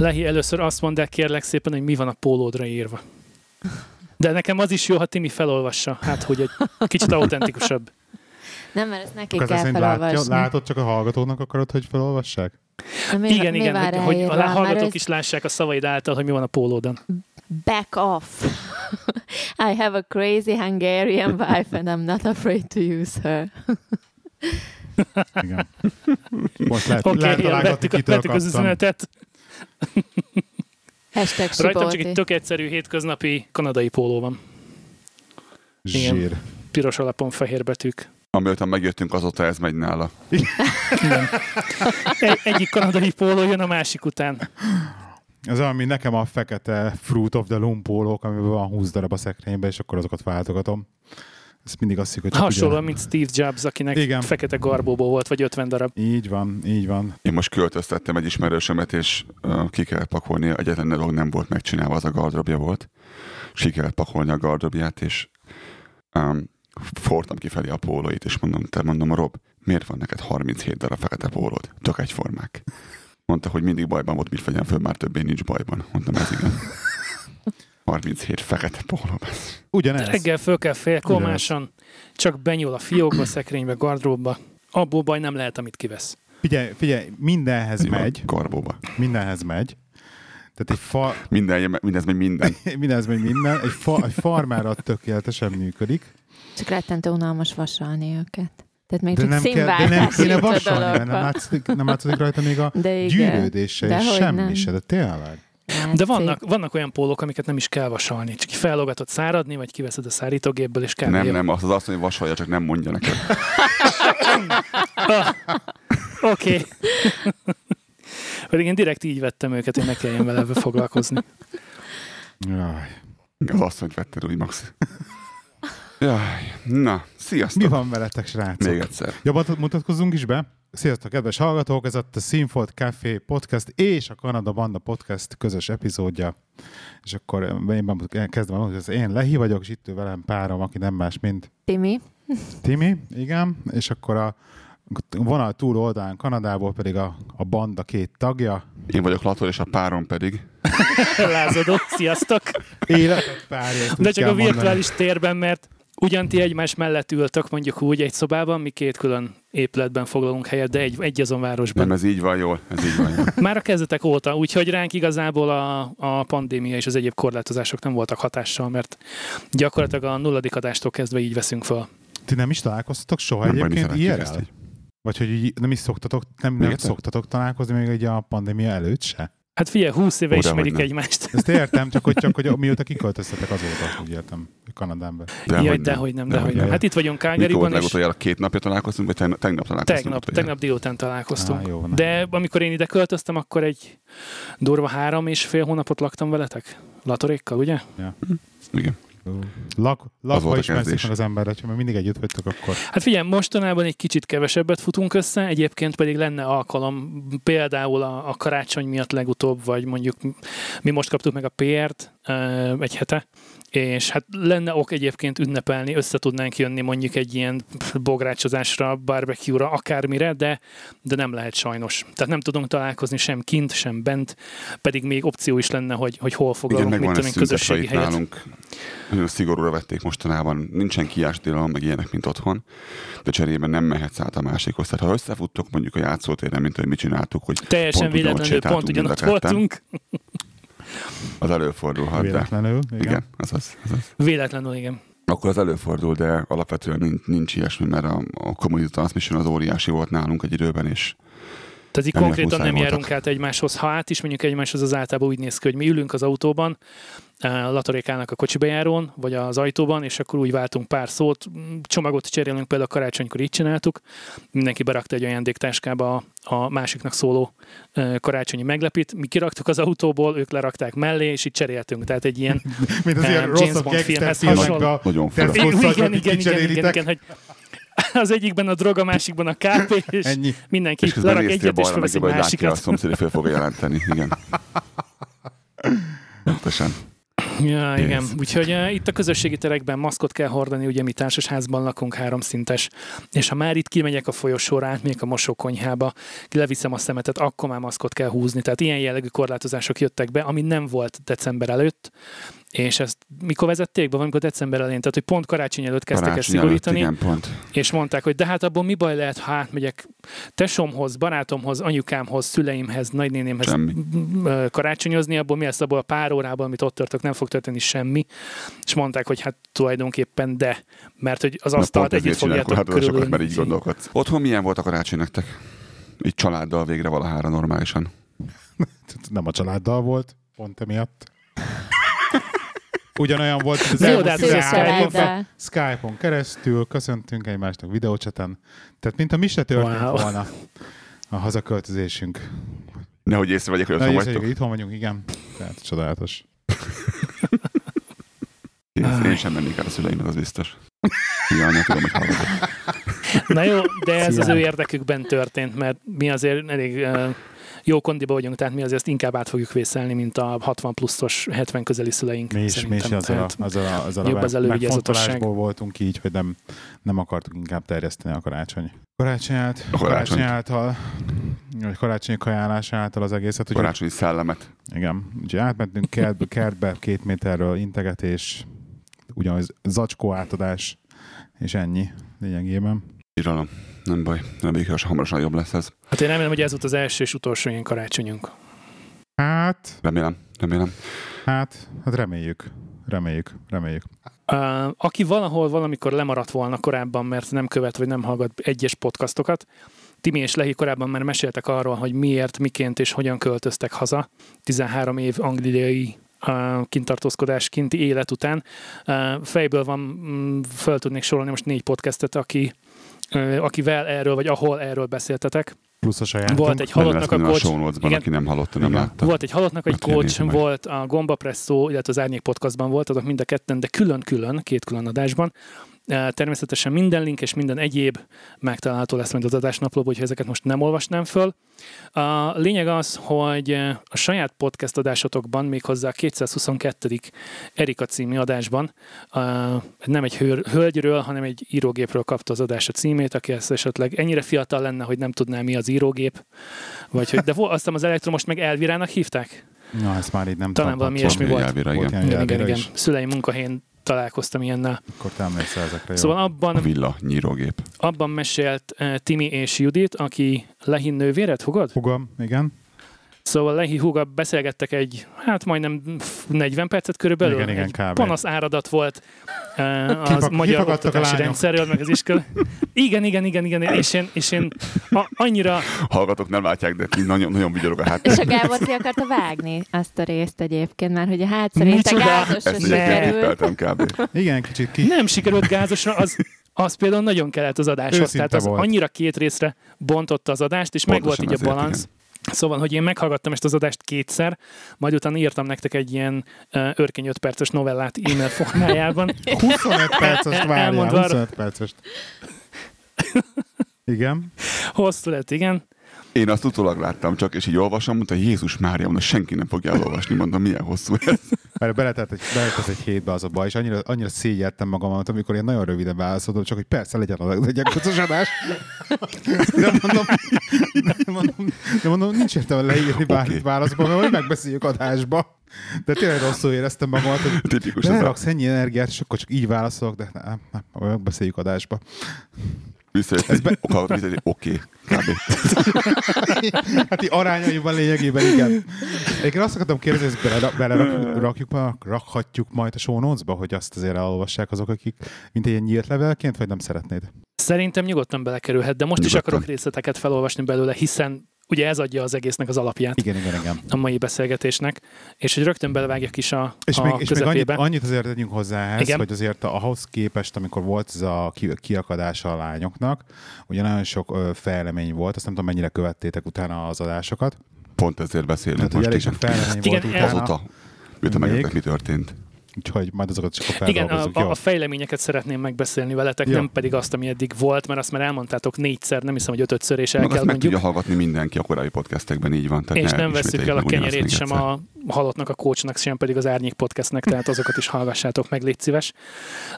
Lehi, először azt mondd el kérlek szépen, hogy mi van a pólódra írva. De nekem az is jó, ha Timi felolvassa, hát hogy egy kicsit autentikusabb. Nem, mert ezt nekik kell szerint látja, felolvasni. látod, csak a hallgatónak akarod, hogy felolvassák? Na, mi, igen, mi igen, hogy, hogy a Mert hallgatók ez is lássák a szavaid által, hogy mi van a pólódon. Back off. I have a crazy Hungarian wife and I'm not afraid to use her. Igen. Most lehet, Oké, lehet okay, találgatni, kitől vettük az üzenetet. Hashtag Rajtam csak egy tök egyszerű hétköznapi kanadai póló van. Igen. Zsír. Piros alapon fehér betűk. Amiután megjöttünk, azóta ez megy nála. Igen. Egy, egyik kanadai póló jön a másik után. Ez mint nekem a fekete Fruit of the Loom pólók, amiben van 20 darab a szekrényben, és akkor azokat váltogatom. Ez mindig azt hiszik, hogy csak Hasonlóan, ugye... mint Steve Jobs, akinek Igen. Fekete garbóból volt, vagy 50 darab. Így van, így van. Én most költöztettem egy ismerősömet, és uh, ki kellett pakolni, egyetlen dolog nem volt megcsinálva, az a gardrobja volt. És ki kellett pakolni a gardrobját, és um, fortam kifelé a pólóit, és mondom, te mondom, Rob, miért van neked 37 darab fekete pólód? Tök egyformák. Mondta, hogy mindig bajban volt, mit vegyem föl, már többé nincs bajban. Mondtam, ez igen. 37 fekete póló. Ugyanez. Reggel föl kell félkolmáson, csak benyúl a fiókba, szekrénybe, gardróbba. Abból baj nem lehet, amit kivesz. Figyelj, figyelj, mindenhez megy, Karbóba. mindenhez megy. Tehát egy fa, Minden, mindez még minden. mindenhez megy minden, egy, fa, egy farmára tökéletesen működik. Csak rettentő unalmas vasalni őket. Tehát még De csak nem, kell, de nem kéne vasalni, nem látszik, nem látszik rajta még a De igen. gyűrődés se, és semmi nem. se, de tényleg. De vannak, vannak olyan pólók, amiket nem is kell vasalni. Csak fellogatod száradni, vagy kiveszed a szárítógépből, és kell. Nem, nem, az az azt mondja, hogy vasalja, csak nem mondja neked. Oké. Pedig én direkt így vettem őket, hogy ne kelljen vele foglalkozni. Jaj. Az azt, hogy vetted úgy, Max. Jaj, na, sziasztok. Mi van veletek, srácok? Még egyszer. Jobban mutatkozzunk is be. Sziasztok, kedves hallgatók! Ez a Sinfold Café podcast és a Kanada Banda podcast közös epizódja. És akkor én kezdem, hogy ez én Lehi vagyok, és itt ül velem párom, aki nem más, mint Timi, Timi, igen, és akkor a vonal túl oldalán Kanadából pedig a, a banda két tagja. Én vagyok Lator, és a párom pedig. Lázadó, sziasztok! Életet párja, De csak a mondani. virtuális térben, mert ugyan ti egymás mellett ültök mondjuk úgy egy szobában, mi két külön épületben foglalunk helyet, de egy, egy azon városban. Nem, ez így van jól. Ez így van jól. Már a kezdetek óta, úgyhogy ránk igazából a, a pandémia és az egyéb korlátozások nem voltak hatással, mert gyakorlatilag a nulladik adástól kezdve így veszünk fel. Ti nem is találkoztatok soha Nem egyébként IRL? így. Vagy hogy így nem is szoktatok, nem, nem szoktatok találkozni még egy a pandémia előtt se? Hát figyelj, 20 éve dehogy ismerik egymást. Ezt értem, csak hogy, csak hogy mióta kiköltöztetek azóta, úgy értem, Kanadánba. Jaj, hogy dehogy nem, Dehogy nem. nem. Hát itt vagyunk Mikor volt Calgaryban, és legutoljára két napja találkoztunk, vagy tegnap, találkoztunk? tegnap, tegnap délután találkoztunk. Á, jó. De amikor én ide költöztem, akkor egy durva három és fél hónapot laktam veletek. Latorékkal, ugye? Igen. Lak, lakva ismerszik kezdés. meg az emberre, mert mindig együtt vagytok akkor. Hát figyelj, mostanában egy kicsit kevesebbet futunk össze, egyébként pedig lenne alkalom, például a, a karácsony miatt legutóbb, vagy mondjuk mi most kaptuk meg a PR-t egy hete, és hát lenne ok egyébként ünnepelni, össze tudnánk jönni mondjuk egy ilyen bográcsozásra, barbecue-ra, akármire, de, de nem lehet sajnos. Tehát nem tudunk találkozni sem kint, sem bent, pedig még opció is lenne, hogy, hogy hol Igen, foglalunk, mit megvan tudom közösségi helyet. nálunk. Nagyon szigorúra vették mostanában. Nincsen kiástilalom, meg ilyenek, mint otthon. De cserében nem mehetsz át a másikhoz. Tehát ha összefuttok mondjuk a játszótéren, mint hogy mit csináltuk, hogy Teljesen pont véletlenül pont ugyanott voltunk. Az előfordulhat. De, Véletlenül. Igen. igen, az az, az az. Véletlenül, igen. Akkor az előfordul, de alapvetően nincs, nincs ilyesmi, mert a, a community transmission az óriási volt nálunk egy időben, és Tehát így konkrétan nem voltak. járunk át egymáshoz. Ha át is mondjuk egymáshoz, az általában úgy néz ki, hogy mi ülünk az autóban, eh, Latorék állnak a kocsibejárón, vagy az ajtóban, és akkor úgy váltunk pár szót. Csomagot cserélünk, például a karácsonykor így csináltuk. Mindenki berakta egy ajándéktáskába a, a másiknak szóló eh, karácsonyi meglepit. Mi kiraktuk az autóból, ők lerakták mellé, és így cseréltünk. Tehát egy ilyen Mint az Eh, ilyen James Bond filmhez hasonló. nagyon igen, igen, igen, igen, igen, hogy az egyikben a drog, a másikban a kávé, és Ennyi. mindenki És lerak egyet, és jobbra, hogy látja, a másikat. szomszéd föl fogja jelenteni. Igen. Pontosan. Ja, igen. Yes. Úgyhogy uh, itt a közösségi terekben maszkot kell hordani, ugye mi társasházban lakunk, háromszintes, és ha már itt kimegyek a folyosóra, átmegyek a mosókonyhába, leviszem a szemetet, akkor már maszkot kell húzni. Tehát ilyen jellegű korlátozások jöttek be, ami nem volt december előtt, és ezt mikor vezették be, valamikor december elején, tehát hogy pont karácsony előtt kezdtek ezt Karácsony előtt, szigorítani, Igen, pont. és mondták, hogy de hát abból mi baj lehet, ha átmegyek tesomhoz, barátomhoz, anyukámhoz, szüleimhez, nagynénémhez Semmi. karácsonyozni, abból mi lesz abból a pár órában, amit ott tartok, nem fog történni semmi. És mondták, hogy hát tulajdonképpen de, mert hogy az asztalt pont együtt fogjátok korlátozásokat, mert így gondolkodsz. Otthon milyen volt a karácsony nektek? Így családdal végre valahára normálisan. Nem a családdal volt, pont emiatt. Ugyanolyan volt, az Jó, elmúlt de Szép 13 Skype-on. Skype-on keresztül köszöntünk egymásnak videócseten. Tehát, mint a mi se történt Wow. volna a hazaköltözésünk. Nehogy észrevegyek, hogy Na, otthon észre, vagytok. hogy itthon vagyunk, igen. Tehát csodálatos. Én, én sem mennék el a szüleimhez, az biztos. Ja, anya, tudom, hogy hallgatok. Na jó, de ez az Szia. ő érdekükben történt, mert mi azért elég ö, jó kondiba vagyunk, tehát mi azért inkább át fogjuk vészelni, mint a 60 pluszos, 70 közeli szüleink. Mi is, mi is azzal a, azzal a, jobb a az elővigyázatosság. megfontolásból voltunk így, hogy nem, nem akartuk inkább terjeszteni a karácsony. Karácsony, át, A karácsony. karácsony által, vagy karácsonyi kajálás által az egészet. Úgyhogy, Karácsonyi szellemet. igen, úgyhogy átmentünk kertbe, kertbe, két méterről integetés, ugyanaz zacskó átadás, és ennyi lényegében. Íralom. Nem baj. Reméljük, hogy hamarosan jobb lesz ez. Hát én remélem, hogy ez volt az első és utolsó ilyen karácsonyunk. Hát, Remélem. Remélem. hát, hát reméljük, reméljük, reméljük. Uh, aki valahol valamikor lemaradt volna korábban, mert nem követ vagy nem hallgat egyes podcastokat, Timi és Lehi korábban már meséltek arról, hogy miért, miként és hogyan költöztek haza 13 év angliai uh, kintartózkodás, kinti élet után. Uh, fejből van, mm, föl tudnék sorolni most négy podcastet, aki, uh, akivel erről, vagy ahol erről beszéltetek. Plusz a sajátunk. Volt egy halottnak a a coach, notes-ban, Igen. aki nem hallotta, nem Igen. látta. volt egy halottnak egy coach, volt a Gomba Presszó, illetve az Árnyék Podcastban volt, azok mind a ketten, de külön-külön, két külön adásban. Természetesen minden link és minden egyéb megtalálható lesz majd az adásnaplóban, hogyha ezeket most nem olvasnám föl. A lényeg az, hogy a saját podcast adásotokban, méghozzá a 222. Erika című adásban nem egy hölgyről, hanem egy írógépről kapta az adás a címét, aki ezt esetleg ennyire fiatal lenne, hogy nem tudná mi az írógép, vagy hogy, de azt hiszem az elektromost meg Elvirának hívták? Na, ezt már így nem Talán valami kapcsolni. ilyesmi volt. Elvira, Volt igen. ilyen Igen, igen, igen. Szüleim munkahelyén találkoztam ilyennel. Akkor te emlékszel ezekre, jó? Szóval A abban, villa nyírógép. abban mesélt uh, Timi és Judit, aki Lehi nővéred, hugod? Hugom, igen. Szóval Lehi huga beszélgettek egy, hát majdnem 40 percet körülbelül. Igen, igen, egy kb. panasz áradat volt uh, az Kifak- magyar oktatási rendszerről, meg az iskola. Igen, igen, igen, igen, és én, és én a, annyira, Hallgatók nem látják, de nagyon, nagyon vigyorog a És háttér. a Gábor ki akarta vágni azt a részt egyébként, mert hogy a hát szerint a gázosra sikerült. Igen, kicsit ki... nem sikerült gázosra, az, az például nagyon kellett az adáshoz. Őszinte Tehát az volt. annyira két részre bontotta az adást, és meg volt Pontosan így a balansz. Szóval, hogy én meghallgattam ezt az adást kétszer, majd utána írtam nektek egy ilyen uh, örkény 5 perces novellát e-mail formájában. 25 percest várjál, Elmondva arra- 25 percest. Igen. Hosszú lett, igen. Én azt utólag láttam csak, és így olvasom, mondta, Jézus Mária, mondta, senki nem fogja elolvasni, mondom, milyen hosszú ez. Mert beletett egy, beletett egy hétbe az a baj, és annyira, annyira szégyeltem magamat, amikor én nagyon röviden válaszoltam, csak hogy persze legyen a legyen kocos adás. De mondom, de mondom, de mondom nincs értelme leírni bármit Oké. válaszba, mert majd megbeszéljük adásba. De tényleg rosszul éreztem magamat, hogy Tipikus ez a beleraksz ennyi energiát, és akkor csak így válaszolok, de nem, nem, majd megbeszéljük adásba. Visszajött, ez be... oké, oké, kb. Hát így arányaiban lényegében igen. Egyébként azt akartam kérdezni, hogy ezt bele, bele rakjuk, rakhatjuk majd a show hogy azt azért elolvassák azok, akik mint egy ilyen nyílt levelként, vagy nem szeretnéd? Szerintem nyugodtan belekerülhet, de most is Nyugodtan. akarok részleteket felolvasni belőle, hiszen ugye ez adja az egésznek az alapját Igen, igen, igen. a mai beszélgetésnek, és hogy rögtön belevágjak is a, És, a még, és még annyit, annyit azért tegyünk hozzá ehhez, Igen. hogy azért ahhoz képest, amikor volt ez a ki- kiakadása a lányoknak, ugye nagyon sok ö, fejlemény volt, azt nem tudom, mennyire követtétek utána az adásokat. Pont ezért beszélünk Tehát, most, elég igen. volt utána. Azóta, miután Még? megjöttek, mi történt. Úgyhogy majd azokat is akkor Igen, a, a, a fejleményeket szeretném megbeszélni veletek, Jó. nem pedig azt, ami eddig volt, mert azt már elmondtátok négyszer, nem hiszem, hogy ötötször, és el Meg kell azt meg mondjuk. tudja hallgatni mindenki a korábbi podcastekben, így van. Tehát És ne nem veszük el a meg kenyerét sem egyszer. a halottnak, a coachnak, sem pedig az Árnyék Podcastnek, tehát azokat is hallgassátok meg, légy szíves.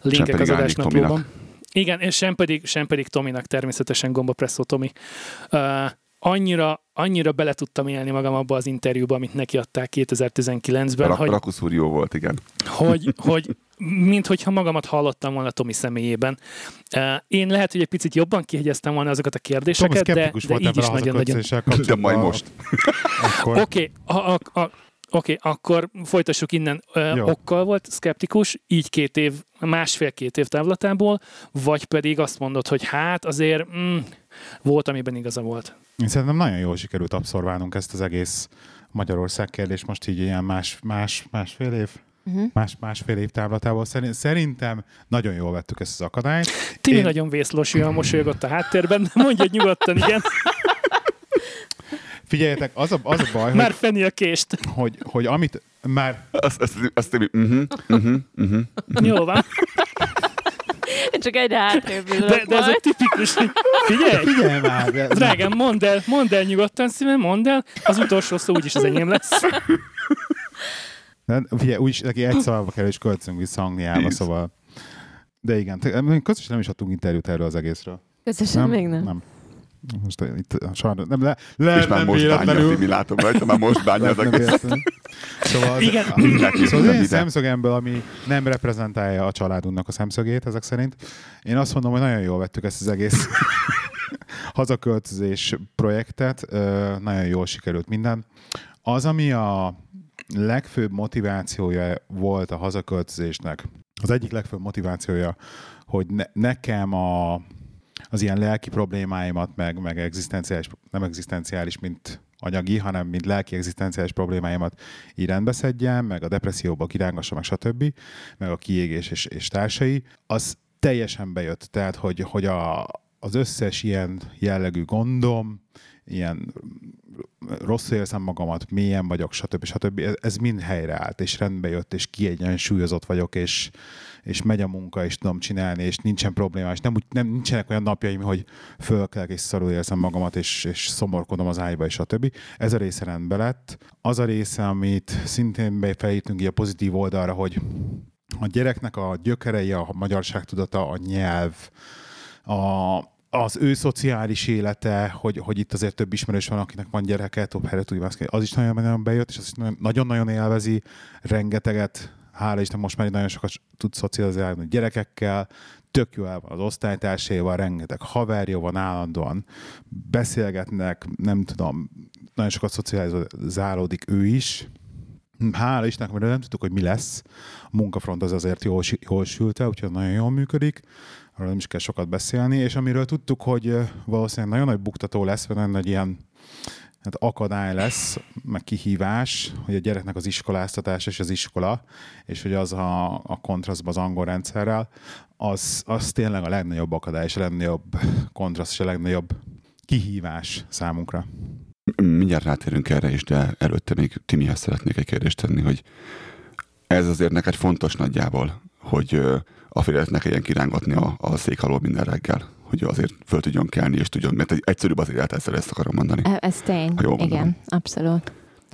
Linkek az adásnaplóban. Igen, és sem pedig, sem pedig Tominak természetesen Gombapresszó Tomi. Uh, annyira, annyira bele tudtam élni magam abba az interjúba, amit neki adták 2019-ben, Rak- hogy, Rakusz úr jó volt, igen. hogy, hogy mint hogyha magamat hallottam volna Tomi személyében. Én lehet, hogy egy picit jobban kihegyeztem volna azokat a Tomi kérdéseket, de, szkeptikus de volt így is a nagyon-nagyon hazakötözéssel De kapcsolatban. majd most. Oké, okay, a, a, Oké, okay, akkor folytassuk innen. Ö, Jó. okkal volt szkeptikus, így két év, másfél-két év távlatából, vagy pedig azt mondod, hogy hát azért mm, volt, amiben igaza volt. Én szerintem nagyon jól sikerült abszorválnunk ezt az egész Magyarország kérdést most így ilyen más, más, másfél év Uh-huh. más, másfél év távlatából. Szerint- Szerintem nagyon jól vettük ezt az akadályt. Timi Én- nagyon vészlos, olyan mosolyogott a háttérben, de mondja nyugodtan, igen. Figyeljetek, az a, az a baj, Már hogy, fenni a kést. hogy, hogy amit már Azt, azt, azt, azt uh-huh, uh-huh, uh-huh. Jó van. Én csak egyre hátrébb De, de ez egy tipikus, hogy figyelj, Figyelj már! De, drágám, mondd el, mondd el nyugodtan szívem, mondd el, az utolsó szó úgyis az enyém lesz. De, figyelj, úgyis neki egy szavaba kell, és költözünk vissza Angliába, szóval... De igen, közösen nem is adtunk interjút erről az egészről. Közösen még nem. nem. Most itt sajnos nem le, le És már nem most bánja, véletlenül. Timi, látom rajta, már most bánja az egész. Szóval az, Igen. a- Szóval az én szemszögemből, ami nem reprezentálja a családunknak a szemszögét ezek szerint, én azt mondom, hogy nagyon jól vettük ezt az egész hazaköltözés projektet, nagyon jól sikerült minden. Az, ami a legfőbb motivációja volt a hazaköltözésnek, az egyik legfőbb motivációja, hogy ne, nekem a, az ilyen lelki problémáimat, meg, meg egzisztenciális, nem egzisztenciális, mint anyagi, hanem mint lelki egzisztenciális problémáimat így rendbeszedjem, meg a depresszióba kirángassa, meg stb., meg a kiégés és, és társai, az teljesen bejött. Tehát, hogy, hogy a, az összes ilyen jellegű gondom, ilyen rosszul érzem magamat, mélyen vagyok, stb. stb. Ez, mind helyreállt, és rendbe jött, és kiegyensúlyozott vagyok, és, és megy a munka, és tudom csinálni, és nincsen probléma, és nem, nem nincsenek olyan napjaim, hogy fölkelek, és szarul érzem magamat, és, és szomorkodom az ágyba, és stb. Ez a része rendbe lett. Az a része, amit szintén befelítünk így a pozitív oldalra, hogy a gyereknek a gyökerei, a magyarságtudata, a nyelv, a, az ő szociális élete, hogy, hogy itt azért több ismerős van, akinek van gyereke, több helyre tudja az is nagyon, nagyon bejött, és az is nagyon- nagyon-nagyon élvezi, rengeteget, hála Isten, most már nagyon sokat tud szocializálni gyerekekkel, tök jó el van az osztálytársaival, rengeteg haverja van állandóan, beszélgetnek, nem tudom, nagyon sokat szocializálódik ő is, Hála Istennek, mert nem tudtuk, hogy mi lesz. A munkafront az azért jól, jól sült el, úgyhogy nagyon jól működik. Arról nem is kell sokat beszélni. És amiről tudtuk, hogy valószínűleg nagyon nagy buktató lesz, vagy nagyon nagy ilyen hát akadály lesz, meg kihívás, hogy a gyereknek az iskoláztatás és az iskola, és hogy az a, a kontrasztban az angol rendszerrel, az, az tényleg a legnagyobb akadály, és a legnagyobb kontraszt, és a legnagyobb kihívás számunkra. Mindjárt rátérünk erre is, de előtte még Timihez szeretnék egy kérdést tenni, hogy ez azért neked fontos nagyjából, hogy a ne kelljen kirángatni a, a szék minden reggel, hogy azért föl tudjon kelni, és tudjon, mert egy egyszerűbb az élet, ezzel ezt akarom mondani. E- Ez tény. Ha jól mondom. Igen, abszolút.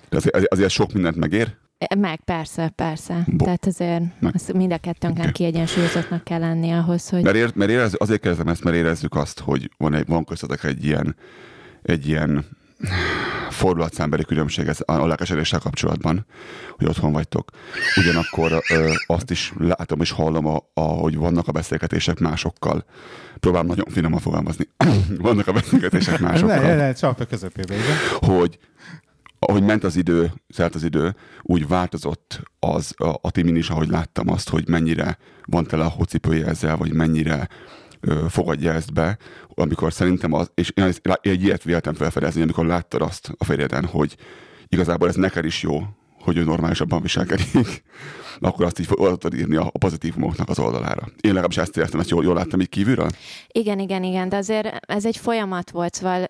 De azért, azért- sok mindent megér, E, Meg, persze, persze. Bo- Tehát azért Meg. az mind a kettőnknek Oké. kiegyensúlyozottnak kell lenni ahhoz, hogy Mert, ér, mert érez, azért kérdezem ezt, mert érezzük azt, hogy van, egy, van köztetek egy ilyen, egy ilyen fordulatszámbeli különbség ez a lelkesedéssel kapcsolatban, hogy otthon vagytok. Ugyanakkor ö, azt is látom és hallom, a, a, hogy vannak a beszélgetések másokkal. Próbálom nagyon finoman fogalmazni. vannak a beszélgetések másokkal. Ne, ne, csak a közepébe, igen. hogy ahogy ment az idő, szállt az idő, úgy változott az a, a Timin is, ahogy láttam azt, hogy mennyire van tele a hócipője ezzel, vagy mennyire ö, fogadja ezt be, amikor szerintem az, és én egy ilyet véltem felfedezni, amikor láttad azt a férjeden, hogy igazából ez neked is jó, hogy ő normálisabban viselkedik, akkor azt így oda tudod írni a, pozitívumoknak az oldalára. Én legalábbis ezt értem, ezt jól, jól láttam így kívülről. Igen, igen, igen, de azért ez egy folyamat volt, szóval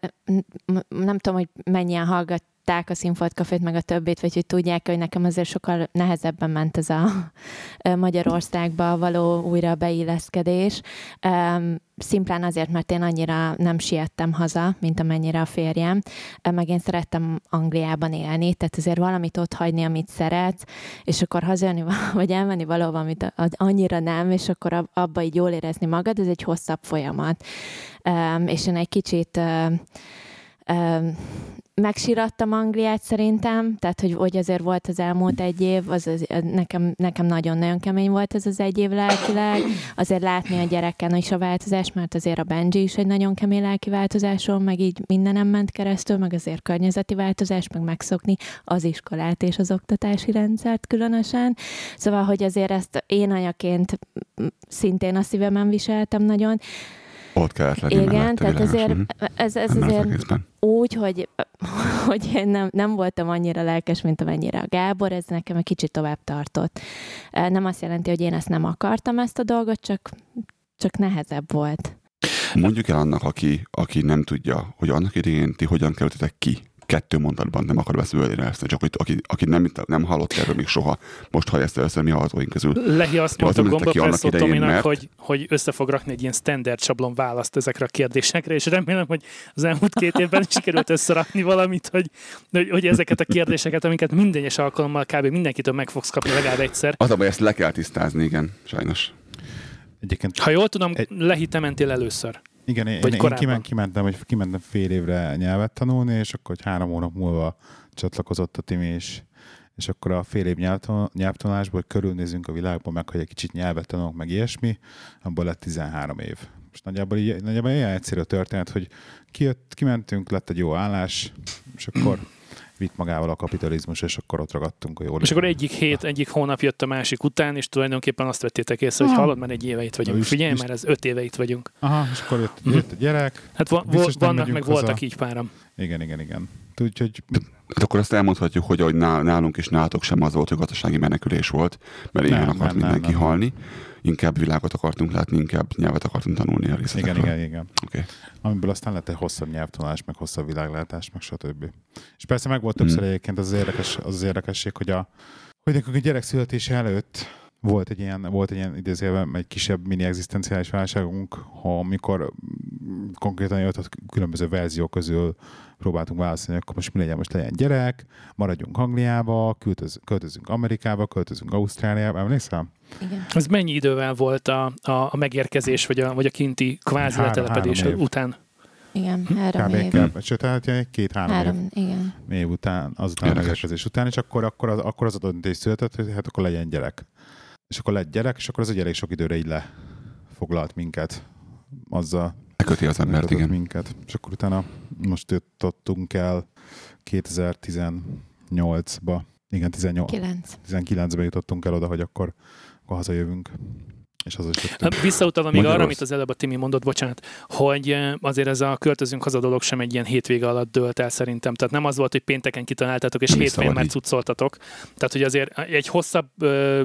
nem tudom, hogy mennyien hallgattátok látták a Színfolt Cafét, meg a többit, vagy hogy tudják, hogy nekem azért sokkal nehezebben ment ez a Magyarországba való újra beilleszkedés. Szimplán azért, mert én annyira nem siettem haza, mint amennyire a férjem, meg én szerettem Angliában élni, tehát azért valamit ott hagyni, amit szeretsz, és akkor hazajönni, vagy elmenni valahova, amit annyira nem, és akkor ab- abba így jól érezni magad, ez egy hosszabb folyamat. És én egy kicsit megsirattam Angliát szerintem, tehát hogy, hogy azért volt az elmúlt egy év, az, az nekem, nekem nagyon-nagyon kemény volt ez az egy év lelkileg, azért látni a gyereken is a változás, mert azért a Benji is egy nagyon kemény lelki változáson, meg így mindenem ment keresztül, meg azért környezeti változás, meg megszokni az iskolát és az oktatási rendszert különösen. Szóval, hogy azért ezt én anyaként szintén a szívemen viseltem nagyon, Ott kellett lenni igen, mellette, tehát világos. azért Mhm. ez, ez Benne az azért egészben. úgy, hogy, hogy én nem, nem voltam annyira lelkes, mint amennyire a Gábor, ez nekem egy kicsit tovább tartott. Nem azt jelenti, hogy én ezt nem akartam, ezt a dolgot, csak, csak nehezebb volt. Mondjuk el annak, aki, aki nem tudja, hogy annak idején ti hogyan kerültetek ki. Kettő mondatban nem akar beszélni ezt, csak hogy aki, aki nem, nem hallott erről még soha, most hallja ezt először mi hallgatóink közül. Lehi azt mondta idején, Tominak, mert- hogy, hogy össze fog rakni egy ilyen standard sablon választ ezekre a kérdésekre, és remélem, hogy az elmúlt két évben sikerült összerakni valamit, hogy, hogy, hogy ezeket a kérdéseket, amiket minden egyes alkalommal kb. mindenkitől meg fogsz kapni legalább egyszer. Az a baj, ezt le kell tisztázni, igen, sajnos. Egyébként Ha jól tudom, Egy- Lehi, te mentél először. Igen, én, Vagy én korábban? kiment, kimentem, hogy kimentem fél évre nyelvet tanulni, és akkor hogy három hónap múlva csatlakozott a Timi is. És akkor a fél év nyelvtan- nyelvtanulásból, körülnézünk a világban, meg hogy egy kicsit nyelvet tanulunk, meg ilyesmi, abból lett 13 év. És nagyjából, így, nagyjából ilyen egyszerű a történet, hogy kijött, kimentünk, lett egy jó állás, és akkor vitt magával a kapitalizmus, és akkor ott ragadtunk a jól. És akkor egyik hét, egyik hónap jött a másik után, és tulajdonképpen azt vettétek észre, hogy hallod, már egy éve itt vagyunk. Is- Figyelj, is- már ez öt éve itt vagyunk. Aha, és akkor jött, Mhm. jött a gyerek. Hát va- Biztos volt, nem vannak, meg haza. voltak így páram. Igen, igen, igen. Úgyhogy Hát akkor azt elmondhatjuk, hogy ahogy ná- nálunk és nálatok sem az volt, hogy gazdasági menekülés volt, mert Nem, akart nem, nem, mindenki nem. halni, inkább világot akartunk látni, inkább nyelvet akartunk tanulni a részletekről. igen, igen, igen. Oké. amiből aztán lett egy hosszabb nyelvtanulás, meg hosszabb világlátás, meg stb. És persze meg volt többször egyébként az, az, érdekes, az, az érdekesség, hogy a, hogy nekünk a gyerek születése előtt volt egy ilyen, volt egy ilyen idézőjelben egy kisebb mini egzisztenciális válságunk, ha amikor mm, konkrétan jött különböző verziók közül próbáltunk válaszolni, akkor most mi legyen, most legyen gyerek, maradjunk Angliába, költöz, költözünk Amerikába, költözünk Ausztráliába, emlékszel? Igen. Ez mennyi idővel volt a, a, a megérkezés, vagy a, vagy a kinti kvázi Három- letelepedés három év. után? Igen, három Kb. év. Kb. Sőt, hát két-három év. Három, igen. év után, azután a megérkezés után, és akkor, akkor, az, akkor az a döntés született, hogy hát akkor legyen gyerek. És akkor lett gyerek, és akkor az egy elég sok időre így lefoglalt minket. Azzal Beköti az embert, igen. minket. És akkor utána most jutottunk el 2018-ba. Igen, 18, Kilenc. 19-ben jutottunk el oda, hogy akkor, akkor hazajövünk. És haza is. Hát Visszautalva még arra, amit az előbb a Timi mondott, bocsánat, hogy azért ez a költözünk haza dolog sem egy ilyen hétvége alatt dőlt el szerintem. Tehát nem az volt, hogy pénteken kitaláltátok, és hétfőn már cuccoltatok. Tehát, hogy azért egy hosszabb ö,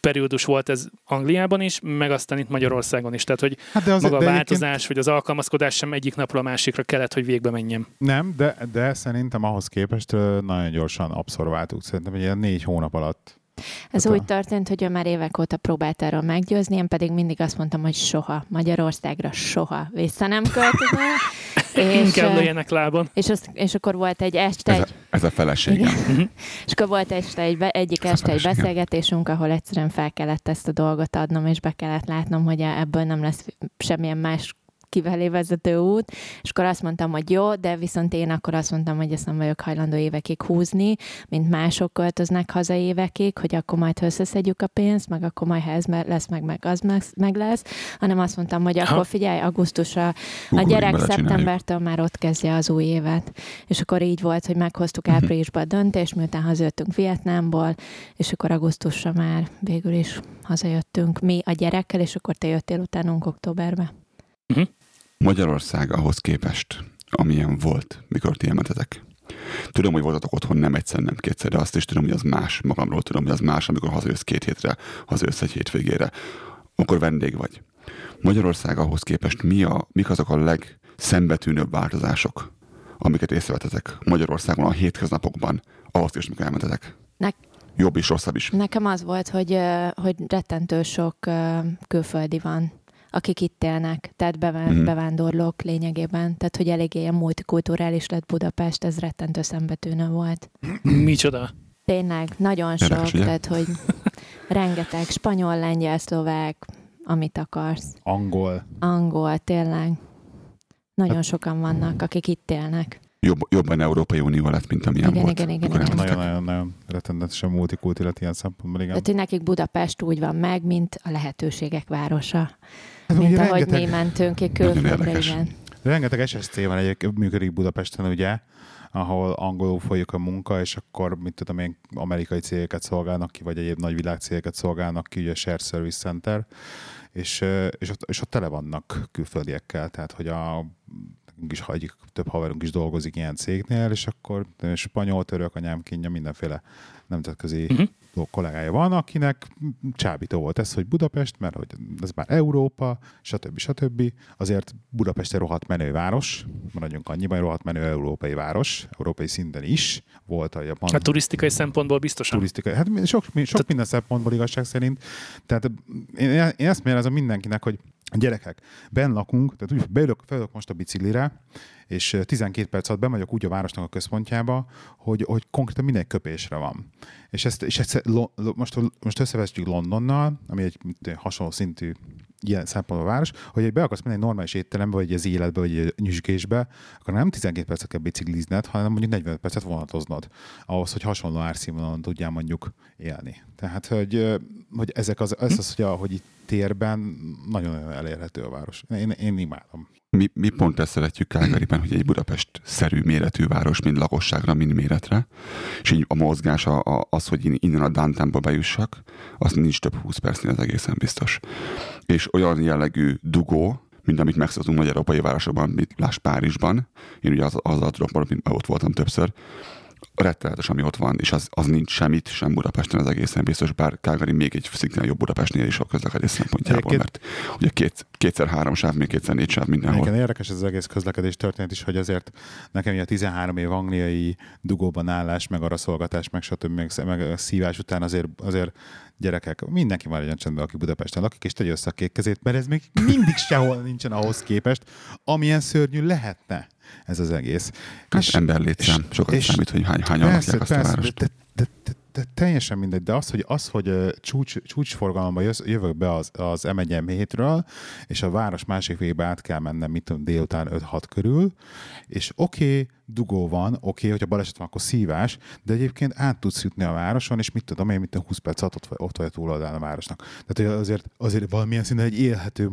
periódus volt ez Angliában is, meg aztán itt Magyarországon is. Tehát, hogy Hát de az, maga a de egyébként változás, vagy az alkalmazkodás sem egyik napról a másikra kellett, hogy végbe menjen. Nem, de, de szerintem ahhoz képest nagyon gyorsan abszorváltuk. Szerintem egy ilyen négy hónap alatt. Ez Hát a- úgy történt, hogy ő már évek óta próbált erről meggyőzni, én pedig mindig azt mondtam, hogy soha, Magyarországra soha vissza nem költözöm. és, Inkább legyenek lábon. és, azt, és akkor volt egy este, Ez a, ez a feleségem. Igen. és akkor volt este egy, egyik Ez este egy beszélgetésünk, ahol egyszerűen fel kellett ezt a dolgot adnom, és be kellett látnom, hogy ebből nem lesz semmilyen más kifelé vezető út, és akkor azt mondtam, hogy jó, de viszont én akkor azt mondtam, hogy ezt nem vagyok hajlandó évekig húzni, mint mások költöznek haza évekig, hogy akkor majd összeszedjük a pénzt, meg akkor majd ha ez lesz, meg, meg az meg, meg lesz, hanem azt mondtam, hogy Ha. akkor figyelj, augusztusra a gyerek szeptembertől már ott kezdje az új évet. És akkor így volt, hogy meghoztuk Mhm. áprilisban a döntést, miután hazajöttünk Vietnámból, és akkor augusztusra már végül is hazajöttünk mi a gyerekkel, és akkor te jöttél utánunk októberbe. Magyarország ahhoz képest, amilyen volt, mikor ti elmentetek. Tudom, hogy voltatok otthon nem egyszer, nem kétszer, de azt is tudom, hogy az más. Magamról tudom, hogy az más, amikor hazajössz két hétre, hazajössz egy hétvégére. Akkor vendég vagy. Magyarország ahhoz képest mi a, mik azok a legszembetűnőbb változások, amiket észrevetetek Magyarországon a hétköznapokban, ahhoz is, mikor elmentetek? Nek- Jobb is, rosszabb is. Nekem az volt, hogy, hogy rettentő sok külföldi van, akik itt élnek, tehát bevá- Mhm. bevándorlók lényegében. Tehát, hogy eléggé ilyen multikulturális lett Budapest, ez rettentő szembetűnő volt. Micsoda? Tényleg, nagyon sok, Érdekes, tehát, hogy rengeteg spanyol, lengyel, szlovák, amit akarsz. Angol. Angol, tényleg. Nagyon Hát- sokan vannak, akik itt élnek. Jobb, jobban Európai Unió lett, mint amilyen Igen, volt. igen, igen, igen. Nagyon-nagyon-nagyon rettenetesen multikulti lett ilyen szempontból, igen. Tehát, hogy nekik Budapest úgy van meg, mint a lehetőségek városa. Hát Mint ahogy rengeteg, mi mentünk ki Nagyon külföldre, igen. rengeteg SSC van egyébként működik Budapesten, ugye, ahol angolul folyik a munka, és akkor, mit tudom én, amerikai cégeket szolgálnak ki, vagy egyéb nagy világcégeket szolgálnak ki, ugye a Share Service Center, és, és, ott, és ott tele vannak külföldiekkel, tehát hogy a nekünk is egyik több haverunk is dolgozik ilyen cégnél, és akkor spanyol, török, anyám kínja, mindenféle nemzetközi uh-huh. Kollégája van, akinek csábító volt ez, hogy Budapest, mert hogy ez már Európa, stb. stb. Azért Budapest egy rohadt menő város, maradjunk annyiban, rohadt menő európai város, európai szinten is. Volt a japán Hát turisztikai szempontból biztosan. turisztikai, hát sok, sok minden szempontból igazság szerint. Tehát én, én ezt mérezem mindenkinek, hogy gyerekek, benn lakunk, tehát úgy beülök, felülök most a biciklire, és 12 perc alatt bemegyek úgy a városnak a központjába, hogy, hogy konkrétan minden köpésre van. És ezt, és ezt lo, lo, most, most összevesztjük Londonnal, ami egy hasonló szintű ilyen szempontból város, hogy be akarsz menni egy normális étterembe, vagy az életbe, vagy egy nyüzsgésbe, akkor nem 12 percet kell biciklizned, hanem mondjuk 40 percet vonatoznod, ahhoz, hogy hasonló árszínvonalon tudjál mondjuk élni. Tehát, hogy, hogy ezek az, ez az, hogy, a, hogy itt térben nagyon elérhető a város. Én, én imádom. Mi, mi pont ezt szeretjük Calgaryben, hogy egy Budapest-szerű méretű város, mind lakosságra, mind méretre, és így a mozgás, a, a, az, hogy én innen a downtownba bejussak, az nincs több 20 percnél, az egészen biztos. És olyan jellegű dugó, mint amit megszoktunk nagy európai városokban, mint Láss Párizsban, én ugye az, tudok mondani, mert ott voltam többször, rettenetes, ami ott van, és az, az nincs semmit, sem Budapesten az egészen biztos, bár Calgary még egy szintén jobb Budapestnél is a közlekedés szempontjából, Egyébként- mert ugye két, kétszer három sáv, még kétszer négy sáv mindenhol. Igen, érdekes ez az egész közlekedés történet is, hogy azért nekem a 13 év angliai dugóban állás, meg araszolgatás, meg stb. meg, meg szívás után azért, azért gyerekek, mindenki legyen csendben, aki Budapesten lakik, és tegye össze a kék kezét, mert ez még mindig sehol nincsen ahhoz képest, amilyen szörnyű lehetne ez az egész. Hát És- ember létszám, és- sokat és- számít, hogy hány, hányan Persze, lakják azt a persze, de, várost. de, de, de, de, teljesen mindegy, de az, hogy, az, hogy csúcs, csúcsforgalomba jövök be az, az M1 hétről, és a város másik végébe át kell mennem, mit tudom, délután 5-6 körül, és oké, okay, dugó van, oké, okay, hogyha baleset van, akkor szívás, de egyébként át tudsz jutni a városon, és mit tudom én, tudom, 20 perc alatt ott, vagy- ott vagy a túloldalán a városnak. Tehát hogy azért, azért valamilyen szinten egy élhető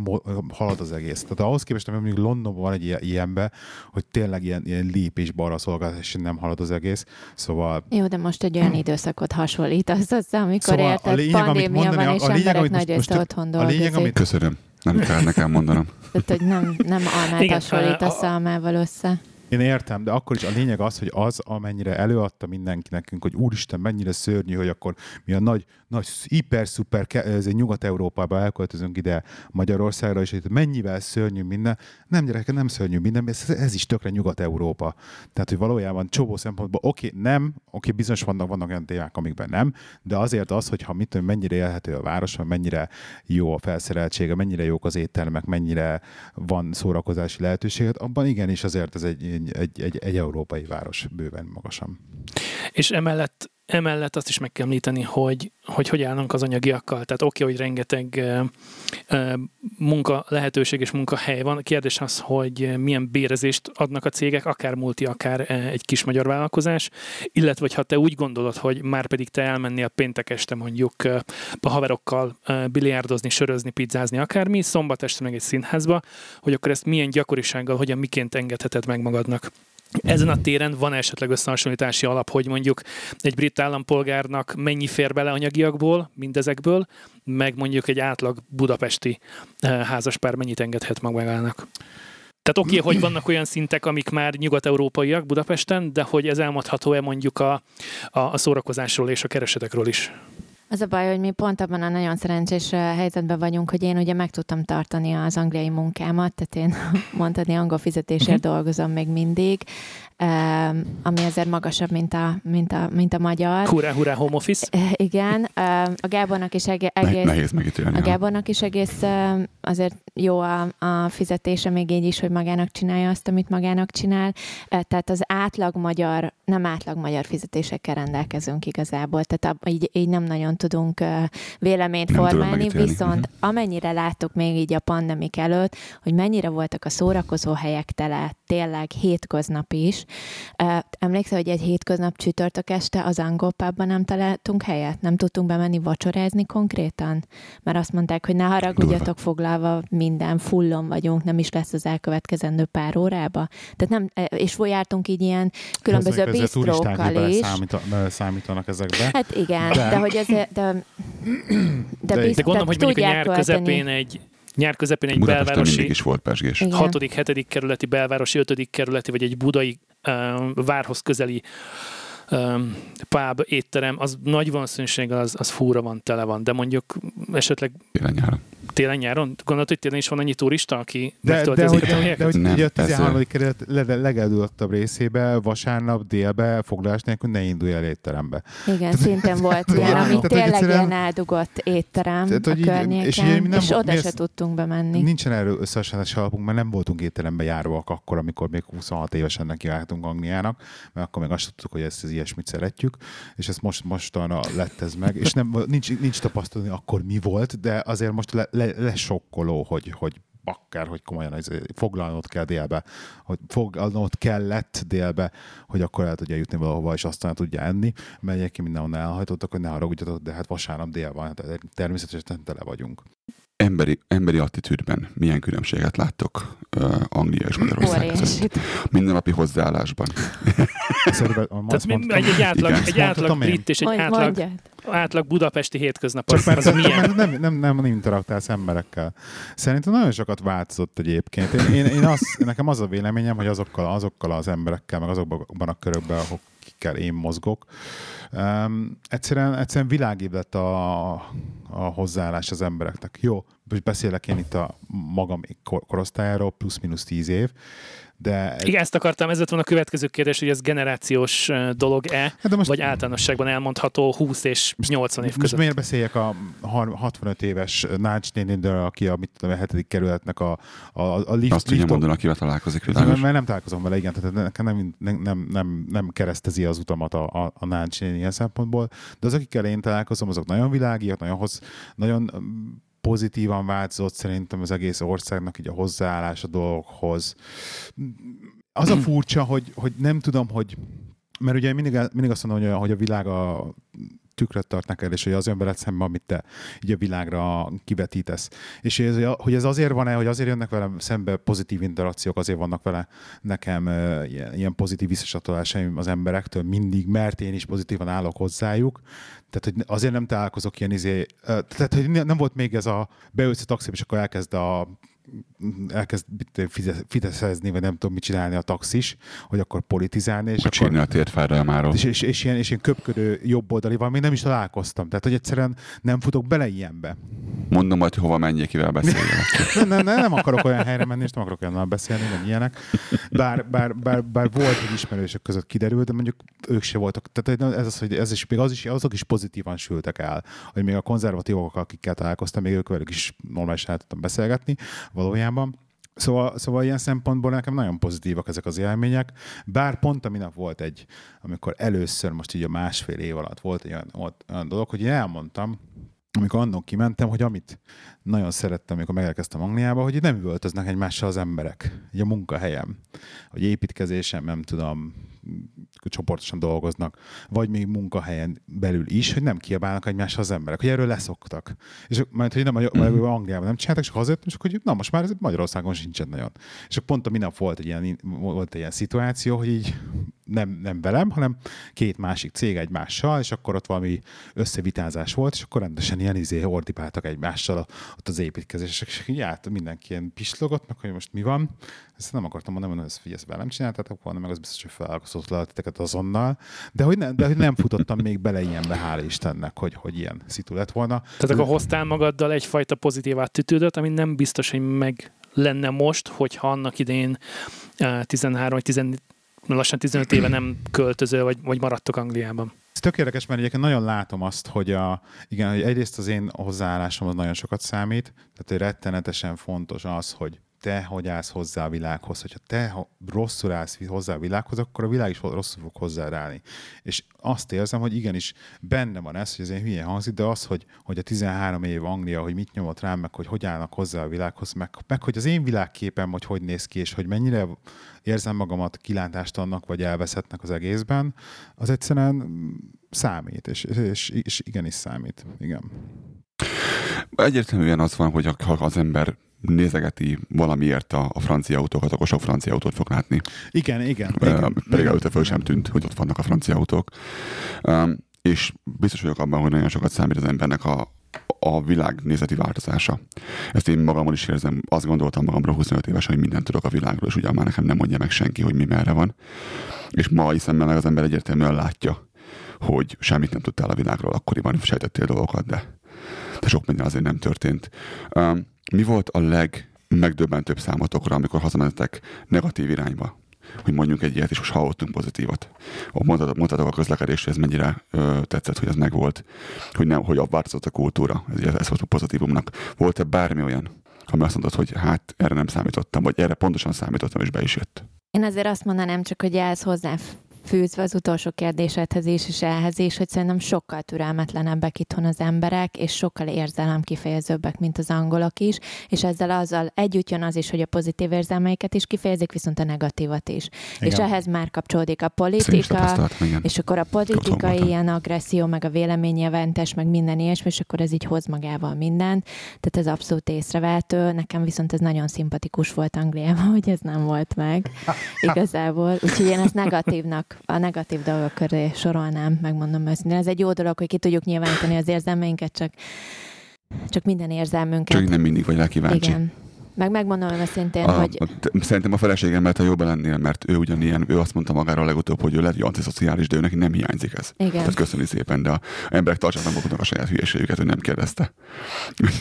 halad az egész. Tehát ahhoz képest, hogy mondjuk Londonban van egy ilyen, ilyenbe, hogy tényleg ilyen, ilyen lépés balra szolgáltatás, és nem halad az egész. Szóval Jó, de most egy olyan időszakot hasonlítasz össze, amikor Szóval a érted, lényeg, amit pandémia mondani- van, és a lényeg, emberek amit most- nagy most része tök- otthon a lényeg, dolgozik. amit- Köszönöm. Nem kell nekem mondanom. Tehát, hogy nem, nem almát Igen, hasonlítasz a- almával össze. Én értem, de akkor is a lényeg az, hogy az, amennyire előadta mindenki nekünk, hogy úristen, mennyire szörnyű, hogy akkor mi a nagy, nagy hiper-szuper ke- ez egy Nyugat-Európába elköltözünk ide Magyarországra, és itt mennyivel szörnyű minden. Nem gyerek, nem szörnyű minden, ez, ez is tökre Nyugat-Európa. Tehát, hogy valójában csomó szempontból, oké, nem, oké, bizonyos vannak, vannak olyan témák, amikben nem, de azért az, hogyha mit tudom, mennyire élhető a város, mennyire jó a felszereltsége, mennyire jók az éttermek, mennyire van szórakozási lehetőséget, abban igenis azért ez egy, egy, egy, egy, európai város bőven magasan. És emellett, emellett azt is meg kell említeni, hogy hogy, hogy állnak az anyagiakkal. Tehát oké, okay, hogy rengeteg munka lehetőség és munkahely van. A kérdés az, hogy milyen bérezést adnak a cégek, akár multi, akár egy kis magyar vállalkozás, illetve ha te úgy gondolod, hogy már pedig te elmennél péntek este mondjuk a haverokkal biliárdozni, sörözni, pizzázni, akármi, szombat este meg egy színházba, hogy akkor ezt milyen gyakorisággal, hogyan miként engedheted meg magadnak. Ezen a téren van esetleg összehasonlítási alap, hogy mondjuk egy brit állampolgárnak mennyi fér bele anyagiakból, mindezekből, meg mondjuk egy átlag budapesti eh, házaspár mennyit engedhet magának. Tehát oké, okay, hogy vannak olyan szintek, amik már nyugat-európaiak Budapesten, de hogy ez elmondható-e mondjuk a, a, a szórakozásról és a keresetekről is? Az a baj, hogy mi pont abban a nagyon szerencsés helyzetben vagyunk, hogy én ugye meg tudtam tartani az angliai munkámat, tehát én mondhatni angol fizetésért dolgozom még mindig, ami azért magasabb, mint a, mint a, mint a magyar. Hurrá, hurrá, home office. Eh, Igen, a Gábornak is egész... nehéz megítélni. A. Gábornak is egész azért jó a, a fizetése, még így is, hogy magának csinálja azt, amit magának csinál. Ö, Tehát az átlag magyar, nem átlag magyar fizetésekkel rendelkezünk igazából, tehát így, így nem nagyon tudunk véleményt Nem formálni, viszont amennyire láttuk még így a pandemik előtt, hogy mennyire voltak a szórakozó helyek tele, tényleg hétköznap is. Emlékszel, hogy egy hétköznap csütörtök este az angol pubban nem találtunk helyet? Nem tudtunk bemenni vacsorázni konkrétan? Mert azt mondták, hogy ne haragudjatok foglalva, minden fullon vagyunk, nem is lesz az elkövetkezendő pár órába. Tehát nem, és jártunk így ilyen különböző bistrókkal is. beleszámít- beleszámítanak ezekbe. Hát igen, de, de hogy ez, de, de, De- de, bizt, De gondolom, hogy mondjuk a nyár közepén egy nyár közepén egy Budapesten mindig belvárosi is volt pesgés. Igen. 6., 7. kerületi, belvárosi 5. kerületi, vagy egy budai uh, várhoz közeli um, pub, étterem, az nagy valószínűséggel az, az fúra van, tele van, de mondjuk esetleg Télen nyáron. Télen nyáron, gondolod, hogy télen is van annyi turista, aki De, de, hogy, éttermeket? de, hogy Nem, ugye a persze. 13. kerület le- legeldulattabb részébe vasárnap délbe foglalás nélkül ne indulj el étterembe. Igen, szintén volt ilyen, ami tényleg ilyen eldugott étterem Tehát, a hogy így- környéken, és mi nem és oda se tudtunk bemenni. Nincsen erről összehasonlítási alapunk, mert nem voltunk étterembe járóak akkor, amikor még 26 évesen nekivágtunk Angliának, mert akkor még azt tudtuk, hogy ezt az ilyesmit szeretjük, és ezt most mostanra lett ez meg, és nem, nincs, nincs tapasztalni, akkor mi volt, de azért most le, le, lesokkoló, hogy, hogy bakker, hogy komolyan ez, foglalnod kell délbe, hogy foglalnod kellett délbe, hogy akkor el tudja jutni valahova, és aztán tudja enni, mert egyébként mindenhonnan elhajtottak, hogy ne haragudjatok, de hát vasárnap dél van, tehát természetesen tele vagyunk. Emberi, emberi attitűdben milyen különbséget láttok uh, Anglia és Magyarország között? Mindennapi hozzáállásban. Tehát mi- egy, egy átlag, Igen. egy átlag brit és egy Mondj- átlag, mondjad. átlag budapesti hétköznap, Csak az, mert, az milyen? mert nem, nem, nem, nem interaktálsz emberekkel. Szerintem nagyon sokat változott egyébként. Én, én, én az, nekem az a véleményem, hogy azokkal, azokkal az emberekkel, meg azokban a körökben, akikkel én mozgok, um, egyszerűen, egyszerűen világébb lett a, a hozzáállás az embereknek. Jó, most beszélek én itt a magam kor- korosztályáról, plusz-minusz tíz év, de Igen, ezt akartam, ez lett volna a következő kérdés, hogy ez generációs dolog-e, Hát de most- vagy általánosságban elmondható 20 és 80 év Most között. miért beszéljek a har- 65 éves Nács nénindől, aki a, mit tudom, a hetedik kerületnek a, a, a lift, Azt tudja mondani, akivel találkozik, Nem, világos. mert nem találkozom vele, igen, tehát nekem nem, nem, nem, nem, nem keresztezi az utamat a, a, a Nács néni ilyen szempontból, de az, akikkel én találkozom, azok nagyon világiak, nagyon, hoz, nagyon pozitívan változott szerintem az egész országnak így a hozzáállás a dolgokhoz. Az a furcsa, hogy, hogy nem tudom, hogy mert ugye mindig, mindig azt mondom, hogy a, hogy a világ a tükröt tart neked, és hogy az jön veled szembe, amit te így a világra kivetítesz. És ez, hogy ez azért van-e, hogy azért jönnek velem szembe pozitív interakciók, azért vannak vele nekem ilyen, ilyen pozitív visszacsatolásaim az emberektől mindig, mert én is pozitívan állok hozzájuk. Tehát, hogy azért nem találkozok ilyen izé, tehát, hogy nem volt még ez a beülsz a taxiba, és akkor elkezd a elkezd fideszezni, vagy nem tudom mit csinálni a taxis, hogy akkor politizálni, és Csírni akkor, a máról. és, és, és, ilyen, és ilyen köpködő jobboldalival még nem is találkoztam. Tehát, hogy egyszerűen nem futok bele ilyenbe. Mondom majd, hova menjék, kivel beszéljenek. Nem, nem, nem, nem akarok olyan helyre menni, és nem akarok olyannal beszélni, nem ilyenek. Bár, bár, bár, bár volt, hogy ismerősök között kiderült, de mondjuk ők se voltak. Tehát ez az, hogy ez is, még az is, azok is pozitívan sültek el, hogy még a konzervatívok, akikkel találkoztam, még ők velük is normálisan tudtam beszélgetni valójában. Szóval, szóval ilyen szempontból nekem nagyon pozitívak ezek az élmények, bár pont a minap volt egy, amikor először most így a másfél év alatt volt egy olyan, olyan dolog, hogy én elmondtam, amikor annól kimentem, hogy amit nagyon szerettem, amikor megérkeztem Angliába, hogy nem üvöltöznek egymással az emberek. Így a munkahelyem, hogy építkezésem, nem tudom, csoportosan dolgoznak, vagy még munkahelyen belül is, hogy nem kiabálnak egymással az emberek, hogy erről leszoktak. És majd, hogy nem Angliában nem csináltak, csak azért, csak hogy na most már ez Magyarországon sincsen nagyon. És akkor pont a minap volt egy ilyen, volt egy ilyen szituáció, hogy így nem, nem velem, hanem két másik cég egymással, és akkor ott valami összevitázás volt, és akkor rendesen ilyen izé ordibáltak egymással ott az építkezések, és így állt mindenki ilyen pislogott, meg hogy most mi van. Ezt nem akartam mondani, hogy ezt figyelsz velem csináltatok volna, meg az biztos, hogy abszolút leheteket azonnal, de hogy, nem, de hogy nem futottam még bele ilyenbe, hála Istennek, hogy, hogy ilyen szitu lett volna. Tehát akkor hoztál magaddal egyfajta pozitív attitűdöt, ami nem biztos, hogy meg lenne most, hogyha annak idején 13 vagy 10, lassan 15 éve nem költöző, vagy, vagy maradtok Angliában. Ez tök érdekes, mert egyébként nagyon látom azt, hogy, a, igen, hogy egyrészt az én hozzáállásom az nagyon sokat számít, tehát hogy rettenetesen fontos az, hogy te hogy állsz hozzá a világhoz. Hogyha te rosszul állsz hozzá a világhoz, akkor a világ is rosszul fog hozzáállni. És azt érzem, hogy igenis benne van ez, hogy ez egy hülye hangzik, de az, hogy, hogy a 13 év Anglia, hogy mit nyomott rám, meg hogy hogy állnak hozzá a világhoz, meg, meg hogy az én világképem, hogy hogy néz ki, és hogy mennyire érzem magamat kilántástalannak, vagy elveszettnek az egészben, az egyszerűen számít, és, és, és igenis számít. Igen. Egyértelműen az van, hogy ha az ember nézegeti valamiért a, a francia autókat, akkor sok francia autót fog látni. Igen, igen. Uh, igen pedig előtte föl sem tűnt, hogy ott vannak a francia autók. Um, és biztos vagyok abban, hogy nagyon sokat számít az embernek a, a világ nézeti változása. Ezt én magamon is érzem, azt gondoltam magamra 25 évesen, hogy mindent tudok a világról, és ugye már nekem nem mondja meg senki, hogy mi merre van. És ma szemben meg az ember egyértelműen látja, hogy semmit nem tudtál a világról, akkoriban sejtettél dolgokat, de, de sok minden azért nem történt. Um, mi volt a legmegdöbbentőbb számotokra, amikor hazamentetek negatív irányba? Hogy mondjuk egy ilyet, és most hallottunk pozitívat. Mondhatok a közlekedésre, ez mennyire ö, tetszett, hogy ez megvolt, hogy, nem, hogy változott a kultúra, ez, ez volt a pozitívumnak. Volt-e bármi olyan, ami azt mondtad, hogy hát erre nem számítottam, vagy erre pontosan számítottam, és be is jött? Én azért azt mondanám csak, hogy ez hozzá fűzve az utolsó kérdésedhez is, és ehhez is, hogy szerintem sokkal türelmetlenebbek itthon az emberek, és sokkal érzelemkifejezőbbek, mint az angolok is, és ezzel azzal együtt jön az is, hogy a pozitív érzelmeiket is kifejezik, viszont a negatívat is. Igen. És ehhez már kapcsolódik a politika, és akkor a politikai ilyen agresszió, meg a véleményjelentes, meg minden ilyesmi, és akkor ez így hoz magával mindent. Tehát ez abszolút észrevehető. Nekem viszont ez nagyon szimpatikus volt Angliában, hogy ez nem volt meg igazából. Úgyhogy én ezt negatívnak a negatív dolgok köré sorolnám, megmondom őszintén. Ez egy jó dolog, hogy ki tudjuk nyilvánítani az érzelmeinket, csak, csak minden érzelmünket. Csak nem mindig vagy rá kíváncsi. Igen. Meg megmondom őszintén, a, hogy... Szerintem a feleségem, mert ha jobban lennél, mert ő ugyanilyen, ő azt mondta magáról legutóbb, hogy ő lehet, hogy antiszociális, de ő neki nem hiányzik ez. Igen. Tehát köszöni szépen, de a emberek tartsanak maguknak a saját hülyeségüket, ő nem kérdezte.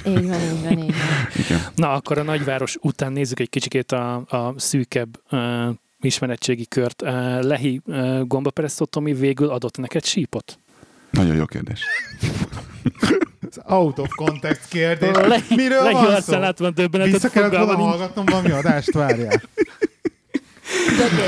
Így van, így van, így van. Igen. Na, akkor a nagyváros után nézzük egy kicsikét a, a szűkebb uh, ismeretségi kört. Lehi gombaperesztó Tomi végül adott neked sípot? Nagyon jó kérdés. out of context kérdés. Lehi, Miről Lehi van szó? van döbbenetet. Vissza kellett volna hallgatnom valami adást, várjál.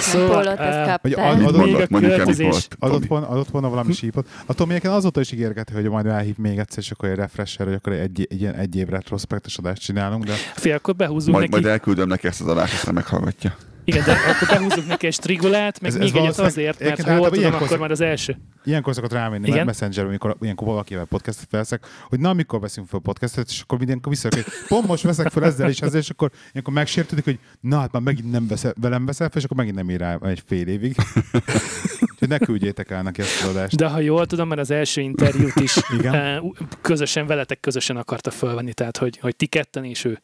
Szóval, uh, hogy adott, még a. Adott, volna, adott volna valami sípot. A Tomi azóta is ígérgeti, hogy majd elhív még egyszer, és akkor egy refresher, hogy akkor egy, egy, ilyen egy év retrospektus adást csinálunk. De... Fél, akkor behúzunk majd, neki. Majd elküldöm neki ezt az adást, aztán meghallgatja. Igen, de akkor behúzunk neki egy strigulát, meg ez, még ez egyet azért, mert ha jól tudom, akkor már az első. Ilyenkor szokott rámenni Igen? Messenger, amikor ilyenkor valakivel podcastet felszek, hogy na, amikor veszünk fel podcastet, és akkor mindenkor vissza, hogy pont most veszek fel ezzel és ezzel, és akkor ilyenkor megsértődik, hogy na, hát már megint nem veszel, velem veszel fel, és akkor megint nem ír rá egy fél évig. Úgyhogy ne küldjétek el neki ezt az adást. De ha jól tudom, mert az első interjút is Igen? közösen, veletek közösen akarta fölvenni, tehát hogy, hogy ti ketten és ő.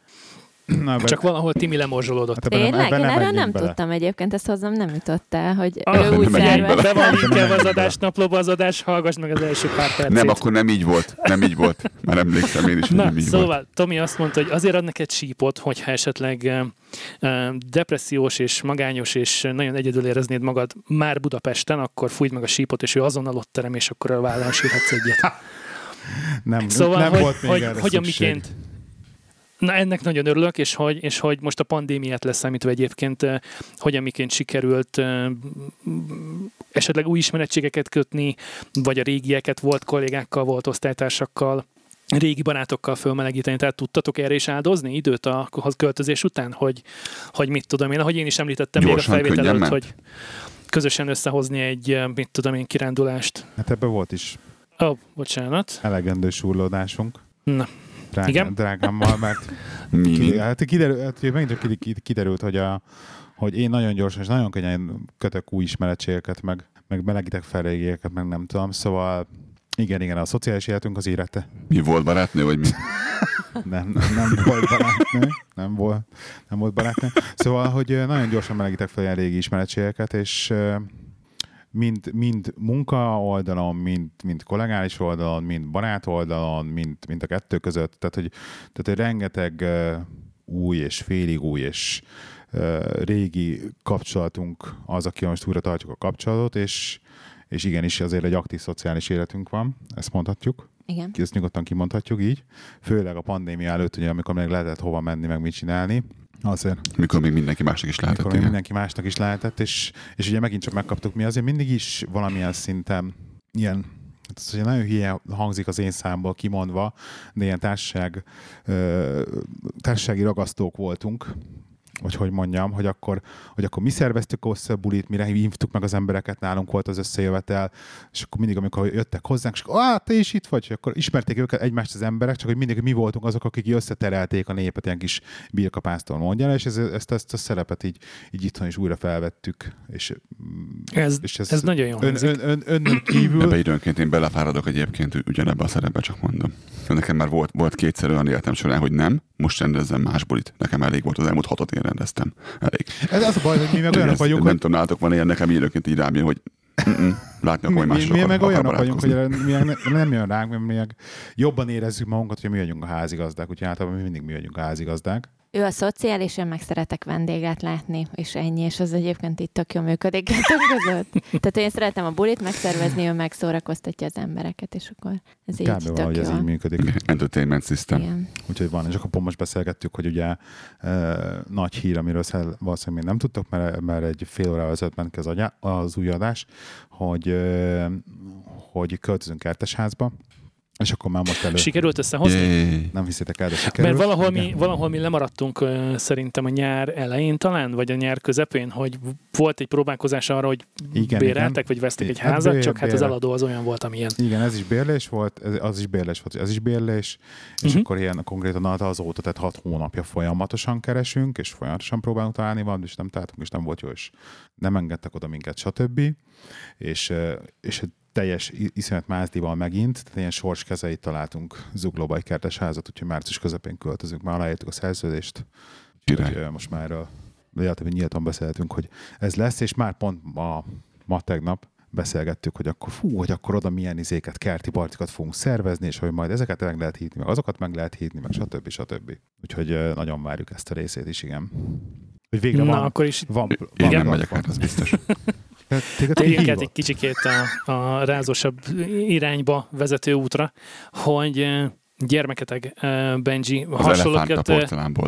Na, Csak valahol Timi lemorzsolódott. Hát én, nem, én erről nem bele. tudtam egyébként, ezt hozzám nem jutott el, hogy ah, ő úgy szervez. Be van linkelve az adás naplóba az adás, hallgass meg az első pár percét. Nem, akkor nem így volt. Nem így volt. Már emlékszem én is, hogy Na, nem így szóval, volt. Tomi azt mondta, hogy azért ad neked sípot, hogyha esetleg uh, depressziós és magányos és nagyon egyedül éreznéd magad már Budapesten, akkor fújj meg a sípot, és ő azonnal ott terem, és akkor a vállán sírhatsz egyet. Nem, szóval, nem hogy, volt még hogy, erre hogyan miként Na ennek nagyon örülök, és hogy, és hogy most a pandémiát leszámítva egyébként eh, hogyan miként sikerült eh, esetleg új ismerettségeket kötni, vagy a régieket volt kollégákkal, volt osztálytársakkal, régi barátokkal fölmelegíteni, tehát tudtatok erre is áldozni időt a költözés után, hogy, hogy mit tudom én, ahogy én is említettem Gyorsan, még a felvétel előtt, hogy közösen összehozni egy, eh, mit tudom én, kirándulást. Hát ebben volt is. Ó, oh, bocsánat. Elegendő súrlódásunk. Na, drágám, Igen? drágámmal, mert ki, hát kiderült, hát megint csak kiderült, hogy, a, hogy én nagyon gyorsan és nagyon könnyen kötök új ismeretségeket, meg, meg melegítek felrégéket, meg nem tudom, szóval igen, igen, a szociális életünk az érete. Mi volt barátnő, vagy mi? nem, nem, nem volt barátnő, nem volt, nem volt barátnő. Szóval, hogy nagyon gyorsan melegítek fel ilyen régi ismeretségeket, és mind, mind munka oldalon, mind, mind kollégális oldalon, mind barát oldalon, mind, mind a kettő között. Tehát, hogy, tehát, hogy rengeteg új és félig új és régi kapcsolatunk az, aki most újra tartjuk a kapcsolatot, és, és igenis azért egy aktív szociális életünk van, ezt mondhatjuk. Igen. Ezt nyugodtan kimondhatjuk így. Főleg a pandémia előtt, ugye, amikor még lehetett hova menni, meg mit csinálni. Azért, Mikor még mindenki másnak is lehetett. amikor még mindenki másnak is lehetett, és, és ugye megint csak megkaptuk mi azért mindig is valamilyen szinten ilyen hát ez ugye nagyon hülye hangzik az én számból kimondva, de ilyen társaság, társasági ragasztók voltunk, vagy hogy mondjam, hogy akkor, hogy akkor mi szerveztük össze a bulit, mire hívtuk meg az embereket, nálunk volt az összejövetel, és akkor mindig, amikor jöttek hozzánk, és akkor, ah, te is itt vagy, és akkor ismerték őket egymást az emberek, csak hogy mindig mi voltunk azok, akik összeterelték a népet, ilyen kis birkapásztól mondja, és ez, ezt, ezt a szerepet így, így itthon is újra felvettük, és, Ez, és ez nagyon jó ön, ön, ön, önnön kívül, Ebbe időnként én belefáradok egyébként ugyanebbe a szerepbe, csak mondom. Nekem már volt, volt kétszer olyan életem során, hogy nem, most rendezzem más bulit. Nekem elég volt, az elmúlt hatot én rendeztem. Elég. ez az a baj, hogy mi meg olyanok vagyunk, nem tudom, nálatok van ilyen, nekem időnként így rám jön, hogy látni akkor, mi, mi meg olyanok vagyunk, hogy mi nem jön ránk, mi meg jobban érezzük magunkat, hogy mi vagyunk a házigazdák, úgyhogy általában mi mindig mi vagyunk a házigazdák. Ő a szociális, én meg szeretek vendéget látni, és ennyi, és az egyébként itt tök jó működik között. Tehát én szeretem a bulit megszervezni, ő megszórakoztatja az embereket, és akkor ez így Kb. tök valahogy ez jó. így működik. Entertainment system. Igen. Úgyhogy van, és akkor most beszélgettük, hogy ugye e, nagy hír, amiről szel- valószínűleg még nem tudtok, mert, mert egy fél órával ezelőtt ment ki az, agyá, az új adás, hogy, e, hogy költözünk kertesházba, és akkor már most elő... Sikerült összehozni? Yay. Nem hiszitek el, de sikerült. Mert valahol mi, Igen. valahol mi lemaradtunk szerintem a nyár elején talán, vagy a nyár közepén, hogy volt egy próbálkozás arra, hogy Igen, béreltek, igen. vagy vesztek egy Hát házat, bér- csak hát az eladó az olyan volt, amilyen. Igen, ez is bérlés volt, ez, az is bérlés volt, ez is bérlés, és Mhm. akkor ilyen konkrétan az- azóta, tehát hat hónapja folyamatosan keresünk, és folyamatosan próbálunk találni valamit, és nem találtunk, és nem volt jó, és nem engedtek oda minket, stb. És, és egy teljes iszonyat mázdival megint, tehát ilyen sors kezeit találtunk Zuglóba egy kertes házat, úgyhogy március közepén költözünk, már aláírtuk a szerződést, úgyhogy most már erről relatíve nyíltan beszéltünk, hogy ez lesz, és már pont ma, ma tegnap beszélgettük, hogy akkor fú, hogy akkor oda milyen izéket, kerti partikat fogunk szervezni, és hogy majd ezeket meg lehet hívni, meg azokat meg lehet hívni, meg stb. stb. Úgyhogy nagyon várjuk ezt a részét is, igen. Hogy végre Na, van, akkor is van, van van- megyek át, az biztos. Te- Téged térjünk át kihívott? egy kicsikét a, a rázósabb irányba vezető útra, hogy ö, gyermeketeg ö, Benji Az hasonlókat,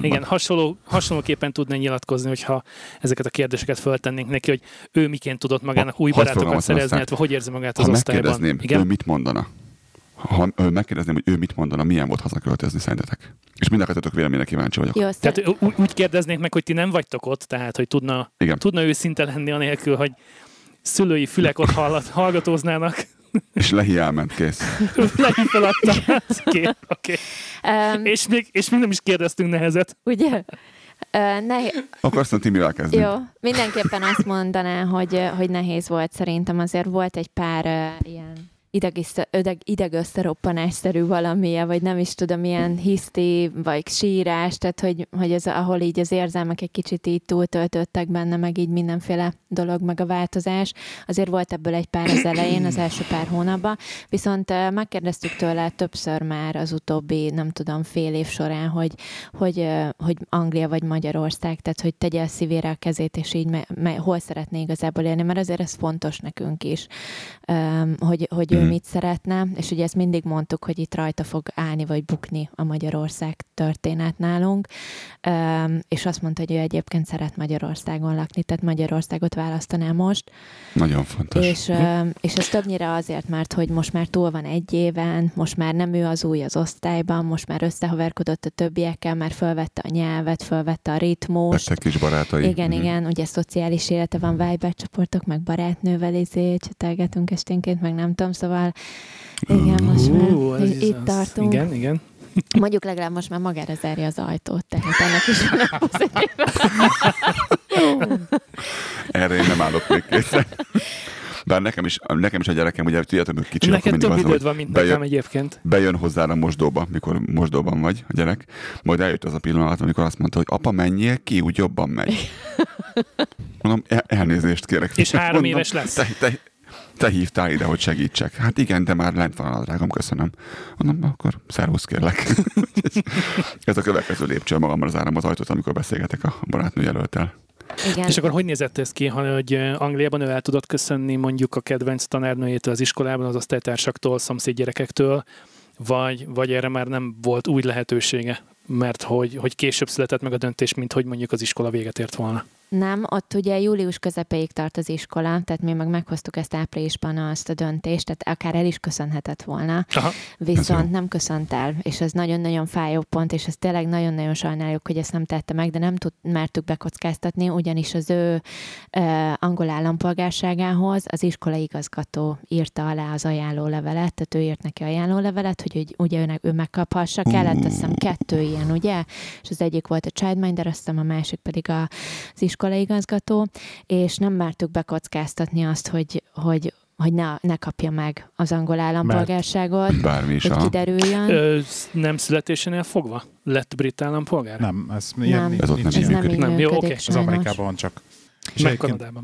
igen, hasonló, hasonlóképpen tudna nyilatkozni, hogyha ezeket a kérdéseket föltennénk neki, hogy ő miként tudott magának Ha- új barátokat szerezni, illetve hogy érzi magát az Ha osztályban. Igen? ő mit mondana? Ha megkérdezném, hogy ő mit mondana, milyen volt hazaköltözni szerintetek? És mind a kettőtök véleményre kíváncsi vagyok. Jó, Tehát ú- úgy kérdeznék meg, hogy ti nem vagytok ott, tehát hogy tudna, Igen. tudna őszinte lenni anélkül, hogy szülői fülek ott hallat, hallgatóznának. És Lehi elment, kész. Lejjebb feladta. Oké, oké. um, És még, és még nem is kérdeztünk nehezet. ugye? Uh, Akkor azt mondta, Timivel kezdünk. Jó, mindenképpen azt mondaná, hogy, hogy nehéz volt szerintem. Azért volt egy pár uh, ilyen ideg, ideg, ideg összeroppanásszerű valamilyen, vagy nem is tudom, ilyen hiszti, vagy sírás, tehát hogy, hogy ez, ahol így az érzelmek egy kicsit így túltöltöttek benne, meg így mindenféle dolog, meg a változás. Azért volt ebből egy pár az elején, az első pár hónapban, viszont megkérdeztük tőle többször már az utóbbi, nem tudom, fél év során, hogy, hogy, hogy Anglia vagy Magyarország, tehát hogy tegye a szívére a kezét, és így me, me, hol szeretné igazából élni, mert azért ez fontos nekünk is, hogy, hogy ő mit szeretne, és ugye ezt mindig mondtuk, hogy itt rajta fog állni vagy bukni a Magyarország történet nálunk, és azt mondta, hogy ő egyébként szeret Magyarországon lakni, tehát Magyarországot választaná most, Nagyon fontos. és, és ez többnyire azért, mert hogy most már túl van egy éven, most már nem ő az új az osztályban, most már összehaverkodott a többiekkel, már fölvette a nyelvet, fölvette a ritmust, Lettek kis barátai. igen, Mhm. igen, ugye szociális élete van, Viber csoportok, meg barátnővel izé, csetelgetünk esténként, meg nem tudom, szóval igen, most már Ú, ez- itt ez- tartunk. Igen, igen. Mondjuk legalább most már magára zárja az ajtót, tehát ennek is van a. Erre én nem állok még készen. Bár nekem is, nekem is a gyerekem, ugye tudjátok, hogy kicsi, Neked akkor mindig több az, időd hogy van, mint bejön- nekem egyébként. bejön hozzá a mosdóba, mikor mosdóban vagy a gyerek, majd eljött az a pillanat, amikor azt mondta, hogy apa, menjél ki, úgy jobban megy. Mondom, el- elnézést kérek. És három Mondom, éves lesz. Te, te, te hívtál ide, hogy segítsek. Hát igen, de már lent van a drágam, köszönöm. Mondom, akkor szervusz kérlek. Ez a következő lépcső magammal az áram az ajtót, amikor beszélgetek a barátnő jelöltel. Igen. És akkor hogy nézett ez ki, ha- hogy Angliában ő el tudott köszönni mondjuk a kedvenc tanárnőjétől az iskolában, az osztálytársaktól, szomszéd gyerekektől, vagy, vagy erre már nem volt úgy lehetősége, mert hogy, hogy később született meg a döntés, mint hogy mondjuk az iskola véget ért volna. Nem, ott ugye július közepéig tart az iskola, tehát mi meg meghoztuk ezt áprilisban azt a döntést, tehát akár el is köszönhetett volna. Aha. Ez. Viszont nem köszönt el, és ez nagyon-nagyon fájó pont, és ez tényleg nagyon-nagyon sajnáljuk, hogy ezt nem tette meg, de nem tud, mertük bekockáztatni, ugyanis az ő uh, angol állampolgárságához az iskolai igazgató írta alá az ajánlólevelet, tehát ő írt neki ajánlólevelet, hogy úgy, ugye őnek, ő megkaphassa, kellett azt hiszem kettő ilyen, ugye? És az egyik volt a childminder, azt hiszem a másik pedig a, az iskolai igazgató, és nem mertük bekockáztatni azt, hogy, hogy hogy ne, ne kapja meg az angol állampolgárságot, Bármi is hogy a... kiderüljön. Ö, nem születésénél fogva lett brit állampolgár? Nem, ez, Nem. ilyen, Ez ott nincs nem Ez nem így Nem, jó. Az sajnos. Amerikában van csak. És,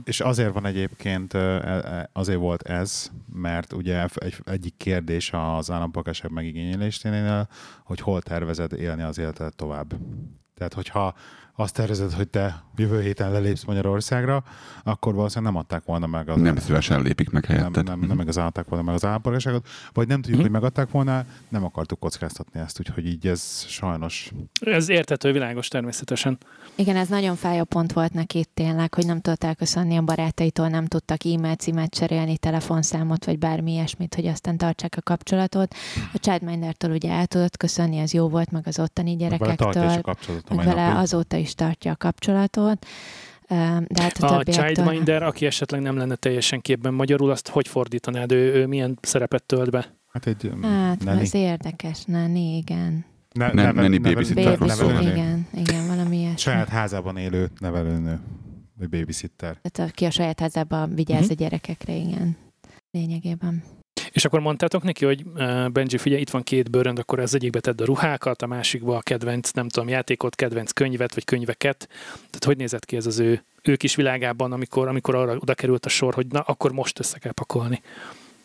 és azért van egyébként, ö, e- azért volt ez, mert ugye egy, egyik kérdés az állampolgárság megigényelésénél, hogy hol tervezed élni az életet tovább. Tehát, hogyha azt tervezed, hogy te jövő héten lelépsz Magyarországra, akkor valószínűleg nem adták volna meg az Nem szívesen lépik meg nem, helyetted. nem, nem igazán adták volna meg az állampolgárságot, vagy nem tudjuk, Mhm. hogy megadták volna, nem akartuk kockáztatni ezt, úgyhogy így ez sajnos Ez értető, világos természetesen. Igen, ez nagyon fájó pont volt neki tényleg, hogy nem tudott elköszönni a barátaitól, nem tudtak e-mail címet cserélni, telefonszámot, vagy bármi ilyesmit, hogy aztán tartsák a kapcsolatot. A Childmindertől ugye el tudott köszönni, az jó volt, meg az ottani meg vele a gyerekektől, kapcsolatot vele napig. azóta is tartja a kapcsolatot. De hát a, A. Childminder, aki esetleg nem lenne teljesen képben magyarul, azt hogy fordítanád? Ő, ő milyen szerepet tölt be? Hát egy Hát, neni. ez érdekes, Nani, igen. Ne, Nem, neni babysitterről Baby, szól. igen, igen, valami ilyesmi. Saját házában élő nevelőnő, vagy babysitter. Tehát aki a saját házában vigyáz Mhm. a gyerekekre, igen. Lényegében. És akkor mondtátok neki, hogy Benji, figyelj, itt van két bőrönd, akkor az egyikbe tedd a ruhákat, a másikba a kedvenc, nem tudom, játékot, kedvenc könyvet, vagy könyveket. Tehát hogy nézett ki ez az ő, ő kis világában, amikor, amikor arra oda került a sor, hogy na, akkor most össze kell pakolni.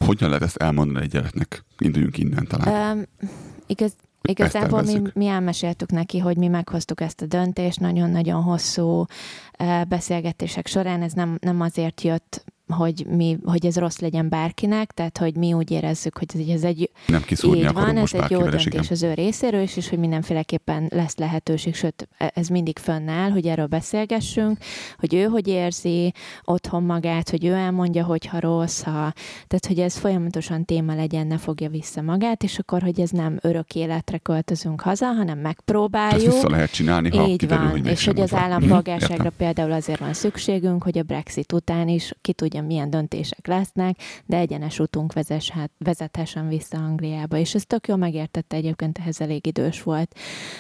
Hogyan lehet ezt elmondani egy gyereknek? Induljunk innen talán. Um, igaz, igazából mi, mi elmeséltük neki, hogy mi meghoztuk ezt a döntést, nagyon-nagyon hosszú beszélgetések során, ez nem, nem azért jött, hogy, mi, hogy ez rossz legyen bárkinek, tehát hogy mi úgy érezzük, hogy ez egy Nem Így van, ez egy jó is, igen. döntés az ő részéről is, és hogy mindenféleképpen lesz lehetőség, sőt, e- ez mindig fönnáll, hogy erről beszélgessünk, hogy ő hogy érzi otthon magát, hogy ő elmondja, hogyha rossz, ha, tehát hogy ez folyamatosan téma legyen, ne fogja vissza magát, és akkor, hogy ez nem örök életre költözünk haza, hanem Ezt megpróbáljuk. vissza lehet csinálni, ha Így kiderül, van, hogy és hogy az állampolgárságra Mhm, például azért van szükségünk, hogy a Brexit után is ki tudja, milyen döntések lesznek, de egyenes útunk vezeshet, vezethessen vissza Angliába. És ez tök jól megértette egyébként, ehhez elég idős volt.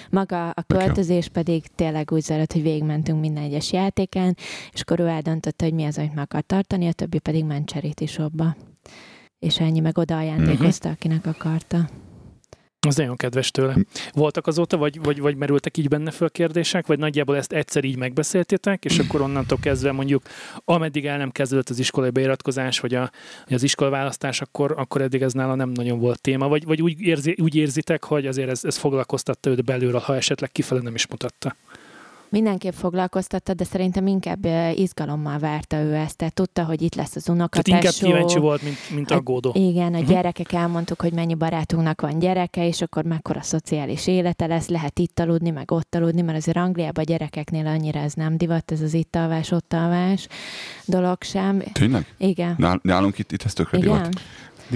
Maga a költözés pedig tényleg úgy zajlott, hogy végigmentünk minden egyes játéken, és akkor ő eldöntötte, hogy mi az, amit meg akar tartani, a többi pedig ment charity shopba. És ennyi meg oda ajándékozta, Mhm. akinek akarta. Az nagyon kedves tőle. Voltak azóta, vagy, vagy, vagy merültek így benne föl kérdések, vagy nagyjából ezt egyszer így megbeszéltétek, és akkor onnantól kezdve mondjuk, ameddig el nem kezdődött az iskolai beiratkozás, vagy, a, vagy az iskolaválasztás, akkor, akkor eddig ez nála nem nagyon volt téma, vagy, vagy úgy, érzi, úgy érzitek, hogy azért ez, ez foglalkoztatta őt belülről, ha esetleg kifele nem is mutatta. Mindenképp foglalkoztatta, de szerintem inkább eh, izgalommal várta ő ezt. Tehát tudta, hogy itt lesz az Tehát unokatesó. inkább kíváncsi volt, mint, mint Hát, aggódó. Igen, a Mhm. gyerekek elmondtuk, hogy mennyi barátunknak van gyereke, és akkor mekkora szociális élete lesz, lehet itt aludni, meg ott aludni, mert azért Angliában a gyerekeknél annyira ez nem divat, ez az itt alvás, ott alvás dolog sem. Tényleg? Igen. Nál- Nálunk itt, itt ez tökre. Igen. Divat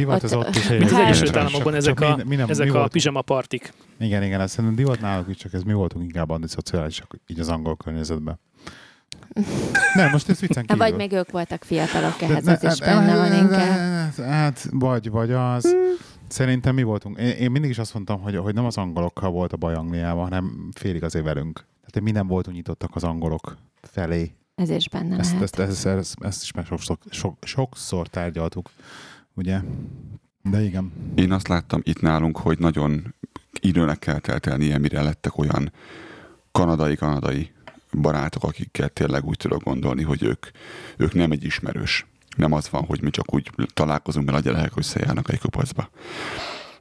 Ott- az ott is. Mint az Hát- Egyesült Államokban ezek a, mi- mi nem- ezek mi a pizsama partik. Igen, igen, azt szerintem divat náluk is, csak ez mi voltunk inkább antiszociálisak így az angol környezetben. Nem, most ez viccen Hát kívül. vagy még ők voltak fiatalok, ehhez az is hát- benne van inkább. Hát, hát, vagy, vagy az. Szerintem mi voltunk. Én, én mindig is azt mondtam, hogy, hogy nem az angolokkal volt a baj Angliában, hanem félig azért velünk. Tehát mi nem voltunk nyitottak az angolok felé. Ez is benne Ezt, lehet. ezt, ezt, ezt, ezt is már sokszor, sok, sokszor tárgyaltuk, ugye? De igen. Én azt láttam itt nálunk, hogy nagyon időnek kell teltelnie, mire lettek olyan kanadai-kanadai barátok, akikkel tényleg úgy tudok gondolni, hogy ők, ők nem egy ismerős. Nem az van, hogy mi csak úgy találkozunk, mert a gyerekek összejárnak egy kupacba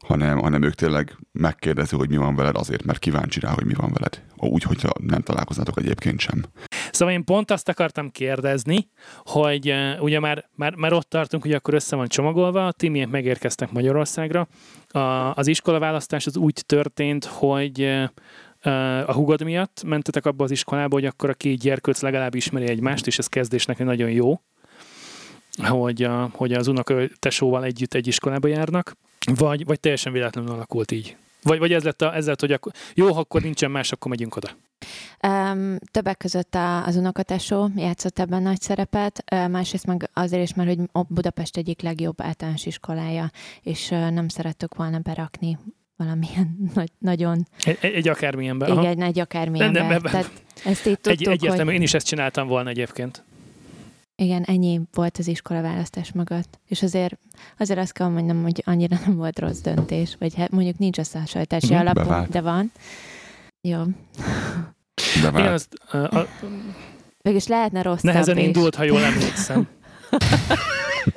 hanem, hanem ők tényleg megkérdezi, hogy mi van veled azért, mert kíváncsi rá, hogy mi van veled. Úgy, hogyha nem találkoznátok egyébként sem. Szóval én pont azt akartam kérdezni, hogy uh, ugye már, már, már ott tartunk, hogy akkor össze van csomagolva, a timiek megérkeztek Magyarországra. A, az iskolaválasztás az úgy történt, hogy uh, a hugod miatt mentetek abba az iskolába, hogy akkor a két gyerkőc legalább ismeri egymást, és ez kezdésnek nagyon jó, hogy, a, hogy az unoka tesóval együtt egy iskolába járnak. Vagy, vagy teljesen véletlenül alakult így? Vagy, vagy ez, lett a, ez lett, hogy akkor, jó, ha akkor nincsen más, akkor megyünk oda. Um, többek között a, az unokatesó játszott ebben nagy szerepet, uh, másrészt meg azért is, mert hogy Budapest egyik legjobb általános iskolája, és uh, nem szerettük volna berakni valamilyen nagy, nagyon... Egy, egy akármilyenbe. Igen, egy nagy akármilyenbe. Nem, nem, nem. Tehát ezt így tudtuk, egy, egyértelmű, hogy... én is ezt csináltam volna egyébként. Igen, ennyi volt az iskola választás mögött. És azért, azért azt kell mondjam, hogy annyira nem volt rossz döntés, vagy hát mondjuk nincs összehasonlítási mm, alapunk, bevált. de van. Jó. Igen, azt, uh, a, Végülis lehetne rossz. Nehezen is. indult, ha jól emlékszem.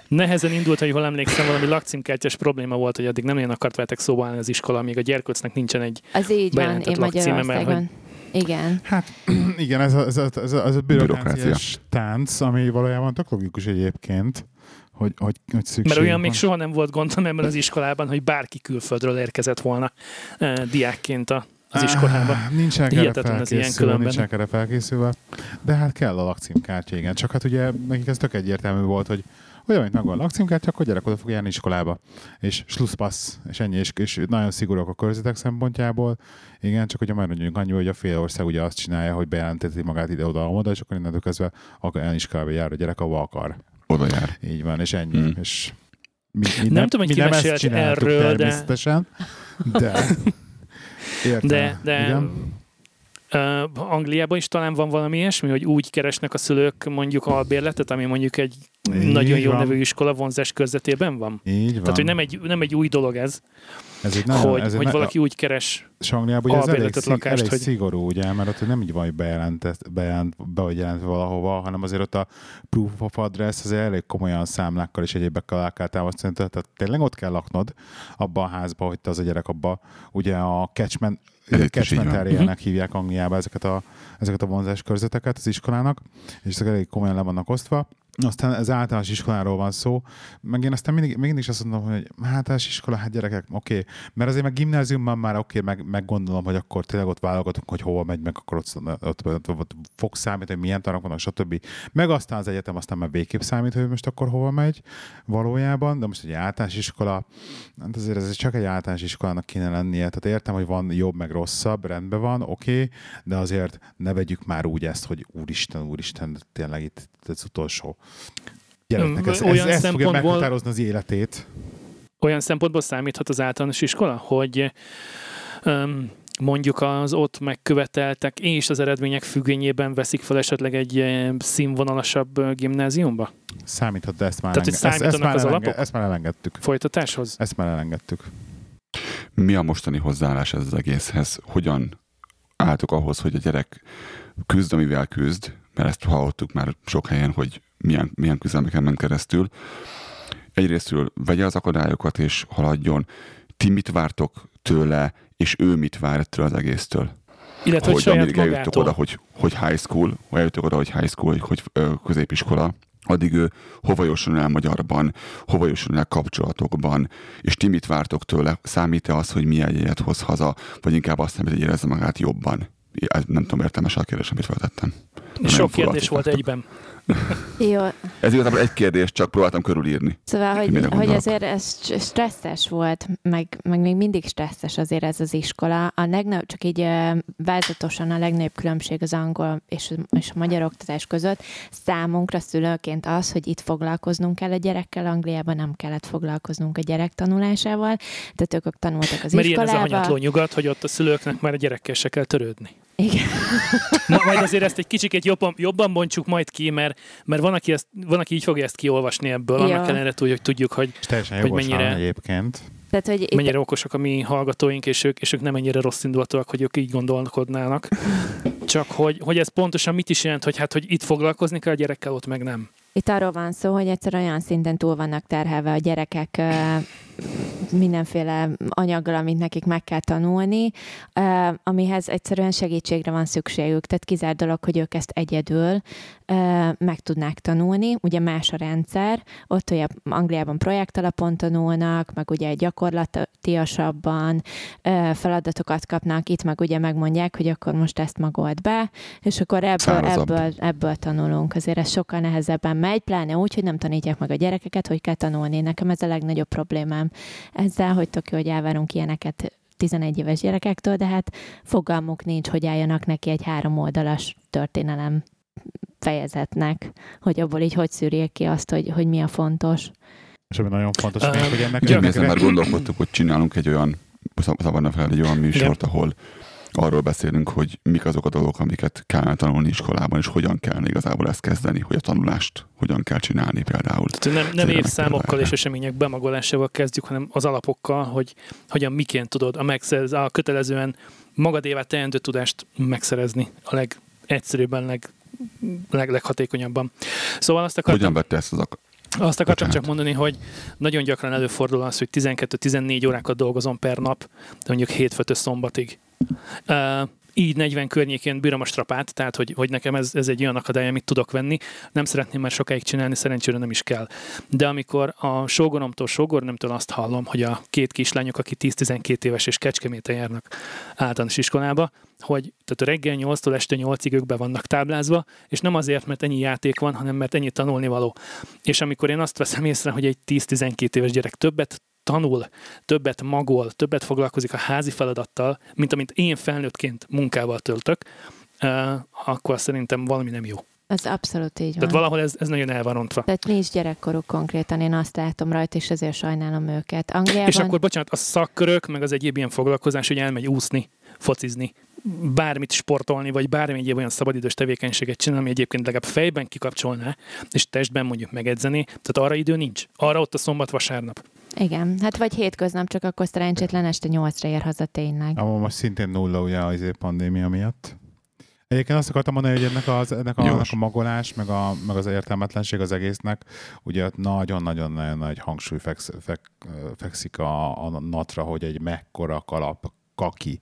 Nehezen indult, ha jól emlékszem, valami lakcímkártyás probléma volt, hogy addig nem nagyon akart veletek szóba állni az iskola, amíg a gyerkőcnek nincsen egy Az így van, én Magyarországon. Mert, hogy igen. Hát igen, ez a, ez a, ez a, ez a bürokráciás tánc, ami valójában tök logikus egyébként, hogy, hogy, hogy szükség Mert olyan van. még soha nem volt gondom ebben az iskolában, hogy bárki külföldről érkezett volna eh, diákként a, az iskolába. Ah, nincsenek erre felkészülve, nincsenek erre felkészülve, de hát kell a lakcímkártya, igen. Csak hát ugye nekik ez tök egyértelmű volt, hogy olyan, mint megvan a lakcímkártya, akkor gyerek oda fog járni iskolába. És slusszpassz, és ennyi, és, és nagyon szigorúak a körzetek szempontjából. Igen, csak ugye majd mondjuk annyi, hogy a fél ország ugye azt csinálja, hogy bejelenteti magát ide-oda, oda, és akkor innentől kezdve akkor olyan iskolába jár a gyerek, ahol akar. Oda jár. Így van, és ennyi. Mm. És mi, mi nem, nem tudom, hogy ki mesélt erről, természetesen, de... de... Értem. De, de Igen? Uh, Angliában is talán van valami ilyesmi, hogy úgy keresnek a szülők mondjuk albérletet, ami mondjuk egy így nagyon jó nevű iskola vonzás körzetében van. Így van. Tehát, hogy nem egy, nem egy új dolog ez, ez egy nagyon, hogy, ez hogy egy valaki úgy keres és Angliában ugye ez elég, lakást, elég hogy... szigorú, ugye, mert ott nem így van, hogy bejelentett, bejelent, be vagy jelent valahova, hanem azért ott a proof of address az elég komolyan számlákkal és egyébekkel kell támasztani, tehát tényleg ott kell laknod abban a házban, hogy te az a gyerek abba, ugye a catchment, catchment uh-huh. hívják Angliába ezeket a, ezeket a vonzás körzeteket az iskolának, és ezek elég komolyan le vannak osztva, aztán ez általános iskoláról van szó, meg én aztán mindig, mindig is azt mondom, hogy általános iskola, hát gyerekek, oké, okay. mert azért meg gimnáziumban már oké, okay, meg, meg gondolom, hogy akkor tényleg ott válogatunk, hogy hova megy, meg akkor ott, ott, ott, ott fog számítani, hogy milyen tanok vannak, stb. Meg aztán az egyetem aztán már végképp számít, hogy most akkor hova megy valójában, de most egy általános iskola, hát azért ez csak egy általános iskolának kéne lennie, tehát értem, hogy van jobb, meg rosszabb, rendben van, oké, okay, de azért ne vegyük már úgy ezt, hogy úristen, úristen, tényleg itt ez utolsó gyereknek. Ez, olyan ez, ez fogja meghatározni az életét. Olyan szempontból számíthat az általános iskola, hogy um, mondjuk az ott megköveteltek és az eredmények függvényében veszik fel esetleg egy színvonalasabb gimnáziumba? Számíthat, de ezt már, Tehát, elenge- ezt, ezt, már az elenge- ezt már elengedtük. Folytatáshoz? Ezt már elengedtük. Mi a mostani hozzáállás ez az egészhez? Hogyan álltok ahhoz, hogy a gyerek küzd, amivel küzd, mert ezt hallottuk már sok helyen, hogy milyen, milyen küzdelmeken ment keresztül. Egyrésztről vegye az akadályokat és haladjon. Ti mit vártok tőle, és ő mit vár ettől az egésztől? Illetve, hogy, hogy amíg eljutok oda, hogy, hogy high school, vagy eljutok oda, hogy high school, hogy, hogy ö, középiskola, addig ő hova jusson el magyarban, hova jusson el kapcsolatokban, és ti mit vártok tőle? Számít-e az, hogy milyen jegyet hoz haza, vagy inkább azt nem, hogy érezze magát jobban? Nem tudom, értelmes a kérdés, amit feltettem. Sok kérdés volt egyben. Jó. Ez igazából egy kérdés, csak próbáltam körülírni. Szóval, hogy, hogy azért ez stresszes volt, meg, meg még mindig stresszes azért ez az iskola. A legnagyobb, csak így változatosan a legnagyobb különbség az angol és, és a magyar oktatás között számunkra szülőként az, hogy itt foglalkoznunk kell a gyerekkel, Angliában nem kellett foglalkoznunk a gyerek tanulásával, tehát ők tanultak az Mert iskolába. Mert ilyen ez a nyugat, hogy ott a szülőknek már a gyerekkel se kell törődni. Igen. Ma, majd azért ezt egy kicsit jobban, jobban bontsuk majd ki, mert, mert van, aki ezt, van, aki így fogja ezt kiolvasni ebből, ja. annak ellenére túl, hogy tudjuk, hogy, hogy mennyire, egyébként. Tehát, hogy mennyire itt... okosak a mi hallgatóink, és ők, és ők nem ennyire rossz indulatúak, hogy ők így gondolkodnának. Csak hogy, hogy ez pontosan mit is jelent, hogy hát, hogy itt foglalkozni kell a gyerekkel, ott meg nem. Itt arról van szó, hogy egyszer olyan szinten túl vannak terhelve a gyerekek mindenféle anyaggal, amit nekik meg kell tanulni, amihez egyszerűen segítségre van szükségük. Tehát kizárt dolog, hogy ők ezt egyedül meg tudnák tanulni. Ugye más a rendszer, ott ugye Angliában projekt alapon tanulnak, meg ugye gyakorlatiasabban feladatokat kapnak, itt meg ugye megmondják, hogy akkor most ezt magold be, és akkor ebből, ebből, ebből tanulunk. Azért ez sokkal nehezebben megy, pláne úgy, hogy nem tanítják meg a gyerekeket, hogy kell tanulni. Nekem ez a legnagyobb problémám ezzel, hogy tök jó, hogy elvárunk ilyeneket 11 éves gyerekektől, de hát fogalmuk nincs, hogy álljanak neki egy három oldalas történelem fejezetnek, hogy abból így hogy szűrjék ki azt, hogy, hogy mi a fontos. És ami nagyon fontos, uh, hogy ennek... Gyakran már gondolkodtuk, hogy csinálunk egy olyan, szabadna fel egy olyan műsort, Igen. ahol arról beszélünk, hogy mik azok a dolgok, amiket kell tanulni iskolában, és hogyan kell igazából ezt kezdeni, hogy a tanulást hogyan kell csinálni például. Tehát nem, nem évszámokkal és események bemagolásával kezdjük, hanem az alapokkal, hogy hogyan miként tudod a, megszerz, a kötelezően magadévá teendő tudást megszerezni a legegyszerűbben, leg, leg, leghatékonyabban. Szóval azt akartam... Hogyan vette ezt az ak- azt akartam csak mondani, hogy nagyon gyakran előfordul az, hogy 12-14 órákat dolgozom per nap, de mondjuk hétfőtől szombatig. Uh, így 40 környékén bírom a strapát, tehát hogy, hogy nekem ez, ez egy olyan akadály, amit tudok venni. Nem szeretném már sokáig csinálni, szerencsére nem is kell. De amikor a sógoromtól, sógornemtől azt hallom, hogy a két kislányok, aki 10-12 éves és kecskeméten járnak általános iskolába, hogy tehát reggel 8-tól este 8-ig ők be vannak táblázva, és nem azért, mert ennyi játék van, hanem mert ennyi tanulnivaló. És amikor én azt veszem észre, hogy egy 10-12 éves gyerek többet tanul, többet magol, többet foglalkozik a házi feladattal, mint amit én felnőttként munkával töltök, akkor szerintem valami nem jó. Ez abszolút így van. Tehát valahol ez, ez nagyon el van rontva. Tehát nincs gyerekkoruk konkrétan, én azt látom rajta, és ezért sajnálom őket. Angliában... És akkor, bocsánat, a szakkörök, meg az egyéb ilyen foglalkozás, hogy elmegy úszni, focizni, bármit sportolni, vagy bármi egyéb olyan szabadidős tevékenységet csinálni, ami egyébként legalább fejben kikapcsolná, és testben mondjuk megedzeni, tehát arra idő nincs. Arra ott a szombat-vasárnap. Igen, hát vagy hétköznap, csak akkor szerencsétlen este nyolcra ér haza tényleg. Amo most szintén nulla ugye az pandémia miatt. Egyébként azt akartam mondani, hogy ennek, az, ennek, a, ennek a magolás, meg, a, meg az értelmetlenség az egésznek, ugye nagyon-nagyon nagy hangsúly feksz, fek, fekszik a, a natra, hogy egy mekkora kalap kaki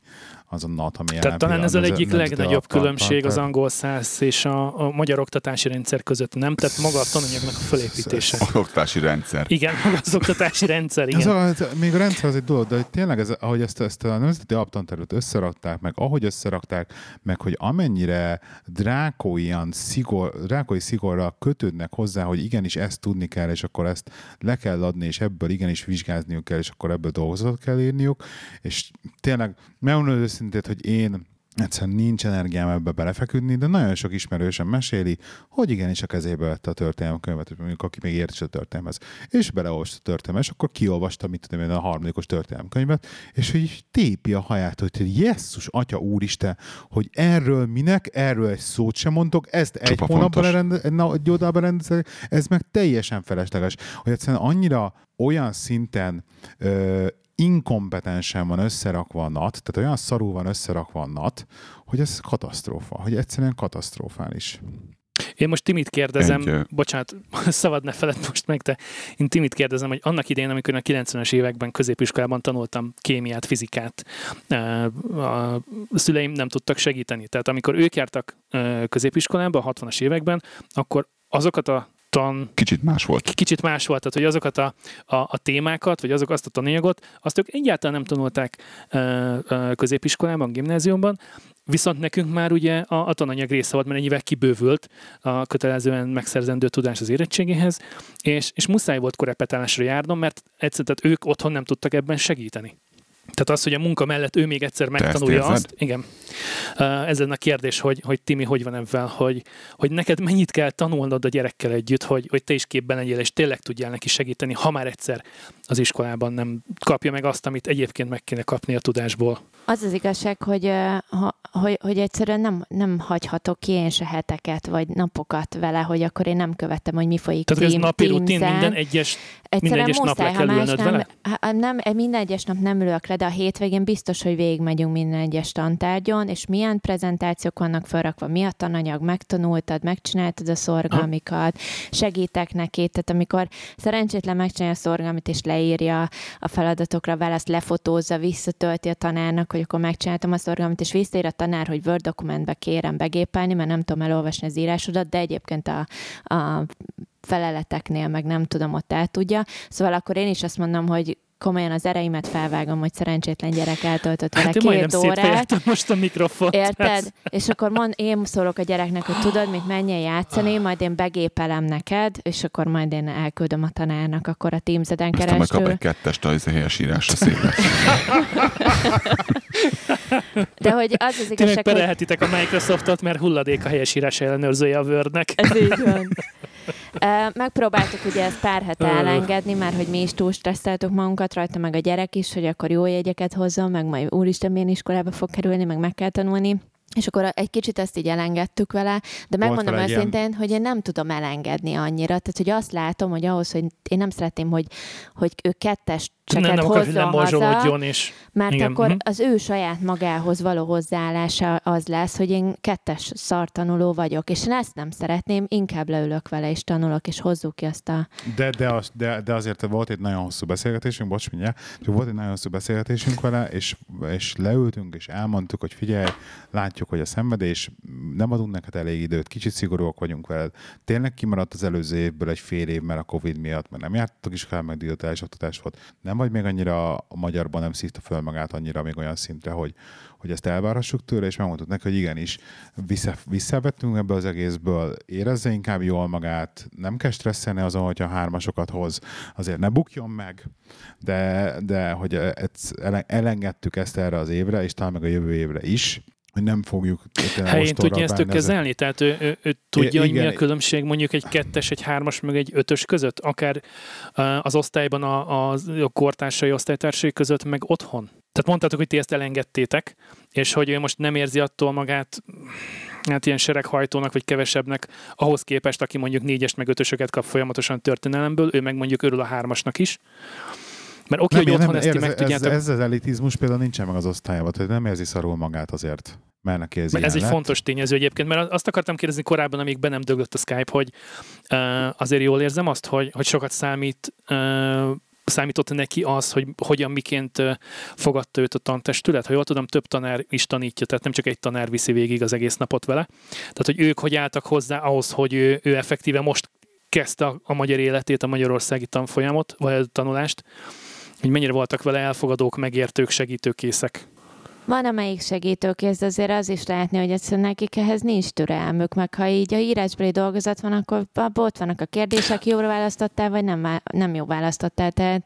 az a NAT, ami Tehát talán ez az egyik legnagyobb különbség az angol száz és a, a magyar oktatási rendszer között, nem? Tehát maga a tananyagnak a fölépítése. Az oktatási rendszer. Igen, maga az oktatási rendszer, igen. Ez a, ez, még a rendszer az egy dolog, de tényleg ez, ahogy ezt, ezt a nemzeti alaptantervet összerakták, meg ahogy összerakták, meg hogy amennyire drákóian szigor, drákói szigorral kötődnek hozzá, hogy igenis ezt tudni kell, és akkor ezt le kell adni, és ebből igenis vizsgázniuk kell, és akkor ebből dolgozatot kell írniuk, és tényleg megmondom őszintét, hogy én egyszerűen nincs energiám ebbe belefeküdni, de nagyon sok ismerősen meséli, hogy igenis a kezébe vette a történelmkönyvet, mondjuk aki még ért is a történelmez, és beleolvasta a történelmet, és akkor kiolvasta, mit tudom én, a harmadikos történelmkönyvet, és hogy tépi a haját, hogy jesszus, atya úristen, hogy erről minek, erről egy szót sem mondtok, ezt egy hónapban rende, egy oldalban rendezek, ez meg teljesen felesleges, hogy egyszerűen annyira olyan szinten ö, inkompetensen van összerakva a NAT, tehát olyan szarul van összerakva a NAT, hogy ez katasztrófa, hogy egyszerűen katasztrofális. Én most Timit kérdezem, Egy, bocsánat, szabad ne feled most meg, de én Timit kérdezem, hogy annak idején, amikor a 90-es években középiskolában tanultam kémiát, fizikát, a szüleim nem tudtak segíteni. Tehát amikor ők jártak középiskolában a 60-as években, akkor azokat a tan... Kicsit más volt. Kicsit más volt, tehát hogy azokat a, a, a témákat, vagy azok azt a tananyagot, azt ők egyáltalán nem tanulták ö, ö, középiskolában, gimnáziumban, viszont nekünk már ugye a, a tananyag része volt, mert ennyivel kibővült a kötelezően megszerzendő tudás az érettségéhez, és, és muszáj volt korepetálásra járnom, mert egyszerűen tehát ők otthon nem tudtak ebben segíteni. Tehát az, hogy a munka mellett ő még egyszer megtanulja azt. Igen. Ez a kérdés, hogy, hogy Timi, hogy van ebben, hogy, hogy neked mennyit kell tanulnod a gyerekkel együtt, hogy, hogy te is képben legyél, és tényleg tudjál neki segíteni, ha már egyszer az iskolában nem kapja meg azt, amit egyébként meg kéne kapni a tudásból. Az az igazság, hogy, hogy, hogy egyszerűen nem, nem hagyhatok ki én se heteket vagy napokat vele, hogy akkor én nem követtem, hogy mi folyik Tehát ez napi rutin, minden egyes, Egyszerűen minden egyes nap le ha kell ülnöd nem, vele? ha- nem, minden egyes nap nem ülök le, de a hétvégén biztos, hogy végigmegyünk minden egyes tantárgyon, és milyen prezentációk vannak felrakva, mi a tananyag, megtanultad, megcsináltad a szorgalmikat, segítek neki, tehát amikor szerencsétlen megcsinálja a szorgalmit, és leírja a feladatokra, választ lefotózza, visszatölti a tanárnak, hogy akkor megcsináltam a szorgalmit, és visszaír a tanár, hogy Word dokumentbe kérem begépelni, mert nem tudom elolvasni az írásodat, de egyébként a, a feleleteknél meg nem tudom, ott el tudja. Szóval akkor én is azt mondom, hogy komolyan az ereimet felvágom, hogy szerencsétlen gyerek eltöltött vele Hát két órát. most a mikrofont. Érted? És akkor mond, én szólok a gyereknek, hogy tudod, mit menjen játszani, majd én begépelem neked, és akkor majd én elküldöm a tanárnak, akkor a Teams-eden Aztán meg kap keresztül. egy kettest a helyes írásra szép lesz. De hogy az az Ti meg igazság, hogy perelhetitek a Microsoftot, mert hulladék a helyesírás ellenőrzője a Wordnek. Ez így van. Megpróbáltuk ugye ezt pár hete elengedni, mert hogy mi is túl stresszeltük magunkat, rajta meg a gyerek is, hogy akkor jó jegyeket hozzon, meg majd úristen milyen iskolába fog kerülni, meg meg kell tanulni. És akkor egy kicsit ezt így elengedtük vele, de megmondom vele egy ilyen- őszintén, hogy én nem tudom elengedni annyira. Tehát, hogy azt látom, hogy ahhoz, hogy én nem szeretném, hogy, hogy ő kettes Nem, cseket nem akar, hogy haza, lemorzsolódjon, és mert Igen, akkor mhm. az ő saját magához való hozzáállása az lesz, hogy én kettes szartanuló vagyok, és én ezt nem szeretném, inkább leülök vele és tanulok, és hozzuk ki azt a... De, de, az, de, de azért volt egy nagyon hosszú beszélgetésünk, bocs, mindjárt, volt egy nagyon hosszú beszélgetésünk vele, és, és leültünk, és elmondtuk, hogy figyelj, látjuk, hogy a szenvedés, nem adunk neked elég időt, kicsit szigorúak vagyunk veled. Tényleg kimaradt az előző évből egy fél év, mert a Covid miatt, mert nem jártatok iskolán, meg digitális oktatás volt. Nem vagy még annyira a magyarban, nem szívta föl magát annyira még olyan szintre, hogy, hogy ezt elvárhassuk tőle, és megmondtuk neki, hogy igenis, vissza, visszavettünk ebbe az egészből, érezze inkább jól magát, nem kell stresszelni azon, hogyha hármasokat hoz, azért ne bukjon meg, de, de hogy ezt ele- elengedtük ezt erre az évre, és talán meg a jövő évre is, hogy nem fogjuk helyén ostorral tudja ezt ő kezelni? Tehát ő, ő, ő tudja, hogy mi a különbség mondjuk egy kettes, egy hármas, meg egy ötös között? Akár az osztályban a, a, a kortársai osztálytársai között, meg otthon? Tehát mondtátok, hogy ti ezt elengedtétek, és hogy ő most nem érzi attól magát hát ilyen sereghajtónak, vagy kevesebbnek, ahhoz képest, aki mondjuk négyest, meg ötösöket kap folyamatosan történelemből, ő meg mondjuk örül a hármasnak is. Mert oké, okay, hogy otthon ezt ti érzi- meg ez, tudjátok ez, az elitizmus például nincsen meg az osztályában, tehát nem érzi szarul magát azért, mert neki ez ez egy lett. fontos tényező egyébként, mert azt akartam kérdezni korábban, amíg be nem döglött a Skype, hogy uh, azért jól érzem azt, hogy, hogy sokat számít, uh, számított neki az, hogy hogyan, miként fogadta őt a tantestület. Ha jól tudom, több tanár is tanítja, tehát nem csak egy tanár viszi végig az egész napot vele. Tehát, hogy ők hogy álltak hozzá ahhoz, hogy ő, ő effektíve most kezdte a, a magyar életét, a magyarországi tanfolyamot, vagy a tanulást, hogy mennyire voltak vele elfogadók, megértők, segítőkészek. Van, amelyik segítőkész, de azért az is látni, hogy egyszerűen nekik ehhez nincs türelmük, meg ha így a írásbeli dolgozat van, akkor ott vannak a kérdések, jóra választottál, vagy nem, nem jó választottál, tehát,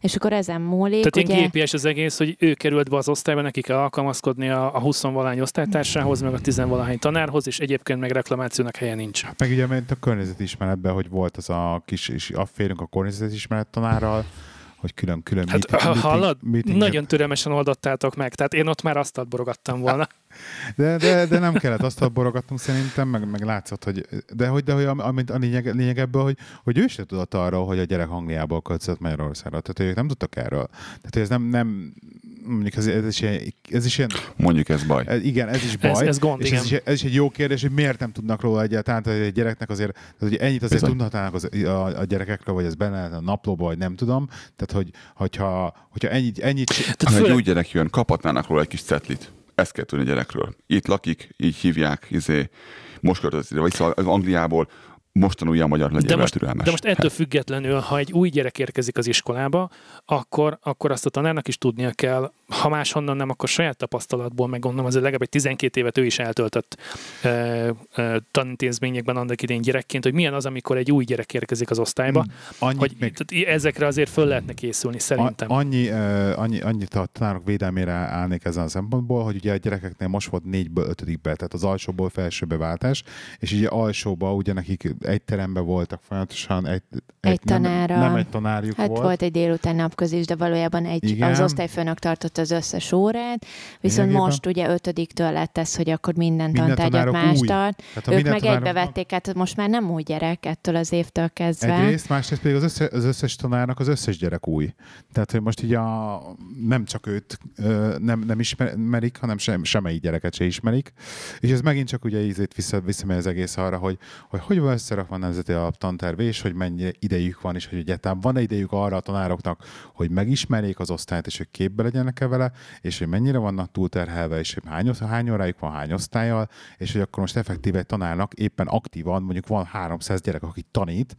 és akkor ezen múlik, Tehát ugye? GPS az egész, hogy ő került be az osztályba, neki kell alkalmazkodni a, a 20 valány osztálytársához, meg a 10 valahány tanárhoz, és egyébként meg reklamációnak helye nincs. Meg ugye mert a környezetismeretben, hogy volt az a kis is afférünk a környezetismeret tanárral, hogy külön-külön Hát meeting- hallod? meetinget- Nagyon türelmesen oldottátok meg, tehát én ott már asztalt borogattam volna. De, de, de nem kellett azt borogatnunk szerintem, meg, meg látszott, hogy de hogy, de hogy am- amint a lényeg, lényeg ebből, hogy, hogy ő sem tudott arról, hogy a gyerek Angliából költözött Magyarországra. Tehát hogy ők nem tudtak erről. Tehát hogy ez nem, nem mondjuk ez, ez, is ilyen, ez is ilyen, Mondjuk ez baj. ez, igen, ez is baj. Ez, ez gond, és igen. ez is, ez is egy jó kérdés, hogy miért nem tudnak róla egyáltalán, tehát egy gyereknek azért, tehát, hogy ennyit azért Bizony. tudhatnának az, a, a, gyerekekről, vagy ez benne a naplóba, vagy nem tudom. Tehát, hogy, hogyha, hogyha ennyit, ennyit Tehát Ha egy főleg, új gyerek jön, kaphatnának róla egy kis cetlit. Ezt kell tudni a gyerekről. Itt lakik, így hívják, izé, most költözött ide, vagy szóval az Angliából most tanulja a magyar, legyél de most, türelmes. de most ettől függetlenül, ha egy új gyerek érkezik az iskolába, akkor, akkor azt a tanárnak is tudnia kell, ha máshonnan nem, akkor saját tapasztalatból, meg gondolom azért legalább egy 12 évet ő is eltöltött ö, ö, tanintézményekben annak idén gyerekként, hogy milyen az, amikor egy új gyerek érkezik az osztályba, annyit hogy még tehát ezekre azért föl lehetne készülni, szerintem. Annyi, annyi, annyit a tanárok védelmére állnék ezen a szempontból, hogy ugye a gyerekeknél most volt négyből ötödikbe, tehát az alsóból felsőbe váltás, és ugye alsóba ugye nekik egy teremben voltak folyamatosan, egy, Egy nem, tanára. nem egy tanárjuk Hát volt. volt egy délután napközis, de valójában egy, Igen. az osztályfőnök tartott az összes órát, viszont Lényegében. most ugye ötödiktől lett ez, hogy akkor minden, Minden tantárgyat más új. tart. Tehát Ők meg egybe vették, hát most már nem új gyerek ettől az évtől kezdve. Egyrészt, másrészt pedig az, össze, az összes tanárnak az összes gyerek új. Tehát, hogy most így a, nem csak őt nem, nem ismerik, hanem sem, semmelyik gyereket se ismerik. És ez megint csak ugye ízét vissza, visszamegy az egész arra, hogy hogy, hogy van összerakva a nemzeti alaptanterv, és hogy mennyi idejük van, és hogy egyáltalán van-e idejük arra a tanároknak, hogy megismerjék az osztályt, és hogy képbe legyenek-e vele, és hogy mennyire vannak túlterhelve, és hogy hány, hány órájuk van hány osztályjal, és hogy akkor most effektíve tanárnak éppen aktívan, mondjuk van 300 gyerek, aki tanít,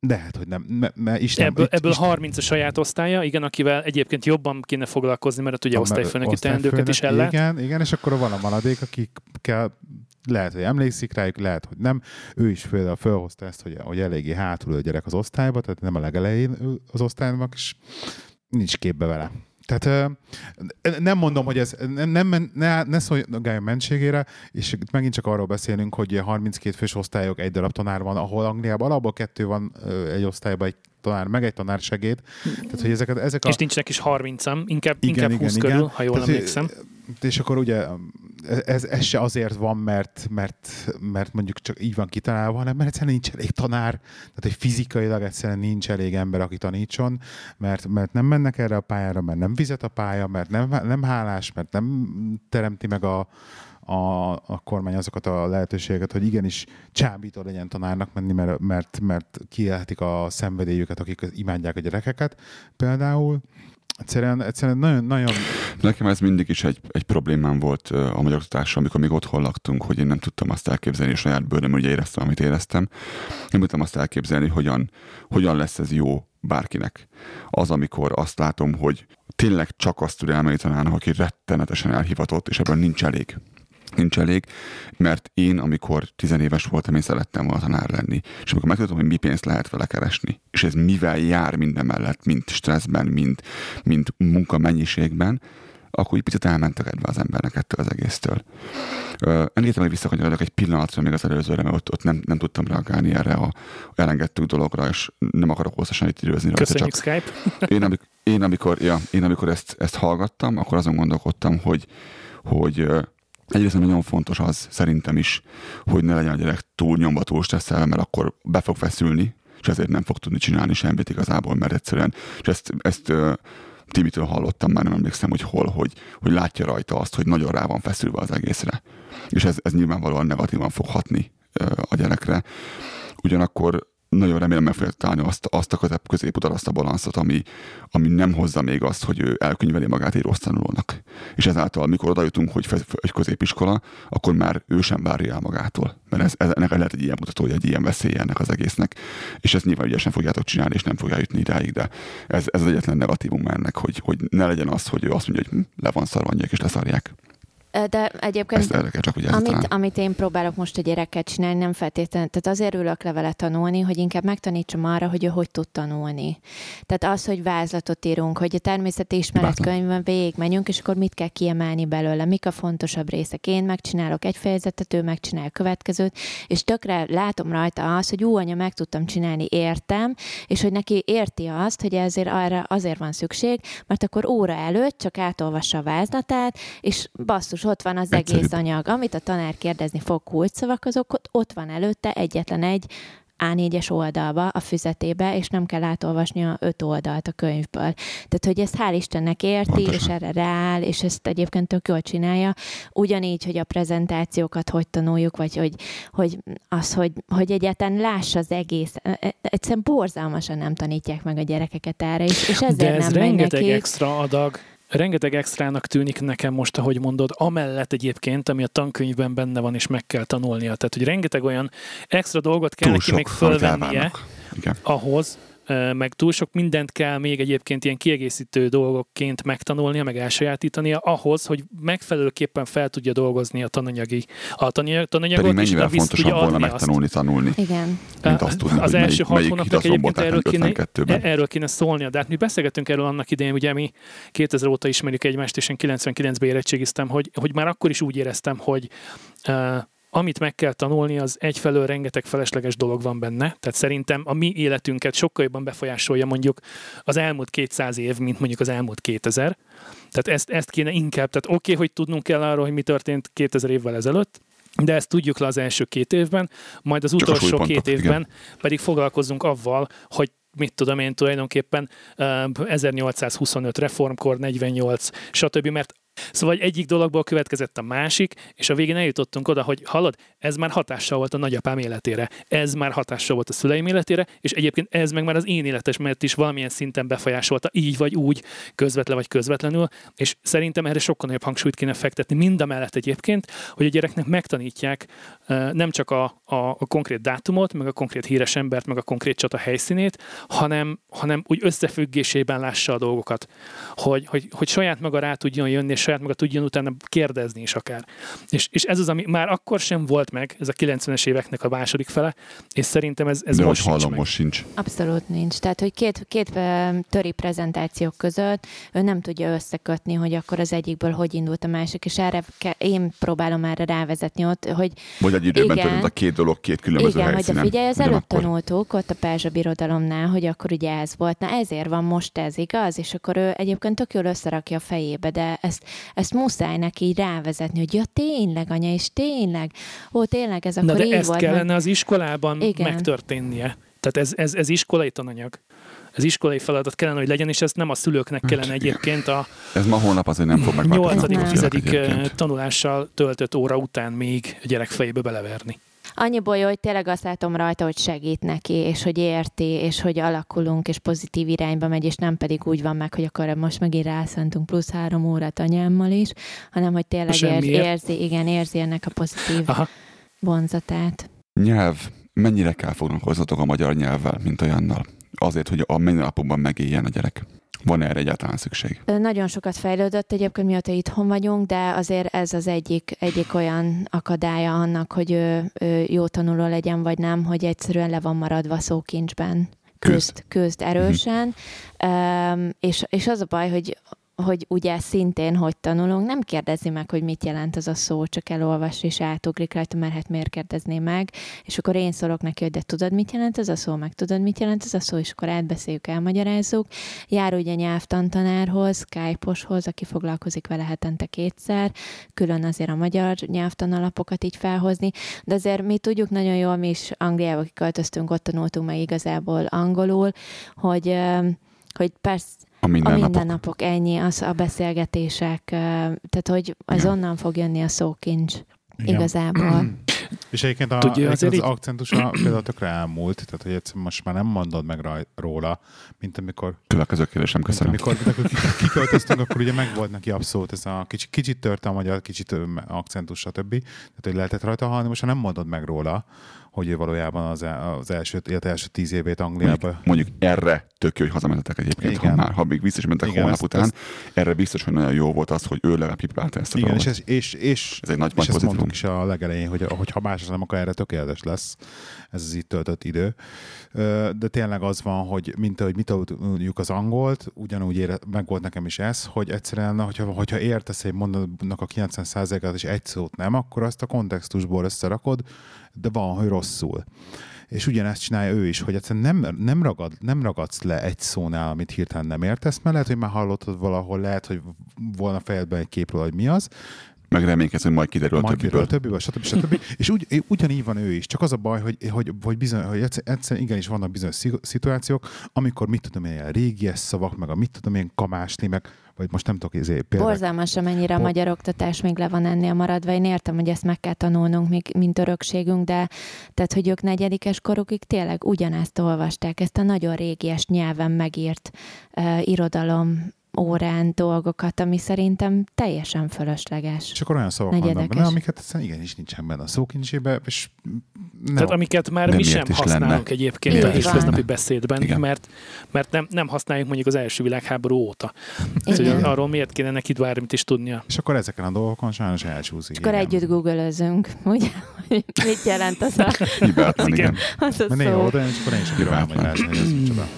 de hát, hogy nem, mert, mert Isten, Ebből, itt- ebből Isten- 30 a saját osztálya, igen, akivel egyébként jobban kéne foglalkozni, mert ugye osztályfőnöki teendőket is ellát. Igen, igen, és akkor van a maradék, akikkel lehet, hogy emlékszik rájuk, lehet, hogy nem. Ő is például felhozta ezt, hogy, hogy eléggé hátul a gyerek az osztályba, tehát nem a legelején az osztálynak, és nincs képbe vele. Tehát nem mondom, hogy ez nem, nem ne, ne szolgáljon mentségére, és itt megint csak arról beszélünk, hogy ilyen 32 fős osztályok, egy darab tanár van, ahol Angliában alapból kettő van egy osztályban, egy tanár, meg egy tanár segéd. Tehát, hogy ezeket, ezek a... És nincsenek is 30-am, inkább, Igen, inkább igen, 20 igen. körül, ha jól Tehát, emlékszem. És akkor ugye ez, ez se azért van, mert, mert, mert mondjuk csak így van kitalálva, hanem mert egyszerűen nincs elég tanár, tehát hogy fizikailag egyszerűen nincs elég ember, aki tanítson, mert, mert nem mennek erre a pályára, mert nem fizet a pálya, mert nem, nem hálás, mert nem teremti meg a, a, a kormány azokat a lehetőségeket, hogy igenis csábító legyen tanárnak menni, mert, mert, mert kielhetik a szenvedélyüket, akik imádják a gyerekeket például. Egyszerűen, egyszerűen nagyon, nagyon Nekem ez mindig is egy, egy problémám volt a magyar oktatással, amikor még otthon laktunk, hogy én nem tudtam azt elképzelni, és saját bőröm ugye éreztem, amit éreztem. Nem tudtam azt elképzelni, hogy hogyan, hogyan lesz ez jó bárkinek. Az, amikor azt látom, hogy tényleg csak azt tud tanárnak, aki rettenetesen elhivatott, és ebben nincs elég nincs elég, mert én, amikor tizenéves voltam, én szerettem volna tanár lenni. És amikor megtudtam, hogy mi pénzt lehet vele keresni, és ez mivel jár minden mellett, mint stresszben, mint, mint munkamennyiségben, akkor egy picit elment a kedve az embernek ettől az egésztől. Engedtem, hogy visszakanyarodok egy pillanatra még az előzőre, mert ott, ott nem, nem tudtam reagálni erre a elengedtük dologra, és nem akarok hosszasan itt időzni Köszönjük csak Skype. én, amikor, én, amikor, ja, én amikor ezt, ezt hallgattam, akkor azon gondolkodtam, hogy, hogy egyrészt nagyon fontos az szerintem is, hogy ne legyen a gyerek túl nyomva, túl stresszelve, mert akkor be fog feszülni, és ezért nem fog tudni csinálni semmit igazából, mert egyszerűen, és ezt, ezt Timitől hallottam, már nem emlékszem, hogy hol, hogy, hogy látja rajta azt, hogy nagyon rá van feszülve az egészre. És ez, ez nyilvánvalóan negatívan fog hatni a gyerekre. Ugyanakkor nagyon remélem meg fogja találni azt, azt a közép, középutat, azt a balanszot, ami, ami nem hozza még azt, hogy ő elkönyveli magát egy rossz tanulónak. És ezáltal, amikor oda jutunk, hogy egy középiskola, akkor már ő sem várja el magától. Mert ez, ez, ennek lehet egy ilyen mutatója, egy ilyen veszélye ennek az egésznek. És ezt nyilván ügyesen fogjátok csinálni, és nem fogja jutni idáig, de ez, ez az egyetlen negatívum ennek, hogy, hogy ne legyen az, hogy ő azt mondja, hogy hm, le van szarva, és leszarják. De egyébként Ezt erre kell csak ugye Amit, amit én próbálok most a gyerekkel csinálni, nem feltétlenül, tehát azért ülök le vele tanulni, hogy inkább megtanítsam arra, hogy ő hogy tud tanulni. Tehát az, hogy vázlatot írunk, hogy a természeti ismeretkönyvben végigmenjünk, és akkor mit kell kiemelni belőle, mik a fontosabb részek. Én megcsinálok egy fejezetet, ő megcsinál a következőt, és tökre látom rajta azt, hogy ú, anya, meg tudtam csinálni, értem, és hogy neki érti azt, hogy ezért arra azért van szükség, mert akkor óra előtt csak átolvassa a vázlatát, és basszus, ott van az Egyszerűbb. egész anyag. Amit a tanár kérdezni fog kulcsszavak, azok ott, van előtte egyetlen egy A4-es oldalba, a füzetébe, és nem kell átolvasni a öt oldalt a könyvből. Tehát, hogy ezt hál' Istennek érti, Pontosan. és erre rááll, és ezt egyébként tök jól csinálja. Ugyanígy, hogy a prezentációkat hogy tanuljuk, vagy hogy, hogy az, hogy, hogy egyáltalán lássa az egész. E- e- Egyszerűen borzalmasan nem tanítják meg a gyerekeket erre, és, és ezért De ez nem megy rengeteg nekik. extra adag, rengeteg extrának tűnik nekem most, ahogy mondod, amellett egyébként, ami a tankönyvben benne van, és meg kell tanulnia. Tehát, hogy rengeteg olyan extra dolgot kell Túl neki még fölvennie ahhoz, meg túl sok mindent kell még egyébként ilyen kiegészítő dolgokként megtanulnia, meg elsajátítania, ahhoz, hogy megfelelőképpen fel tudja dolgozni a tananyagi, a tananyag, tananyagot, Pedig és mennyivel vissza fontosabb tudja volna adni azt. megtanulni, tanulni, Igen. mint azt tudni, az hogy első melyik, hat hónapnak egyébként erről kéne, 52-ben. erről kéne szólnia, de hát mi beszélgetünk erről annak idején, ugye mi 2000 óta ismerjük egymást, és én 99-ben érettségiztem, hogy, hogy már akkor is úgy éreztem, hogy uh, amit meg kell tanulni, az egyfelől rengeteg felesleges dolog van benne. Tehát szerintem a mi életünket sokkal jobban befolyásolja mondjuk az elmúlt 200 év, mint mondjuk az elmúlt 2000. Tehát ezt, ezt kéne inkább, tehát oké, okay, hogy tudnunk kell arról, hogy mi történt 2000 évvel ezelőtt, de ezt tudjuk le az első két évben, majd az utolsó két évben igen. pedig foglalkozunk avval, hogy mit tudom én tulajdonképpen 1825 reformkor, 48, stb. Mert Szóval egyik dologból következett a másik, és a végén eljutottunk oda, hogy hallod, ez már hatással volt a nagyapám életére, ez már hatással volt a szüleim életére, és egyébként ez meg már az én életesmet is valamilyen szinten befolyásolta, így vagy úgy, közvetlen vagy közvetlenül, és szerintem erre sokkal nagyobb hangsúlyt kéne fektetni, mind a mellett egyébként, hogy a gyereknek megtanítják nem csak a, a, a konkrét dátumot, meg a konkrét híres embert, meg a konkrét csata helyszínét, hanem, hanem úgy összefüggésében lássa a dolgokat, hogy, hogy, hogy saját maga rá tudjon jönni, és saját maga tudjon utána kérdezni is akár. És, és ez az, ami már akkor sem volt meg, ez a 90-es éveknek a második fele, és szerintem ez, ez De most hallom, sincs meg. most sincs. Abszolút nincs. Tehát, hogy két, két töri prezentációk között ő nem tudja összekötni, hogy akkor az egyikből hogy indult a másik, és erre ke- én próbálom erre rávezetni ott, hogy Vagy egy időben Igen. történt a két dolog két különböző igen, helyszínen. hogy a figyelj, az előbb Ugyanakkor. tanultuk ott a Perzsa Birodalomnál, hogy akkor ugye ez volt. Na ezért van most ez, igaz? És akkor ő egyébként tök jól összerakja a fejébe, de ezt, ezt muszáj neki így rávezetni, hogy ja tényleg, anya, és tényleg, ó, tényleg ez akkor Na de így ezt volt. kellene meg- az iskolában Igen. megtörténnie. Tehát ez, ez, ez iskolai tananyag. Ez iskolai feladat kellene, hogy legyen, és ezt nem a szülőknek kellene egyébként a Ez ma holnap azért nem fog megváltozni. 8 Nem. 10 egyébként. tanulással töltött óra után még a gyerek fejébe beleverni. Annyiból jó, hogy tényleg azt látom rajta, hogy segít neki, és hogy érti, és hogy alakulunk, és pozitív irányba megy, és nem pedig úgy van meg, hogy akkor most megint rászántunk plusz három órát anyámmal is, hanem hogy tényleg ér, érzi, igen, érzi ennek a pozitív Aha. vonzatát. Nyelv. Mennyire kell foglalkozatok a magyar nyelvvel, mint olyannal? Azért, hogy a mindennapokban megéljen a gyerek. Van erre egyáltalán szükség? Nagyon sokat fejlődött egyébként, mióta itthon vagyunk, de azért ez az egyik, egyik olyan akadálya annak, hogy ő, ő jó tanuló legyen, vagy nem, hogy egyszerűen le van maradva szókincsben. Küzd, küzd erősen, um, és, és az a baj, hogy hogy ugye szintén hogy tanulunk, nem kérdezi meg, hogy mit jelent az a szó, csak elolvas és átugrik rajta, mert hát miért kérdezné meg, és akkor én szólok neki, hogy de tudod, mit jelent ez a szó, meg tudod, mit jelent ez a szó, és akkor átbeszéljük, elmagyarázzuk. Jár ugye nyelvtantanárhoz, Skype-oshoz, aki foglalkozik vele hetente kétszer, külön azért a magyar nyelvtanalapokat így felhozni, de azért mi tudjuk nagyon jól, mi is Angliába kiköltöztünk, ott tanultunk meg igazából angolul, hogy, hogy persze A a mindennapok. mindennapok ennyi, az a beszélgetések, tehát hogy az onnan fog jönni a szókincs Igen. igazából. És egyébként a, Tudja, az így- akcentusa például tökre elmúlt, tehát hogy egyszerűen most már nem mondod meg raj, róla, mint amikor, Következő kérdésem, köszönöm. amikor, amikor ki- kiköltöztünk, akkor ugye megvolt neki abszolút ez a kicsit, kicsit törte a magyar, kicsit akcentus, stb. Tehát, hogy lehetett rajta hallani, most már nem mondod meg róla, hogy ő valójában az, el, az első, illetve első tíz évét Angliába Mondjuk, mondjuk erre tök jó, hogy hazamentetek egyébként, Igen. ha már, ha még vissza is mentek Igen, holnap ezt- után. ezt- Erre biztos, hogy nagyon jó volt az, hogy ő legalább kipipálta ezt a Igen, és, ez, és, és, Ez egy nagy, és nagy ezt mondtuk is a legelején, hogy, hogy ha más nem, akkor erre tökéletes lesz ez az itt töltött idő. De tényleg az van, hogy mint ahogy mi tudjuk az angolt, ugyanúgy ére, meg volt nekem is ez, hogy egyszerűen, hogyha, hogyha értesz egy mondatnak a 90%-át és egy szót nem, akkor azt a kontextusból összerakod, de van, hogy rosszul. És ugyanezt csinálja ő is, hogy egyszerűen nem, nem, ragad, nem ragadsz le egy szónál, amit hirtelen nem értesz, mert lehet, hogy már hallottad valahol, lehet, hogy volna fejedben egy képről, hogy mi az, Meg reménykedsz, hogy majd kiderül a majd többiből. kiderül, többiből, stb. stb. és úgy, ugyanígy van ő is. Csak az a baj, hogy, hogy, hogy, bizony, hogy egyszer, egyszer igenis vannak bizonyos szi- szituációk, amikor mit tudom én, ilyen régies szavak, meg a mit tudom én, kamásni, meg vagy most nem tudok ezért például. Borzalmas, amennyire a Bo- magyar oktatás még le van ennél maradva. Én értem, hogy ezt meg kell tanulnunk, még, mint örökségünk, de tehát, hogy ők negyedikes korukig tényleg ugyanezt olvasták, ezt a nagyon régies nyelven megírt uh, irodalom órán dolgokat, ami szerintem teljesen fölösleges. Csak olyan szavak vannak benne, amiket egyszerűen igenis nincsen benne a szókincsébe, és nem. Tehát amiket már mi sem használunk lenne? egyébként Így a hétköznapi beszédben, Igen. mert, mert nem, nem használjuk mondjuk az első világháború óta. Igen. Szóval arról miért kéne neki bármit is tudnia? és akkor ezeken a dolgokon sajnos elcsúszik. És akkor igen. együtt googlözünk, ugye? Hogy mit jelent az a, Hibátlan, Igen. igen. az a Mert néha szó. oda, és akkor én is elmagyarázni, hogy ez micsoda.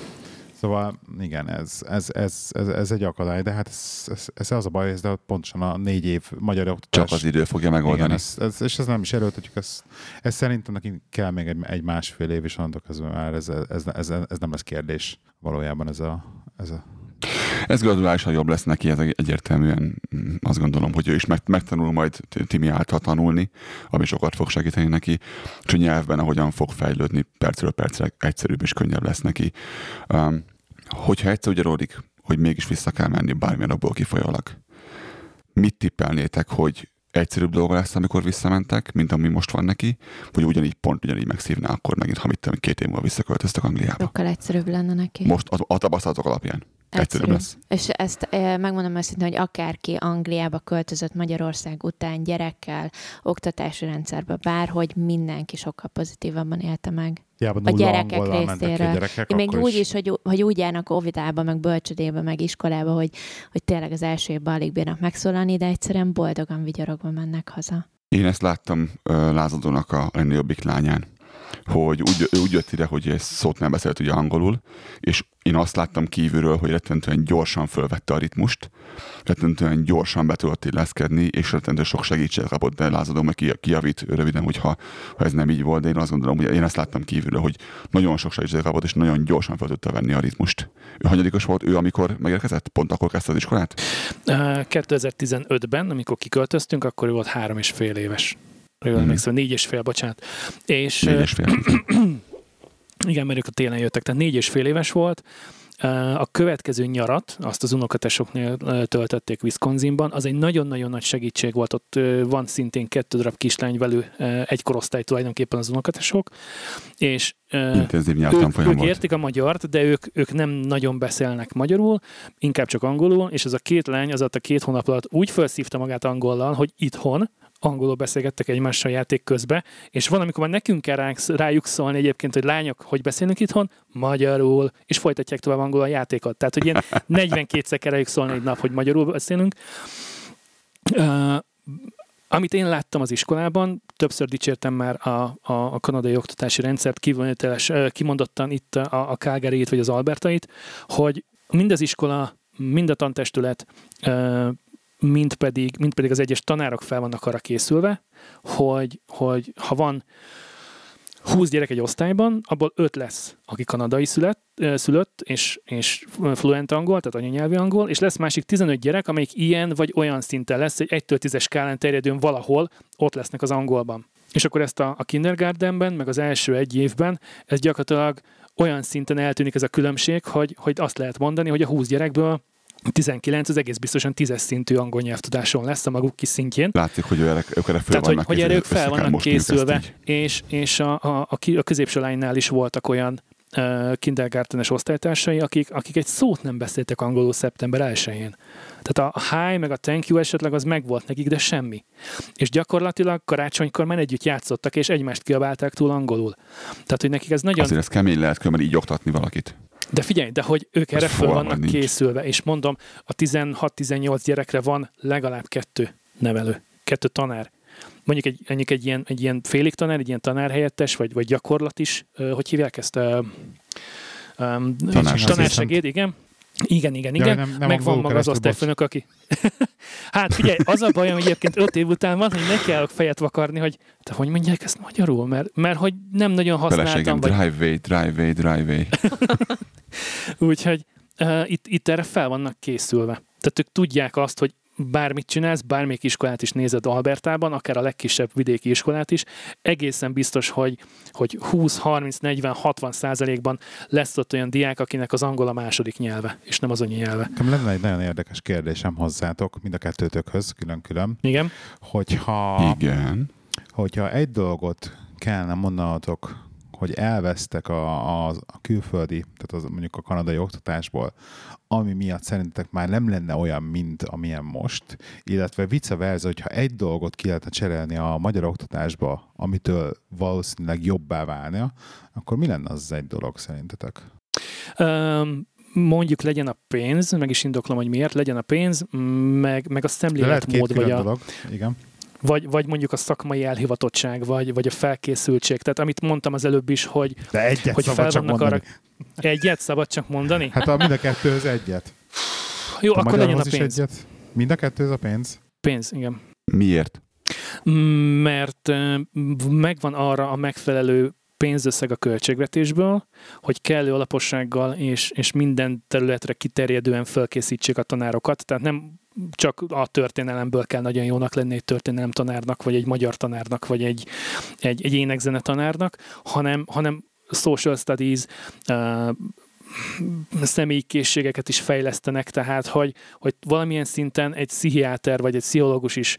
Szóval igen, ez, ez, ez, ez, ez egy akadály, de hát ez, ez, ez az a baj, ez de pontosan a négy év magyar oktatás. Csak az idő fogja megoldani. Igen, ez, ez, és ez nem is erőltetjük, ez, ez szerintem nekünk kell még egy, egy másfél év, és onnantól kezdve már ez, ez, ez, ez, nem lesz kérdés valójában ez a, ez a ez graduálisan jobb lesz neki, ez egyértelműen azt gondolom, hogy ő is meg, megtanul majd Timi által tanulni, ami sokat fog segíteni neki, és a nyelvben ahogyan fog fejlődni, percről percre egyszerűbb és könnyebb lesz neki. Um, hogyha egyszer ugye ródik, hogy mégis vissza kell menni bármilyen okból kifolyólag, mit tippelnétek, hogy egyszerűbb dolga lesz, amikor visszamentek, mint ami most van neki, vagy ugyanígy pont ugyanígy megszívná akkor megint, ha mit tudom, két év múlva visszaköltöztek Angliába. Sokkal egyszerűbb lenne neki. Most a, a tapasztalatok alapján. Egyszerűbb lesz. És ezt e, megmondom őszintén, hogy akárki Angliába költözött Magyarország után gyerekkel, oktatási rendszerbe, bárhogy mindenki sokkal pozitívabban élte meg. Hiába a gyerekek részéről. A gyerekek, még úgy is, hogy, hogy úgy járnak óvidába, meg bölcsödébe, meg iskolába, hogy, hogy tényleg az első évben alig bírnak megszólalni, de egyszerűen boldogan vigyorogva mennek haza. Én ezt láttam uh, lázadónak a jobbik lányán hogy úgy, úgy jött ide, hogy egy szót nem beszélt ugye angolul, és én azt láttam kívülről, hogy rettentően gyorsan fölvette a ritmust, rettentően gyorsan be tudott illeszkedni, és rettentően sok segítséget kapott, de lázadom, meg kijavít röviden, hogyha ha ez nem így volt, de én azt gondolom, hogy én ezt láttam kívülről, hogy nagyon sok segítséget kapott, és nagyon gyorsan fel tudta venni a ritmust. Ő hanyadikos volt ő, amikor megérkezett? Pont akkor kezdte az iskolát? 2015-ben, amikor kiköltöztünk, akkor ő volt három és fél éves. Jól mm. emlékszem, négy és fél, bocsánat. És, négy és fél. igen, mert ők a télen jöttek, tehát négy és fél éves volt. A következő nyarat, azt az unokatesoknél töltötték Wisconsinban, az egy nagyon-nagyon nagy segítség volt, ott van szintén kettő darab kislány velő, egy korosztály tulajdonképpen az unokatesok, és Intenzív ők, ők értik a magyart, de ők, ők nem nagyon beszélnek magyarul, inkább csak angolul, és ez a két lány az a két hónap alatt úgy felszívta magát angollal, hogy itthon, angolul beszélgettek egymással játék közbe, és van, amikor már nekünk kell rájuk szólni egyébként, hogy lányok, hogy beszélünk itthon, magyarul, és folytatják tovább angolul a játékot. Tehát, hogy ilyen 42-szer kell rájuk szólni egy nap, hogy magyarul beszélünk. Uh, amit én láttam az iskolában, többször dicsértem már a, a, a kanadai oktatási rendszert, kivonulása, kimondottan itt a, a calgary vagy az Albertait, hogy mind az iskola, mind a tantestület mint pedig, mint pedig az egyes tanárok fel vannak arra készülve, hogy, hogy ha van 20 gyerek egy osztályban, abból 5 lesz, aki kanadai szület, szülött, és, és fluent angol, tehát anyanyelvi angol, és lesz másik 15 gyerek, amelyik ilyen vagy olyan szinten lesz, egy 1-től 10-es skálán terjedően valahol ott lesznek az angolban. És akkor ezt a, a kindergartenben, meg az első egy évben, ez gyakorlatilag olyan szinten eltűnik ez a különbség, hogy, hogy azt lehet mondani, hogy a 20 gyerekből 19 az egész biztosan tízes szintű angol nyelvtudáson lesz a maguk kis szintjén. Látszik, hogy ők, ők erre fel Tehát, vannak hogy, hogy erre ők fel vannak készülve, és, és a, a, a, a középső lánynál is voltak olyan uh, kindergartenes osztálytársai, akik, akik egy szót nem beszéltek angolul szeptember 1-én. Tehát a hi meg a thank you esetleg az megvolt nekik, de semmi. És gyakorlatilag karácsonykor már együtt játszottak, és egymást kiabálták túl angolul. Tehát, hogy nekik ez nagyon... Azért ez kemény lehet különben így oktatni valakit. De figyelj, de hogy ők erre föl vannak nincs. készülve, és mondom, a 16-18 gyerekre van legalább kettő nevelő, kettő tanár. Mondjuk egy, mondjuk egy, ilyen, egy ilyen félig tanár, egy ilyen tanárhelyettes, vagy, vagy gyakorlat is, hogy hívják ezt? Um, tanársegéd, igen. Igen, igen, igen. Ja, nem, nem Meg van maga az osztályfőnök, aki... hát figyelj, az a bajom, hogy egyébként öt év után van, hogy ne kell fejet vakarni, hogy te hogy mondják ezt magyarul? Mert, mert hogy nem nagyon használtam. Feleségem, vagy... driveway, driveway, driveway. Úgyhogy uh, itt, itt erre fel vannak készülve. Tehát ők tudják azt, hogy bármit csinálsz, bármelyik iskolát is nézed Albertában, akár a legkisebb vidéki iskolát is, egészen biztos, hogy, hogy 20, 30, 40, 60 százalékban lesz ott olyan diák, akinek az angol a második nyelve, és nem az anyanyelve. Nekem lenne egy nagyon érdekes kérdésem hozzátok, mind a kettőtökhöz, külön-külön. Igen. Hogyha, Igen. hogyha egy dolgot kellene mondanatok hogy elvesztek a, a, a külföldi, tehát az, mondjuk a kanadai oktatásból, ami miatt szerintetek már nem lenne olyan, mint amilyen most, illetve vice versa, hogyha egy dolgot ki lehetne cserélni a magyar oktatásba, amitől valószínűleg jobbá válna, akkor mi lenne az egy dolog szerintetek? Um, mondjuk legyen a pénz, meg is indoklom, hogy miért legyen a pénz, meg, meg a szemléletmód, vagy a, dolog. Igen vagy, vagy mondjuk a szakmai elhivatottság, vagy, vagy a felkészültség. Tehát amit mondtam az előbb is, hogy, De egyet hogy szabad csak mondani. arra... Egyet szabad csak mondani? Hát a mind a kettőhöz egyet. Jó, A akkor legyen a pénz. egyet. Mind a kettőhöz a pénz? Pénz, igen. Miért? Mert megvan arra a megfelelő pénzösszeg a költségvetésből, hogy kellő alapossággal és, és minden területre kiterjedően felkészítsék a tanárokat. Tehát nem csak a történelemből kell nagyon jónak lenni egy történelem tanárnak, vagy egy magyar tanárnak, vagy egy, egy, egy énekzene tanárnak, hanem, hanem social studies, uh, személyi is fejlesztenek, tehát hogy, hogy valamilyen szinten egy pszichiáter vagy egy pszichológus is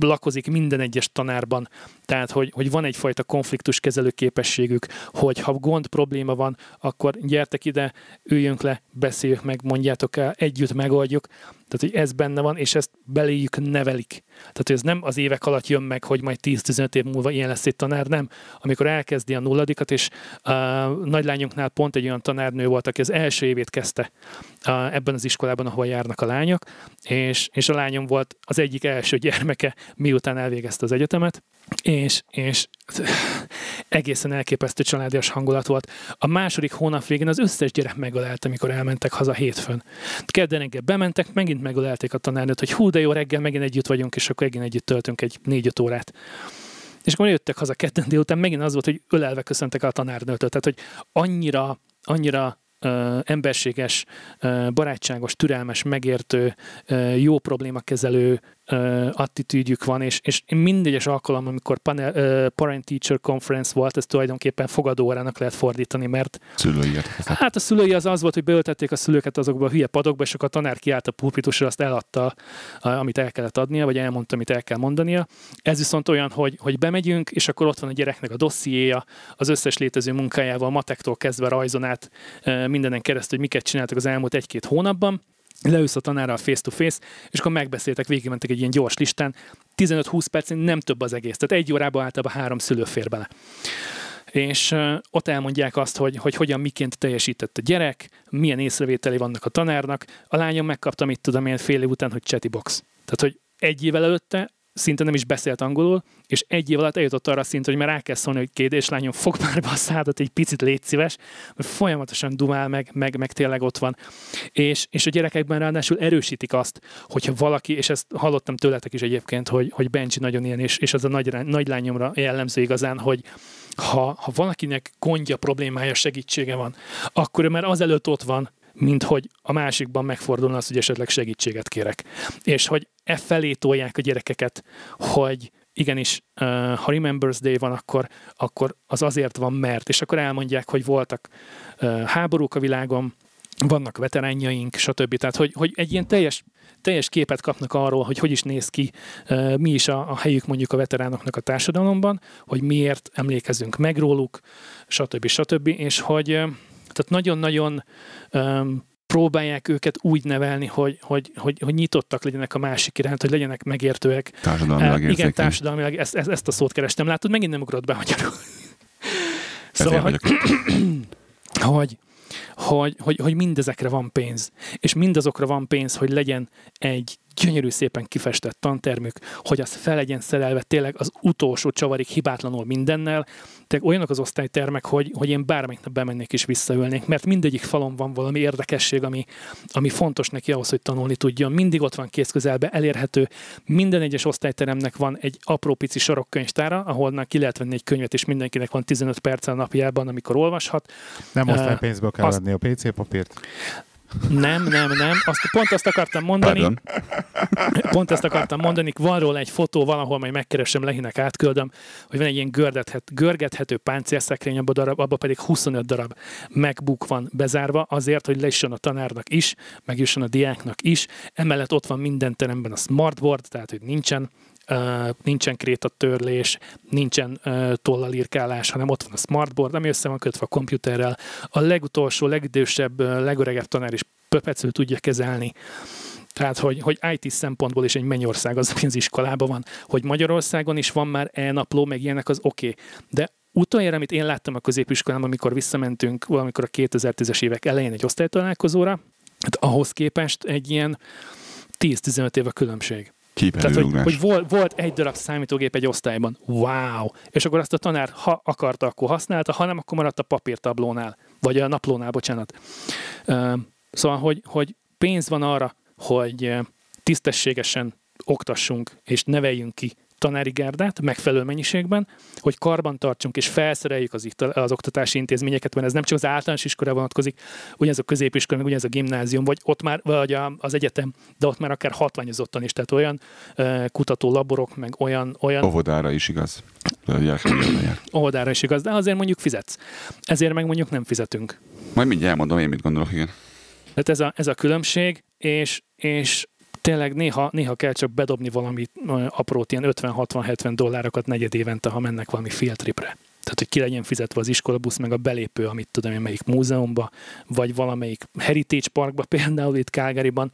lakozik minden egyes tanárban. Tehát, hogy, hogy van egyfajta konfliktus kezelő képességük, hogy ha gond, probléma van, akkor gyertek ide, üljünk le, beszéljük meg, mondjátok el, együtt megoldjuk. Tehát, hogy ez benne van, és ezt beléjük nevelik. Tehát, hogy ez nem az évek alatt jön meg, hogy majd 10-15 év múlva ilyen lesz egy tanár, nem. Amikor elkezdi a nulladikat, és a nagylányunknál pont egy olyan tanárnő volt, aki az első évét kezdte a, ebben az iskolában, ahol járnak a lányok, és, és a lányom volt az egyik első gyermeke, miután elvégezte az egyetemet, és, és egészen elképesztő családias hangulat volt. A második hónap végén az összes gyerek megölelte, amikor elmentek haza hétfőn. Kedden reggel bementek, megint megölelték a tanárnőt, hogy hú, de jó reggel, megint együtt vagyunk, és akkor megint együtt töltünk egy négy-öt órát. És akkor jöttek haza ketten délután, megint az volt, hogy ölelve köszöntek a tanárnőtől. Tehát, hogy annyira, annyira emberséges, barátságos, türelmes, megértő, jó problémakezelő ö, attitűdjük van, és, és mindegyes alkalom, amikor panel, ö, parent-teacher conference volt, ez tulajdonképpen fogadóórának lehet fordítani, mert Szülői értekezlet. Hát a szülői az az volt, hogy beöltették a szülőket azokba a hülye padokba, és akkor a tanár kiállt a pulpitusra, azt eladta, amit el kellett adnia, vagy elmondta, amit el kell mondania. Ez viszont olyan, hogy, hogy bemegyünk, és akkor ott van a gyereknek a dossziéja, az összes létező munkájával, matektól kezdve rajzon át, mindenen keresztül, hogy miket csináltak az elmúlt egy-két hónapban. Leülsz a tanárral face-to-face, és akkor megbeszéltek, végigmentek egy ilyen gyors listán. 15-20 percen nem több az egész. Tehát egy órában általában három szülő fér bele és ott elmondják azt, hogy, hogy hogyan, miként teljesített a gyerek, milyen észrevételi vannak a tanárnak. A lányom megkapta, mit tudom én, fél év után, hogy chatty box. Tehát, hogy egy évvel előtte szinte nem is beszélt angolul, és egy év alatt eljutott arra a szintre, hogy már rá kell szólni, hogy két lányom, fog már be a szádat, egy picit légy szíves, mert folyamatosan dumál, meg, meg, meg tényleg ott van. És, és a gyerekekben ráadásul erősítik azt, hogyha valaki, és ezt hallottam tőletek is egyébként, hogy, hogy Benji nagyon ilyen, és, és az a nagy, nagy lányomra jellemző igazán, hogy ha, ha valakinek gondja, problémája, segítsége van, akkor ő már azelőtt ott van, mint hogy a másikban megfordulna az, hogy esetleg segítséget kérek. És hogy e felé tolják a gyerekeket, hogy igenis, uh, ha Remembers Day van, akkor, akkor az azért van, mert. És akkor elmondják, hogy voltak uh, háborúk a világon, vannak veteránjaink, stb. Tehát, hogy, hogy egy ilyen teljes, teljes képet kapnak arról, hogy hogy is néz ki, uh, mi is a, a helyük mondjuk a veteránoknak a társadalomban, hogy miért emlékezünk meg róluk, stb. stb. És hogy tehát nagyon-nagyon um, próbálják őket úgy nevelni, hogy, hogy, hogy, hogy nyitottak legyenek a másik iránt, hogy legyenek megértőek. Társadalmilag Uh, igen, érzékeny. társadalmilag, ezt, ezt, ezt a szót kerestem. Látod, megint nem ugrott be magyarul. Szóval, hogy, hogy, hogy, hogy, hogy mindezekre van pénz, és mindazokra van pénz, hogy legyen egy gyönyörű szépen kifestett tantermük, hogy az fel legyen szerelve tényleg az utolsó csavarig hibátlanul mindennel. Tehát olyanok az osztálytermek, hogy, hogy én bármelyik nap bemennék és visszaülnék, mert mindegyik falon van valami érdekesség, ami, ami fontos neki ahhoz, hogy tanulni tudjon. Mindig ott van kész közelbe, elérhető. Minden egyes osztályteremnek van egy apró pici sarokkönyvtára, ahol ki lehet venni egy könyvet, és mindenkinek van 15 perc a napjában, amikor olvashat. Nem osztálypénzből kell azt- venni a PC papírt. Nem, nem, nem. Azt, pont azt akartam mondani, Pardon. pont ezt akartam mondani, van róla egy fotó, valahol majd megkeresem, Lehinek átküldöm, hogy van egy ilyen görgethet, görgethető páncélszekrény, abba, darab, abba pedig 25 darab MacBook van bezárva, azért, hogy leisson a tanárnak is, megjusson a diáknak is. Emellett ott van minden teremben a smartboard, tehát hogy nincsen nincsen krétatörlés, nincsen tollalírkálás, hanem ott van a smartboard, ami össze van kötve a komputerrel. A legutolsó, legidősebb, legöregebb tanár is pöpecül tudja kezelni. Tehát, hogy, hogy IT szempontból is egy mennyország az, ami az van. Hogy Magyarországon is van már e-napló, meg ilyenek, az oké. Okay. De utoljára, amit én láttam a középiskolában, amikor visszamentünk valamikor a 2010-es évek elején egy osztálytalálkozóra, hát ahhoz képest egy ilyen 10-15 év a különbség. Képernyő Tehát, hogy, hogy volt, volt egy darab számítógép egy osztályban. Wow! És akkor azt a tanár, ha akarta, akkor használta, ha nem, akkor maradt a papírtablónál, vagy a naplónál, bocsánat. Szóval, hogy, hogy pénz van arra, hogy tisztességesen oktassunk és neveljünk ki tanári gárdát megfelelő mennyiségben, hogy karban tartsunk és felszereljük az, az oktatási intézményeket, mert ez nem csak az általános iskola vonatkozik, ugyanez a középiskola, meg ugyanez a gimnázium, vagy ott már, vagy az egyetem, de ott már akár hatványozottan is, tehát olyan kutató laborok, meg olyan, olyan Óvodára is igaz. Óvodára is igaz, de azért mondjuk fizetsz. Ezért meg mondjuk nem fizetünk. Majd mindjárt elmondom én, mit gondolok, igen. Tehát ez a, ez a különbség, és, és tényleg néha, néha kell csak bedobni valami aprót, ilyen 50-60-70 dollárokat negyed évente, ha mennek valami field tripre. Tehát, hogy ki legyen fizetve az iskolabusz, meg a belépő, amit tudom én, melyik múzeumba, vagy valamelyik Heritage Parkba, például itt Calgaryban.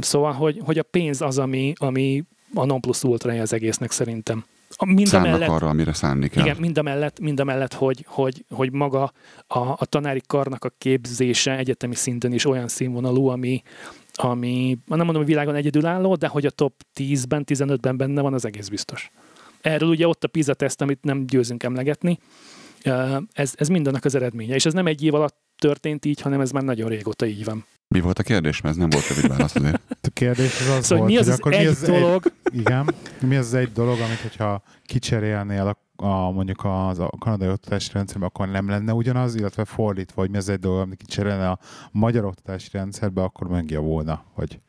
Szóval, hogy, hogy a pénz az, ami, ami a non plus ultra az egésznek szerintem. Mind Szánnak mellett, arra, amire szánni kell. igen, mind a mellett, mind a mellett hogy, hogy, hogy maga a, a tanári karnak a képzése egyetemi szinten is olyan színvonalú, ami, ami nem mondom, hogy világon egyedülálló, de hogy a top 10-ben, 15-ben benne van, az egész biztos. Erről ugye ott a PISA teszt, amit nem győzünk emlegetni, ez, ez mindennek az eredménye. És ez nem egy év alatt történt így, hanem ez már nagyon régóta így van. Mi volt a kérdés? Mert ez nem volt rövid válasz azért. A kérdés az az Szóval volt, mi az hogy az akkor egy mi az dolog, Egy, igen, mi az az egy dolog, amit hogyha kicserélnél a, mondjuk az, a kanadai oktatási rendszerbe, akkor nem lenne ugyanaz, illetve fordítva, hogy mi az egy dolog, amit kicserélne a magyar oktatási rendszerbe, akkor megjavulna, hogy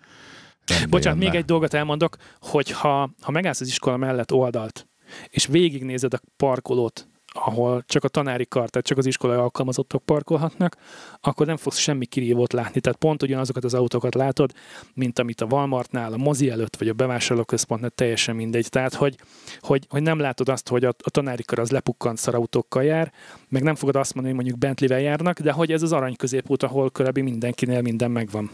Bocsánat, még egy dolgot elmondok, hogy ha, ha megállsz az iskola mellett oldalt, és végignézed a parkolót, ahol csak a tanári kar, tehát csak az iskolai alkalmazottak parkolhatnak, akkor nem fogsz semmi kirívót látni. Tehát pont ugyanazokat az autókat látod, mint amit a Walmartnál, a mozi előtt, vagy a bevásárlóközpontnál, teljesen mindegy. Tehát, hogy, hogy, hogy nem látod azt, hogy a, a tanári kar az lepukkant szarautókkal jár, meg nem fogod azt mondani, hogy mondjuk Bentley-vel járnak, de hogy ez az arany középút, ahol kb. mindenkinél minden megvan.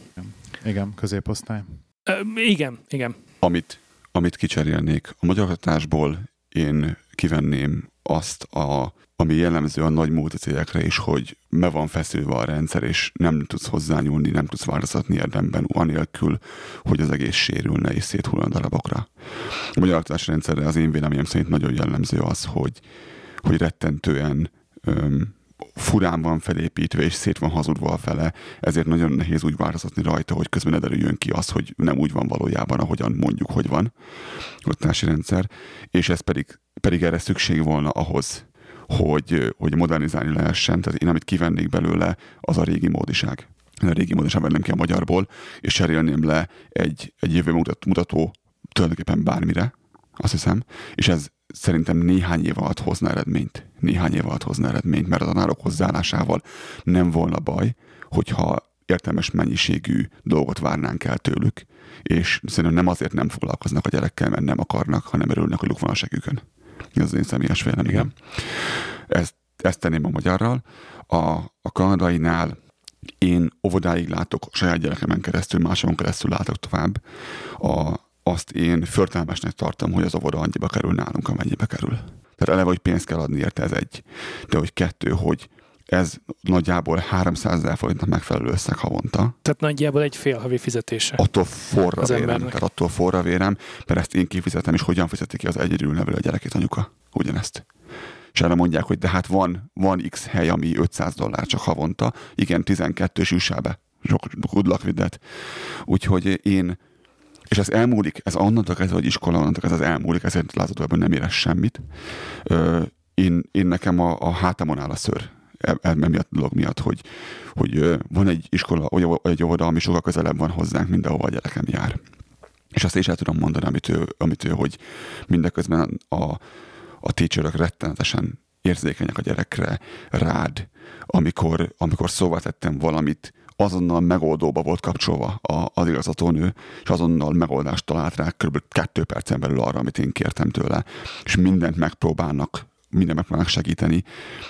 Igen, középosztály. Ö, igen, igen. Amit, amit kicserélnék. A magyar oktatásból én kivenném azt, a, ami jellemző a nagy multicégekre is, hogy me van feszülve a rendszer, és nem tudsz hozzányúlni, nem tudsz változtatni érdemben, anélkül, hogy az egész sérülne és széthullan darabokra. A magyar oktatási rendszerre az én véleményem szerint nagyon jellemző az, hogy, hogy rettentően öm, furán van felépítve, és szét van hazudva a fele, ezért nagyon nehéz úgy változtatni rajta, hogy közben ne derüljön ki az, hogy nem úgy van valójában, ahogyan mondjuk, hogy van oktatási rendszer, és ez pedig, pedig erre szükség volna ahhoz, hogy, hogy modernizálni lehessen. Tehát én amit kivennék belőle, az a régi módiság. A régi módiság vennem ki a magyarból, és cserélném le egy, egy jövő mutat- mutató tulajdonképpen bármire, azt hiszem, és ez szerintem néhány év alatt hozna eredményt. Néhány év alatt hozna eredményt, mert a tanárok hozzáállásával nem volna baj, hogyha értelmes mennyiségű dolgot várnánk el tőlük, és szerintem nem azért nem foglalkoznak a gyerekkel, mert nem akarnak, hanem örülnek, hogy luk van a segükön. Ez az én személyes véleményem. Ezt, ezt tenném a magyarral. A, a kanadainál én óvodáig látok, saját gyerekemen keresztül, másokon keresztül látok tovább. A, azt én förtelmesnek tartom, hogy az óvoda annyiba kerül nálunk, amennyibe kerül. Tehát eleve, hogy pénzt kell adni érte, ez egy. De hogy kettő, hogy ez nagyjából 300 ezer forintnak megfelelő összeg havonta. Tehát nagyjából egy fél havi fizetése. Attól forra Az vérem, embernek. tehát attól forra vérem, mert ezt én kifizetem, és hogyan fizeti ki az egyedül nevelő gyerekét anyuka? Ugyanezt. És erre mondják, hogy de hát van, van X hely, ami 500 dollár csak havonta, igen, 12 és üssel be. Sok good luck with that. Úgyhogy én, és ez elmúlik, ez onnantól kezdve, hogy iskola, onnantól ez elmúlik, ezért látható, ebben nem érez semmit. Ö, én, én nekem a, a hátamon áll a ször e- emiatt a dolog miatt, hogy, hogy van egy iskola, egy óvoda, ami sokkal közelebb van hozzánk, mint ahova a gyerekem jár. És azt is el tudom mondani, amit ő, amit ő hogy mindeközben a, a teacherök rettenetesen érzékenyek a gyerekre, rád, amikor, amikor szóvá tettem valamit, azonnal megoldóba volt kapcsolva a, az igazgatónő, és azonnal megoldást talált rá kb. kettő percen belül arra, amit én kértem tőle, és mindent megpróbálnak minden megpróbálnak segíteni.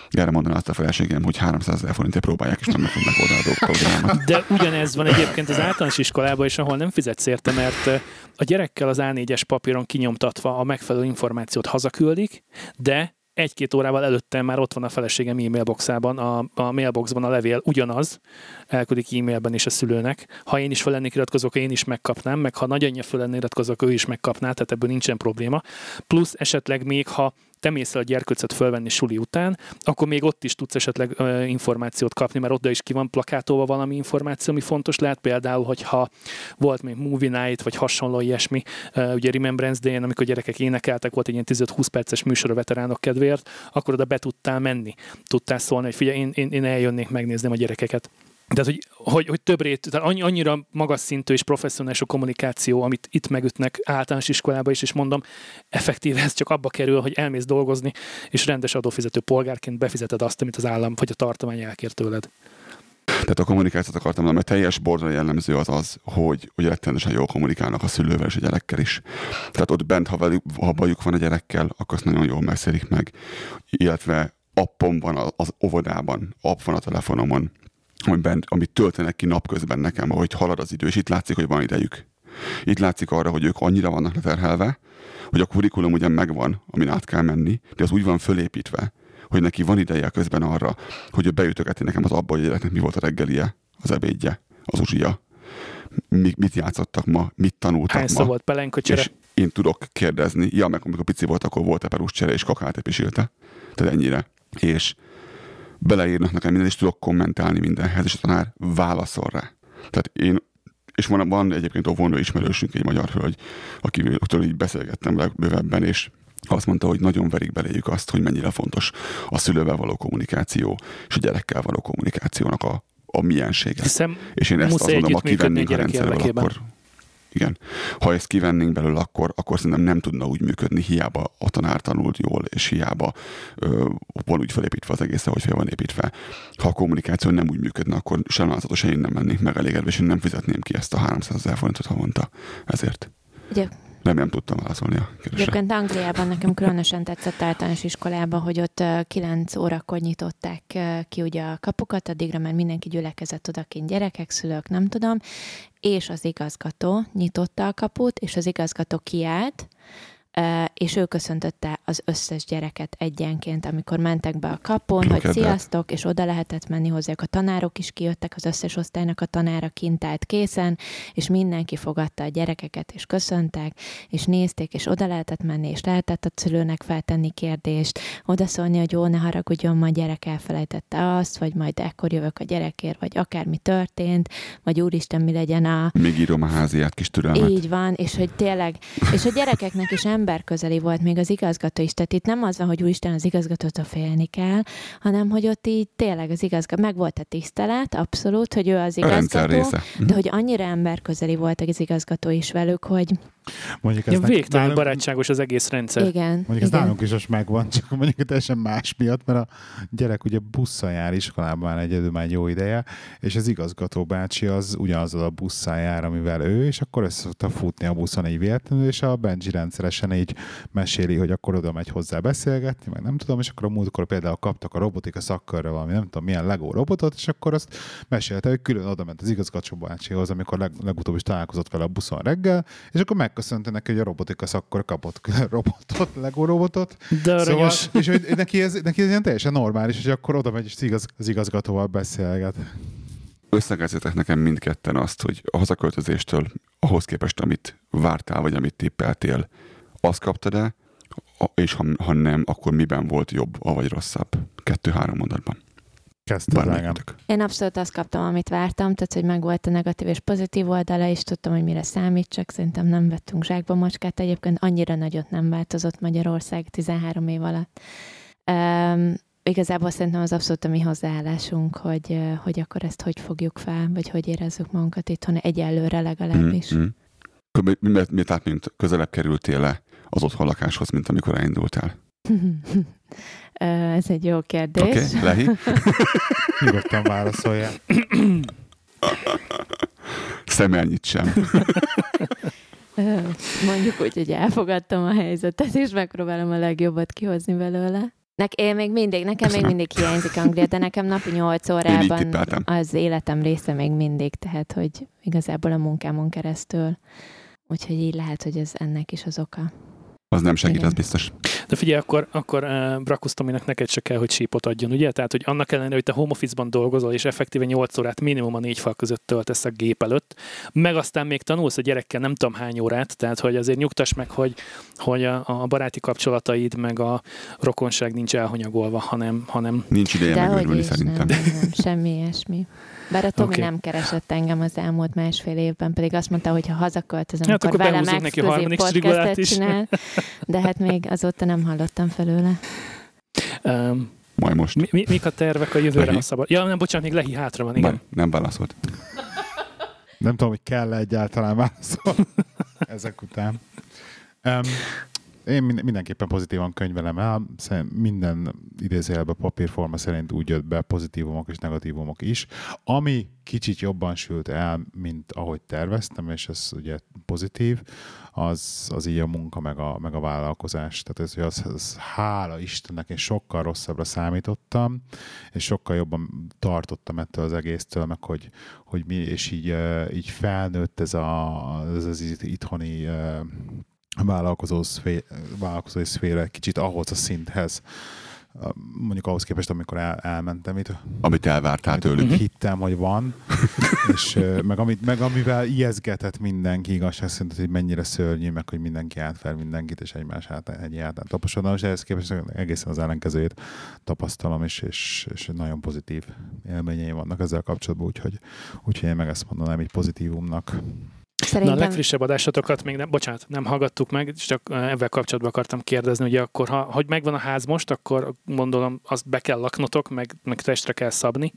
Erre mondaná azt a feleségem, hogy 300 ezer forintért próbálják, és nem meg tudnak megoldani a problémámat. De ugyanez van egyébként az általános iskolában is, ahol nem fizetsz érte, mert a gyerekkel az A4-es papíron kinyomtatva a megfelelő információt hazaküldik, de egy-két órával előtte már ott van a feleségem e-mailboxában, a, a mailboxban a levél ugyanaz, elküldik e-mailben is a szülőnek. Ha én is fel lennék iratkozók, én is megkapnám, meg ha nagyanyja fel lennék iratkozók, ő is megkapná, tehát ebből nincsen probléma. Plusz esetleg még, ha te mész el a gyerkőcöt fölvenni suli után, akkor még ott is tudsz esetleg ö, információt kapni, mert oda is ki van plakátolva valami információ, ami fontos lehet, például, hogyha volt még Movie Night, vagy hasonló ilyesmi, ö, ugye Remembrance Day-en, amikor gyerekek énekeltek, volt egy ilyen 15-20 perces műsor a veteránok kedvéért, akkor oda be tudtál menni. Tudtál szólni, hogy figyelj, én, én, én eljönnék megnézni a gyerekeket. Tehát, hogy, hogy, hogy több rét, tehát annyi, annyira magas szintű és professzionális a kommunikáció, amit itt megütnek általános iskolába is, és mondom, effektíve ez csak abba kerül, hogy elmész dolgozni, és rendes adófizető polgárként befizeted azt, amit az állam vagy a tartomány elkér tőled. Tehát a kommunikációt akartam mondani, mert teljes bordra jellemző az az, hogy, hogy rettenetesen jól kommunikálnak a szülővel és a gyerekkel is. Tehát ott bent, ha, velük, ha bajuk van a gyerekkel, akkor azt nagyon jól beszélik meg. Illetve appom van az óvodában, app van a telefonomon, amiben, amit töltenek ki napközben nekem, ahogy halad az idő, és itt látszik, hogy van idejük. Itt látszik arra, hogy ők annyira vannak leterhelve, hogy a kurikulum ugyan megvan, amin át kell menni, de az úgy van fölépítve, hogy neki van ideje közben arra, hogy ő beütögeti nekem az abba, hogy gyereknek mi volt a reggelie, az ebédje, az uzsia, mi, mit játszottak ma, mit tanultak Hányszor ma. volt pelenköcsere? És én tudok kérdezni, ja, meg amikor pici volt, akkor volt-e peruscsere, és kakát episilte. Tehát ennyire. És beleírnak nekem mindent, és tudok kommentálni mindenhez, és a tanár válaszol rá. Tehát én, és van, van egyébként óvónő ismerősünk, egy magyar hölgy, akivel így beszélgettem bővebben, és azt mondta, hogy nagyon verik beléjük azt, hogy mennyire fontos a szülővel való kommunikáció, és a gyerekkel való kommunikációnak a, a miensége. Hiszem, és én ezt azt mondom, ha kivennénk a rendszerből, akkor igen. Ha ezt kivennénk belőle, akkor, akkor szerintem nem tudna úgy működni, hiába a tanár tanult jól, és hiába ö, van úgy felépítve az egész, hogy fel van építve. Ha a kommunikáció nem úgy működne, akkor sajnálatosan én nem lennék megelégedve, és én nem fizetném ki ezt a 300 ezer forintot havonta ezért. Ugye, Nem, nem tudtam válaszolni a. Egyébként Angliában nekem különösen tetszett általános iskolában, hogy ott 9 órakor nyitották ki ugye a kapukat, addigra már mindenki gyülekezett odakint, gyerekek, szülők, nem tudom, és az igazgató nyitotta a kaput, és az igazgató kiállt, és ő köszöntötte az összes gyereket egyenként, amikor mentek be a kapun, Jó hogy sziasztok, és oda lehetett menni hozzájuk. A tanárok is kijöttek, az összes osztálynak a tanára kint állt készen, és mindenki fogadta a gyerekeket, és köszöntek, és nézték, és oda lehetett menni, és lehetett a szülőnek feltenni kérdést, oda szólni, hogy jó, ne haragudjon, ma a gyerek elfelejtette azt, vagy majd ekkor jövök a gyerekért, vagy akármi történt, vagy úristen, mi legyen a, Még írom a háziát, kis türelmet. így van, és hogy tényleg, és a gyerekeknek is emberközeli volt még az igazgató is, tehát itt nem az van, hogy úristen, az igazgatótól félni kell, hanem hogy ott így tényleg az igazgató, meg volt a tisztelet, abszolút, hogy ő az a igazgató, de hogy annyira emberközeli volt az igazgató is velük, hogy Mondjuk ez nek- végtelenül nálunk- barátságos az egész rendszer. igen, Mondjuk ez igen. nálunk is most megvan, csak mondjuk teljesen más miatt, mert a gyerek ugye busszal jár iskolába már egyedül már jó ideje, és az igazgató bácsi az ugyanazzal a busszal jár, amivel ő, és akkor össze szokta futni a buszon egy véletlenül, és a Benji rendszeresen így meséli, hogy akkor oda megy hozzá beszélgetni, meg nem tudom, és akkor a múltkor például kaptak a robotika szakkörre valami, nem tudom, milyen Lego robotot, és akkor azt mesélte, hogy külön oda ment az igazgató bácsihoz, amikor leg, legutóbb is találkozott vele a buszon reggel, és akkor megköszönte neki, hogy a robotika szakkor kapott külön robotot, Lego robotot, De Szóval, és hogy neki ez, neki ez ilyen teljesen normális, hogy akkor oda megy, és az, igaz, az igazgatóval beszélget. Összegezzetek nekem mindketten azt, hogy a hazaköltözéstől ahhoz képest, amit vártál, vagy amit tippeltél, azt kaptad-e, és ha, ha nem, akkor miben volt jobb, vagy rosszabb? Kettő-három mondatban. Kezdte drágám. Én abszolút azt kaptam, amit vártam, tehát hogy megvolt a negatív és pozitív oldala, és tudtam, hogy mire számít, csak szerintem nem vettünk zsákba macskát. Egyébként annyira nagyot nem változott Magyarország 13 év alatt. Um, igazából szerintem az abszolút a mi hozzáállásunk, hogy, hogy akkor ezt hogy fogjuk fel, vagy hogy érezzük magunkat itthon egyelőre legalábbis. Mm, mm. Akkor mi- Miért, miért át, mint közelebb kerültél le az otthon lakáshoz, mint amikor elindultál? Ez egy jó kérdés. Oké, okay, Lehi? Nyugodtan válaszolja. Szemelnyit sem. Mondjuk úgy, hogy elfogadtam a helyzetet, és megpróbálom a legjobbat kihozni belőle. Nek, én még mindig, nekem még Köszönöm. mindig hiányzik Anglia, de nekem napi 8 Én így órában az életem része még mindig, tehát hogy igazából a munkámon keresztül. Úgyhogy így lehet, hogy ez ennek is az oka. Az nem segít, Igen. az biztos. De figyelj, akkor, akkor uh, Brakusz Tominak neked se kell, hogy sípot adjon, ugye? Tehát, hogy annak ellenére, hogy te home office-ban dolgozol, és effektíven 8 órát minimum a négy fal között töltesz a gép előtt, meg aztán még tanulsz a gyerekkel nem tudom hány órát, tehát, hogy azért nyugtass meg, hogy, hogy a, a baráti kapcsolataid, meg a rokonság nincs elhanyagolva, hanem, hanem Nincs ideje megőrülni szerintem. nem, nem, semmi ilyesmi. Bár a Tomi okay. nem keresett engem az elmúlt másfél évben, pedig azt mondta, hogy ha hazaköltözöm, Hát akkor, akkor velem behúzunk neki a exkluzív podcastet is. csinál. De hát még azóta nem hallottam felőle. um, Majd most. mi, mi, mik a tervek a jövőre, Lehi? ha szabad? Ja, nem, bocsánat, még Lehi hátra van, igen. Bár nem válaszolt. Nem tudom, hogy kell egyáltalán válaszol ezek után. Um, én min- mindenképpen pozitívan könyvelem el. Szerint minden idézőjelben papírforma szerint úgy jött be pozitívumok és negatívumok is. Ami kicsit jobban sült el, mint ahogy terveztem, és ez ugye pozitív, az, az így a munka meg a, meg a vállalkozás. Tehát ez, az, az hála Istennek, én sokkal rosszabbra számítottam, és sokkal jobban tartottam ettől az egésztől, meg hogy, hogy mi, és így, így felnőtt ez, a, ez az itt- itthoni vállalkozó, szfé, vállalkozói szféra kicsit ahhoz a szinthez, mondjuk ahhoz képest, amikor el, elmentem itt, Amit elvártál amit tőlük. Hittem, hogy van, és meg, amit, meg amivel ijeszgetett mindenki igazság szerint, hogy mennyire szörnyű, meg hogy mindenki átver mindenkit, és egymás hát egy átán taposodna, és ehhez képest egészen az ellenkezőjét tapasztalom, és, és, és nagyon pozitív élményeim vannak ezzel kapcsolatban, úgyhogy, úgyhogy én meg ezt mondanám így pozitívumnak. Na, a Szerintem legfrissebb adásotokat még nem, bocsánat, nem hallgattuk meg, és csak ebben kapcsolatban akartam kérdezni, hogy akkor, ha, hogy megvan a ház most, akkor gondolom azt be kell laknotok, meg, meg testre kell szabni,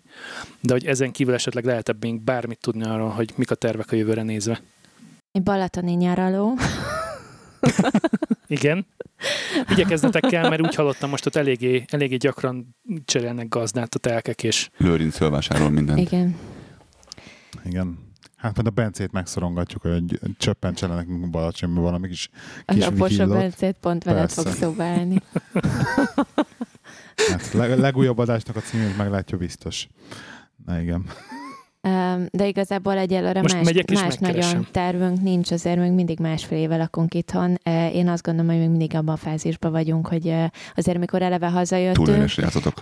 de hogy ezen kívül esetleg lehetebb még bármit tudni arról, hogy mik a tervek a jövőre nézve. egy balatoni nyaraló. Igen. Igyekeznetek kell, mert úgy hallottam most ott eléggé, eléggé gyakran cserélnek gazdát a telkek, és Lőrinc fölvásárol mindent. Igen. Igen. Hát majd a Bencét megszorongatjuk, hogy csöppentsenek nekünk Balacsonyban valami kis A kis laposabb vigillót. Bencét pont veled Persze. fog szóba állni. Hát leg, legújabb adásnak a címét meglátja biztos. Na igen. De igazából egyelőre Most más, más nagyon tervünk nincs, azért még mindig másfél éve lakunk itthon. Én azt gondolom, hogy még mindig abban a fázisban vagyunk, hogy azért mikor eleve hazajöttünk,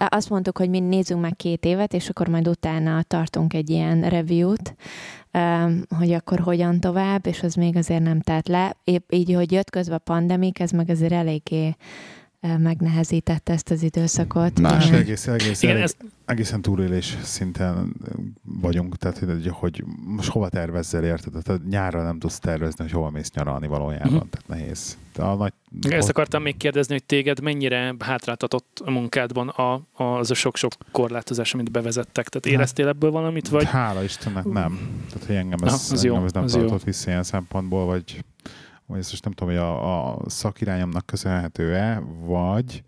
Azt mondtuk, hogy mi nézzünk meg két évet, és akkor majd utána tartunk egy ilyen review-t, hogy akkor hogyan tovább, és az még azért nem telt le. Épp így, hogy jött közben a pandemik, ez meg azért eléggé megnehezítette ezt az időszakot. Más Igen. egész, egész, igen, elég, ez, egészen túlélés szinten vagyunk, tehát hogy, hogy most hova tervezzel, érted? Tehát nyárra nem tudsz tervezni, hogy hova mész nyaralni valójában, Mhm. tehát nehéz. De a nagy, ezt akartam még kérdezni, hogy téged mennyire hátráltatott a munkádban a, az a sok-sok korlátozás, amit bevezettek. Tehát éreztél ebből valamit, vagy Hála Istennek nem. Tehát, hogy engem ez, Na, az jó, engem ez nem az jó. tartott vissza ilyen szempontból, vagy, vagy ezt most nem tudom, hogy a, a szakirányomnak köszönhető-e, vagy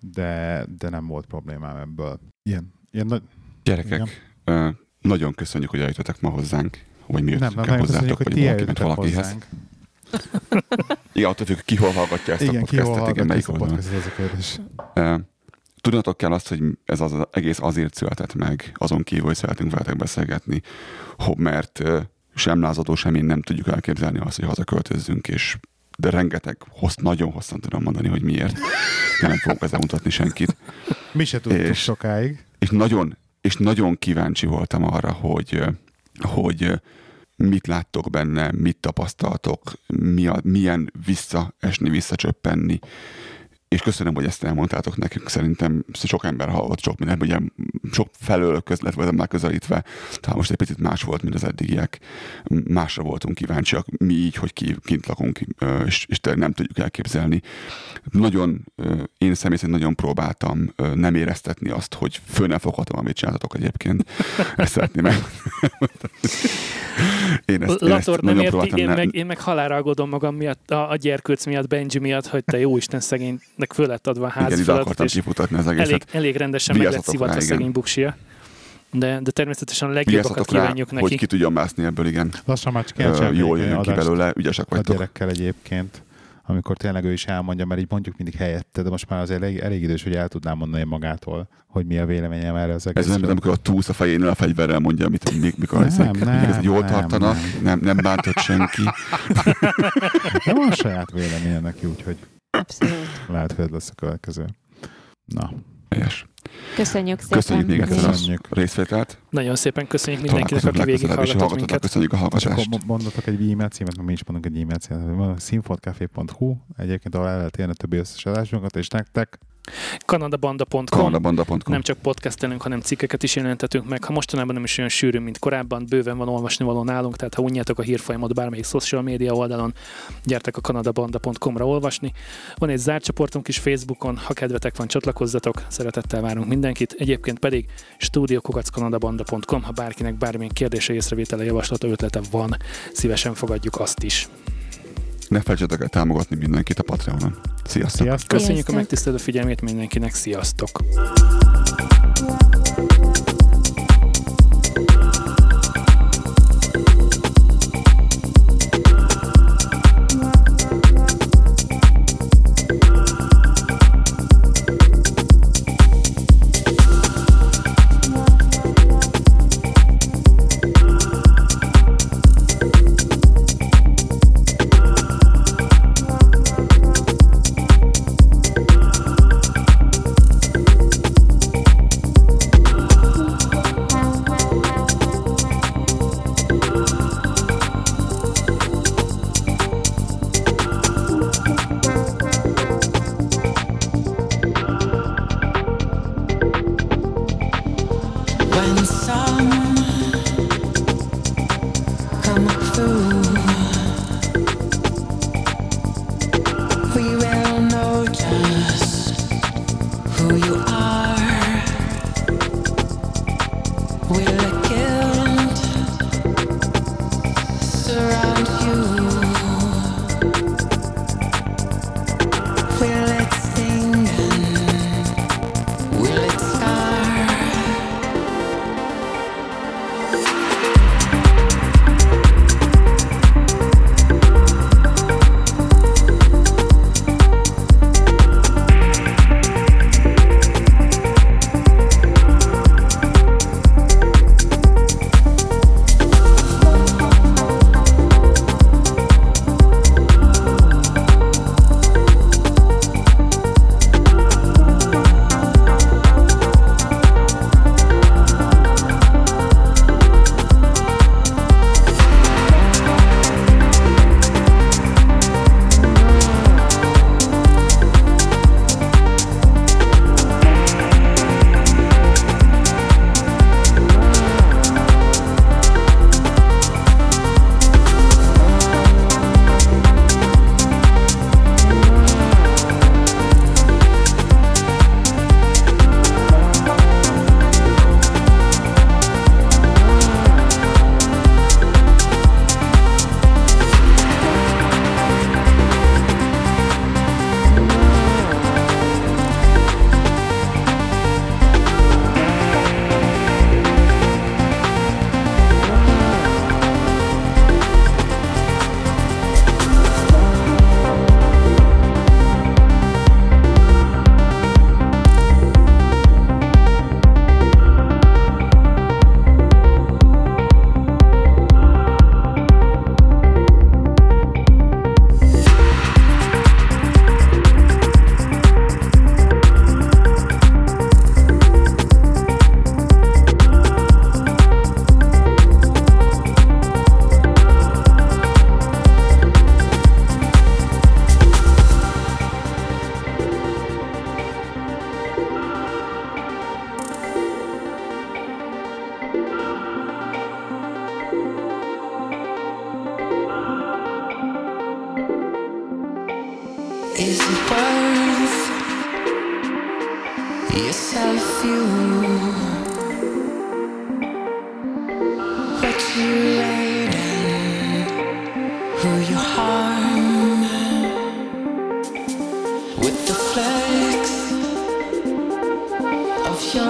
de, de nem volt problémám ebből. Ilyen, ilyen nagy, Gyerekek, ö, nagyon köszönjük, hogy eljöttetek ma hozzánk, vagy mi nem, jöttünk nem, hozzátok, hogy vagy valaki ment valakihez. hozzánk. Igen, attól függ, ki hol hallgatja ezt Igen, a podcastet, igen, melyik oldalon. ez a kérdés. Ö, Tudnatok kell azt, hogy ez az egész azért született meg, azon kívül, hogy szeretünk veletek beszélgetni, ho- mert sem lázadó, sem én nem tudjuk elképzelni azt, hogy hazaköltözzünk, és de rengeteg, hossz, nagyon hosszan tudom mondani, hogy miért. De nem fogok ezzel mutatni senkit. Mi se tudtuk És- sokáig. És nagyon, és nagyon kíváncsi voltam arra, hogy, hogy mit láttok benne, mit tapasztaltok, mi a, milyen visszaesni, visszacsöppenni. És köszönöm, hogy ezt elmondtátok nekünk. Szerintem sok ember hallott sok mindent, ugye sok felől közlet voltam megközelítve, tehát most egy picit más volt, mint az eddigiek. Másra voltunk kíváncsiak, mi így, hogy ki, kint lakunk, és, és nem tudjuk elképzelni. Nagyon, én személy szerint nagyon próbáltam nem éreztetni azt, hogy föl nem foghatom, amit csináltatok egyébként. Ezt szeretném meg. Én ezt, én ezt nem érti, én meg, én meg halálra aggódom magam miatt, a, a gyerkőc miatt, Benji miatt, hogy te jó Isten szegénynek föl lett adva a Igen, ide házfeladat, akartam és kifutatni az egészet. elég, elég rendesen meg lett rá, igen. szegény buksia. De, de természetesen a legjobbakat rá, kívánjuk neki. hogy ki tudjon mászni ebből, igen. Lassan már csak elcsinálni Jól jön ki belőle, ügyesek a vagytok. gyerekkel egyébként, amikor tényleg ő is elmondja, mert így mondjuk mindig helyette, de most már az elég, elég idős, hogy el tudnám mondani magától, hogy mi a véleményem erre az Ez egészről. nem, amikor a túlsz a fejénél a fegyverrel mondja, amit mik, mikor Nem, ezek, nem, ez jól nem, tartanak, nem. nem, nem bántott senki. De van a saját véleménye neki, úgyhogy Abszolút. lehet, hogy ez lesz a következő. Na, Helyes. Köszönjük szépen. Köszönjük még egyszer Köszönjük. a részvételt. Nagyon szépen köszönjük mindenkinek, aki és végighallgatott minket. köszönjük a és hallgatást. akkor mondatok egy e-mail címet, mi is mondunk egy e-mail címet. Színfoltcafé.hu, egyébként ahol el lehet érni a többi összes adásunkat, és nektek kanadabanda.com Kanadabanda.com. nem csak podcastelünk, hanem cikkeket is jelentetünk meg. Ha mostanában nem is olyan sűrű, mint korábban, bőven van olvasni való nálunk, tehát ha unjátok a hírfolyamot bármelyik social média oldalon, gyertek a kanadabanda.com-ra olvasni. Van egy zárt csoportunk is Facebookon, ha kedvetek van, csatlakozzatok, szeretettel várunk mindenkit. Egyébként pedig studiokokackanadabanda.com, ha bárkinek bármilyen kérdése, észrevétele, javaslata, ötlete van, szívesen fogadjuk azt is. Ne felejtsetek el támogatni mindenkit a Patreonon. Sziasztok! Sziasztok! Köszönjük Sziasztok! a megtisztelő figyelmét mindenkinek, sziasztok!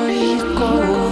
rico.